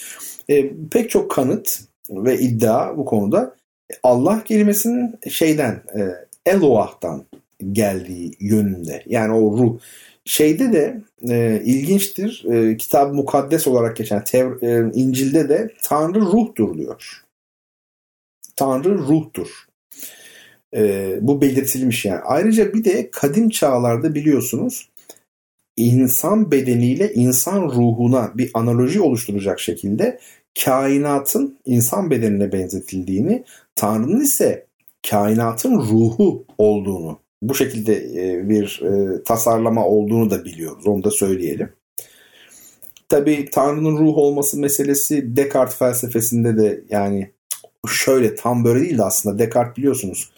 E, pek çok kanıt ve iddia bu konuda Allah kelimesinin şeyden e, Eloah'tan geldiği yönünde. Yani o ruh. Şeyde de e, ilginçtir. E, kitab mukaddes olarak geçen Tev, e, İncil'de de Tanrı ruhtur diyor. Tanrı ruhtur. E, bu belirtilmiş yani. Ayrıca bir de kadim çağlarda biliyorsunuz insan bedeniyle insan ruhuna bir analoji oluşturacak şekilde kainatın insan bedenine benzetildiğini, Tanrı'nın ise kainatın ruhu olduğunu, bu şekilde e, bir e, tasarlama olduğunu da biliyoruz. Onu da söyleyelim. Tabi Tanrı'nın ruh olması meselesi Descartes felsefesinde de yani şöyle tam böyle değil de aslında Descartes biliyorsunuz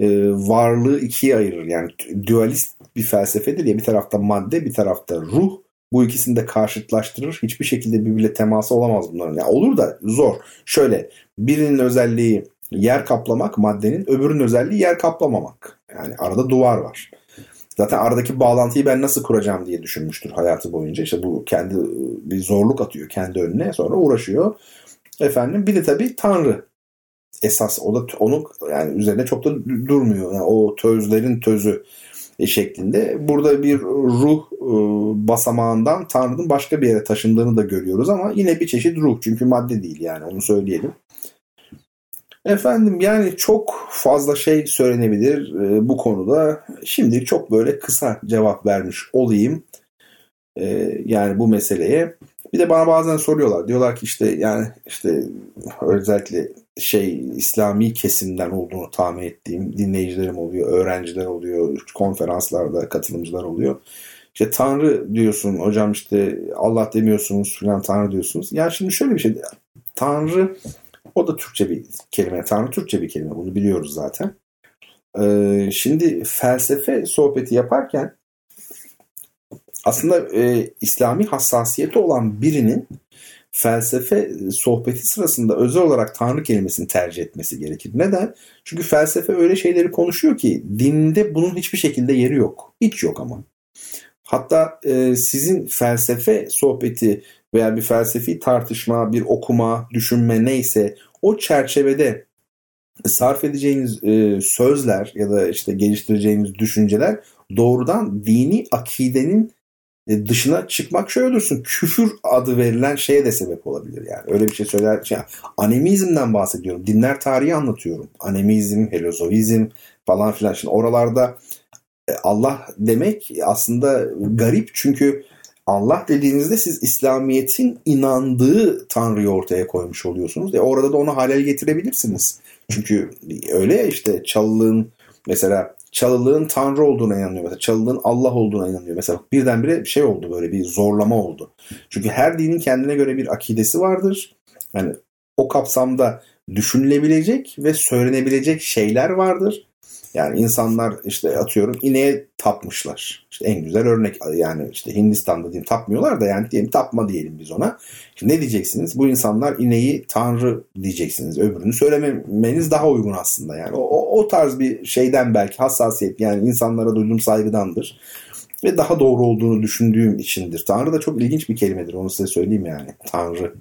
e, varlığı ikiye ayırır. Yani dualist bir felsefedir ya bir tarafta madde bir tarafta ruh. Bu ikisini de karşıtlaştırır. Hiçbir şekilde birbiriyle teması olamaz bunların. Yani olur da zor. Şöyle birinin özelliği yer kaplamak maddenin öbürünün özelliği yer kaplamamak. Yani arada duvar var. Zaten aradaki bağlantıyı ben nasıl kuracağım diye düşünmüştür hayatı boyunca. İşte bu kendi bir zorluk atıyor kendi önüne sonra uğraşıyor. Efendim bir de tabii Tanrı esas o da onu yani üzerine çok da durmuyor. Yani o tözlerin tözü şeklinde. Burada bir ruh e, basamağından Tanrı'nın başka bir yere taşındığını da görüyoruz ama yine bir çeşit ruh çünkü madde değil yani onu söyleyelim. Efendim yani çok fazla şey söylenebilir e, bu konuda. Şimdi çok böyle kısa cevap vermiş olayım. E, yani bu meseleye. Bir de bana bazen soruyorlar. Diyorlar ki işte yani işte özellikle şey İslami kesimden olduğunu tahmin ettiğim dinleyicilerim oluyor, öğrenciler oluyor, konferanslarda katılımcılar oluyor. İşte Tanrı diyorsun hocam işte Allah demiyorsunuz filan Tanrı diyorsunuz. Yani şimdi şöyle bir şey. Tanrı o da Türkçe bir kelime. Tanrı Türkçe bir kelime. Bunu biliyoruz zaten. Ee, şimdi felsefe sohbeti yaparken aslında e, İslami hassasiyeti olan birinin felsefe sohbeti sırasında özel olarak Tanrı kelimesini tercih etmesi gerekir. Neden? Çünkü felsefe öyle şeyleri konuşuyor ki dinde bunun hiçbir şekilde yeri yok. Hiç yok ama. Hatta e, sizin felsefe sohbeti veya bir felsefi tartışma, bir okuma, düşünme neyse o çerçevede sarf edeceğiniz e, sözler ya da işte geliştireceğiniz düşünceler doğrudan dini akidenin e, dışına çıkmak şöyle olursun. Küfür adı verilen şeye de sebep olabilir yani. Öyle bir şey söyler. Şey, anemizmden bahsediyorum. Dinler tarihi anlatıyorum. Anemizm, helozovizm falan filan. Şimdi oralarda e, Allah demek aslında garip çünkü Allah dediğinizde siz İslamiyet'in inandığı Tanrı'yı ortaya koymuş oluyorsunuz. E orada da onu halel getirebilirsiniz. Çünkü öyle işte Çalılığın mesela Çalılığın Tanrı olduğuna inanıyor. Mesela Çalılığın Allah olduğuna inanıyor. Mesela birdenbire bir şey oldu böyle bir zorlama oldu. Çünkü her dinin kendine göre bir akidesi vardır. Yani o kapsamda düşünülebilecek ve söylenebilecek şeyler vardır. Yani insanlar işte atıyorum ineğe tapmışlar. İşte en güzel örnek yani işte Hindistan'da diyeyim tapmıyorlar da yani diyelim tapma diyelim biz ona. Şimdi ne diyeceksiniz? Bu insanlar ineği tanrı diyeceksiniz. Öbürünü söylememeniz daha uygun aslında. Yani o, o, tarz bir şeyden belki hassasiyet yani insanlara duyduğum saygıdandır. Ve daha doğru olduğunu düşündüğüm içindir. Tanrı da çok ilginç bir kelimedir. Onu size söyleyeyim yani. Tanrı.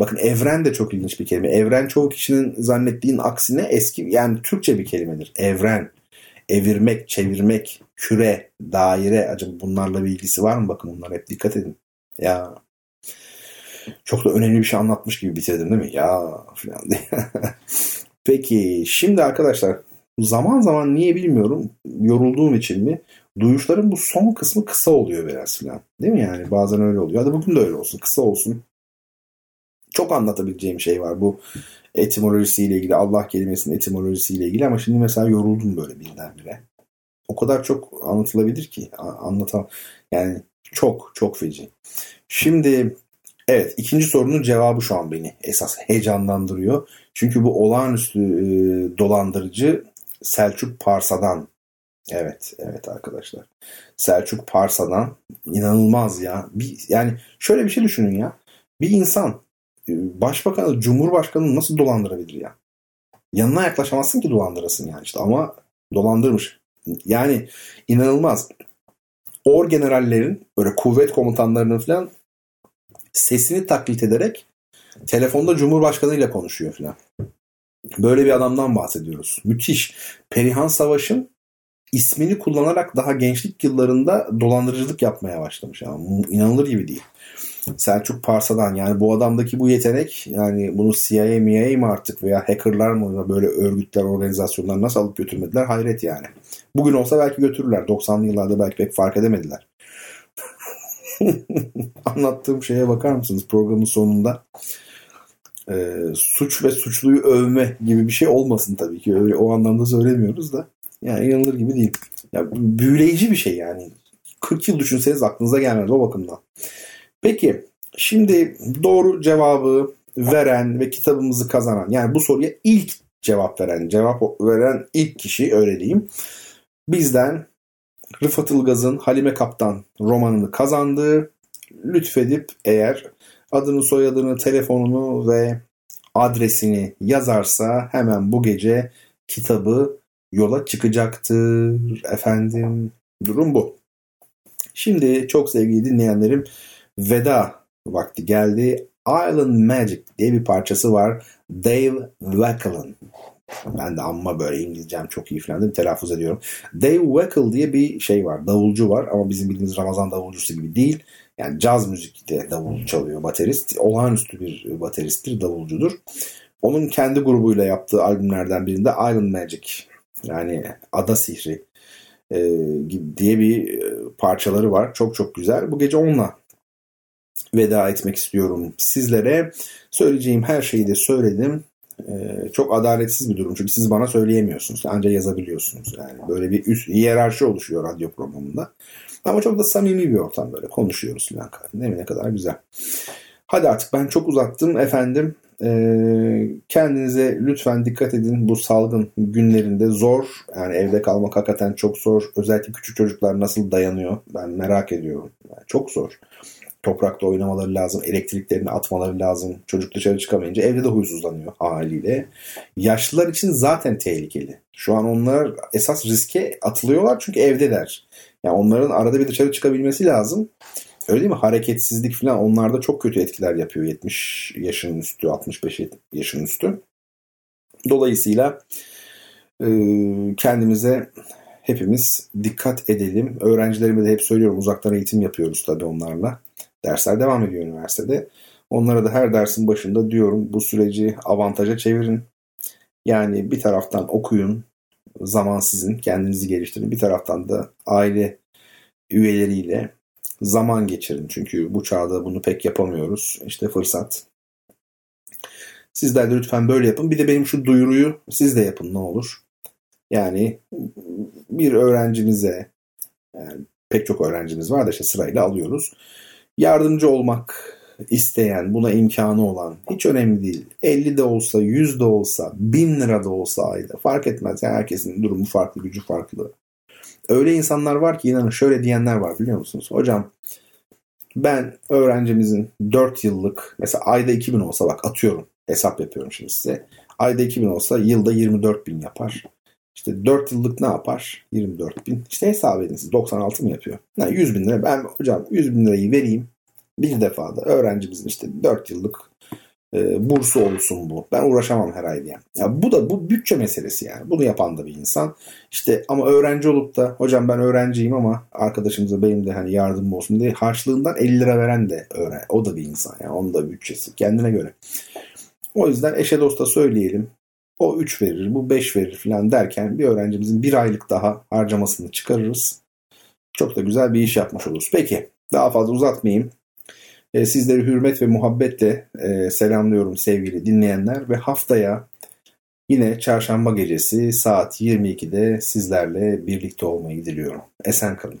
Bakın evren de çok ilginç bir kelime. Evren çoğu kişinin zannettiğin aksine eski yani Türkçe bir kelimedir. Evren. Evirmek, çevirmek, küre, daire. Acaba bunlarla bir ilgisi var mı? Bakın bunlar hep dikkat edin. Ya çok da önemli bir şey anlatmış gibi bitirdim değil mi? Ya falan Peki şimdi arkadaşlar zaman zaman niye bilmiyorum yorulduğum için mi duyuşların bu son kısmı kısa oluyor biraz falan. Değil mi yani? Bazen öyle oluyor. Hadi bugün de öyle olsun. Kısa olsun çok anlatabileceğim şey var bu etimolojisiyle ilgili Allah kelimesinin etimolojisiyle ilgili ama şimdi mesela yoruldum böyle birdenbire. O kadar çok anlatılabilir ki anlatam yani çok çok feci. Şimdi evet ikinci sorunun cevabı şu an beni esas heyecanlandırıyor. Çünkü bu olağanüstü e, dolandırıcı Selçuk Parsa'dan Evet, evet arkadaşlar. Selçuk Parsa'dan inanılmaz ya. Bir, yani şöyle bir şey düşünün ya. Bir insan başbakanı, cumhurbaşkanını nasıl dolandırabilir ya? Yanına yaklaşamazsın ki dolandırasın yani işte ama dolandırmış. Yani inanılmaz. Or generallerin böyle kuvvet komutanlarının falan sesini taklit ederek telefonda Cumhurbaşkanı ile konuşuyor falan. Böyle bir adamdan bahsediyoruz. Müthiş. Perihan Savaş'ın ismini kullanarak daha gençlik yıllarında dolandırıcılık yapmaya başlamış. Yani inanılır gibi değil. Selçuk Parsa'dan yani bu adamdaki bu yetenek yani bunu CIA MIA mı artık veya hackerlar mı böyle örgütler organizasyonlar nasıl alıp götürmediler hayret yani. Bugün olsa belki götürürler 90'lı yıllarda belki pek fark edemediler. Anlattığım şeye bakar mısınız programın sonunda? Ee, suç ve suçluyu övme gibi bir şey olmasın tabii ki. Öyle o anlamda söylemiyoruz da. Yani inanılır gibi değil. Ya, büyüleyici bir şey yani. 40 yıl düşünseniz aklınıza gelmez o bakımdan. Peki şimdi doğru cevabı veren ve kitabımızı kazanan yani bu soruya ilk cevap veren, cevap veren ilk kişi öyle. Bizden Rıfat Ilgaz'ın Halime Kaptan romanını kazandığı lütfedip eğer adını, soyadını, telefonunu ve adresini yazarsa hemen bu gece kitabı yola çıkacaktır efendim. Durum bu. Şimdi çok sevgili dinleyenlerim veda vakti geldi. Island Magic diye bir parçası var. Dave Wackel'ın. Ben de amma böyle İngilizcem çok iyi falan Telaffuz ediyorum. Dave Wackel diye bir şey var. Davulcu var ama bizim bildiğimiz Ramazan davulcusu gibi değil. Yani caz müzikte davul çalıyor baterist. Olağanüstü bir bateristtir, davulcudur. Onun kendi grubuyla yaptığı albümlerden birinde Island Magic yani Ada Sihri e, diye bir e, parçaları var. Çok çok güzel. Bu gece onunla veda etmek istiyorum sizlere. Söyleyeceğim her şeyi de söyledim. Ee, çok adaletsiz bir durum çünkü siz bana söyleyemiyorsunuz. Ancak yazabiliyorsunuz. Yani böyle bir üst hiyerarşi oluşuyor radyo programında. Ama çok da samimi bir ortam böyle konuşuyoruz falan. Ne, ne kadar güzel. Hadi artık ben çok uzattım efendim. Ee, kendinize lütfen dikkat edin bu salgın günlerinde zor. Yani evde kalmak hakikaten çok zor. Özellikle küçük çocuklar nasıl dayanıyor ben merak ediyorum. Yani çok zor. Toprakta oynamaları lazım, elektriklerini atmaları lazım. Çocuk dışarı çıkamayınca evde de huysuzlanıyor haliyle. Yaşlılar için zaten tehlikeli. Şu an onlar esas riske atılıyorlar çünkü evdeler. Yani onların arada bir dışarı çıkabilmesi lazım. Öyle değil mi? Hareketsizlik falan onlarda çok kötü etkiler yapıyor 70 yaşın üstü, 65 yaşın üstü. Dolayısıyla kendimize hepimiz dikkat edelim. Öğrencilerime de hep söylüyorum uzaktan eğitim yapıyoruz tabii onlarla. Dersler devam ediyor üniversitede. Onlara da her dersin başında diyorum bu süreci avantaja çevirin. Yani bir taraftan okuyun, zaman sizin, kendinizi geliştirin. Bir taraftan da aile üyeleriyle zaman geçirin. Çünkü bu çağda bunu pek yapamıyoruz. İşte fırsat. Sizler de lütfen böyle yapın. Bir de benim şu duyuruyu siz de yapın ne olur. Yani bir öğrencinize yani pek çok öğrencimiz var da işte sırayla alıyoruz. Yardımcı olmak isteyen, buna imkanı olan hiç önemli değil. 50 de olsa, 100 de olsa, 1000 lira da olsa ayda fark etmez. Yani herkesin durumu farklı, gücü farklı. Öyle insanlar var ki inanın şöyle diyenler var biliyor musunuz? Hocam ben öğrencimizin 4 yıllık mesela ayda 2000 olsa bak atıyorum hesap yapıyorum şimdi size. Ayda 2000 olsa yılda 24 bin yapar. İşte 4 yıllık ne yapar? 24 bin. İşte hesap edin siz 96 mı yapıyor? Yani 100 bin lira. Ben hocam 100 bin lirayı vereyim. Bir defada öğrencimizin işte 4 yıllık e, bursu olsun bu. Ben uğraşamam her ay diye. Ya bu da bu bütçe meselesi yani. Bunu yapan da bir insan. İşte ama öğrenci olup da hocam ben öğrenciyim ama arkadaşımıza benim de hani yardımım olsun diye harçlığından 50 lira veren de öğren. O da bir insan yani. Onun da bütçesi kendine göre. O yüzden eşe dosta söyleyelim. O 3 verir, bu 5 verir falan derken bir öğrencimizin bir aylık daha harcamasını çıkarırız. Çok da güzel bir iş yapmış oluruz. Peki daha fazla uzatmayayım. E, sizleri hürmet ve muhabbetle e, selamlıyorum sevgili dinleyenler ve haftaya yine çarşamba gecesi saat 22'de sizlerle birlikte olmayı diliyorum. Esen kalın.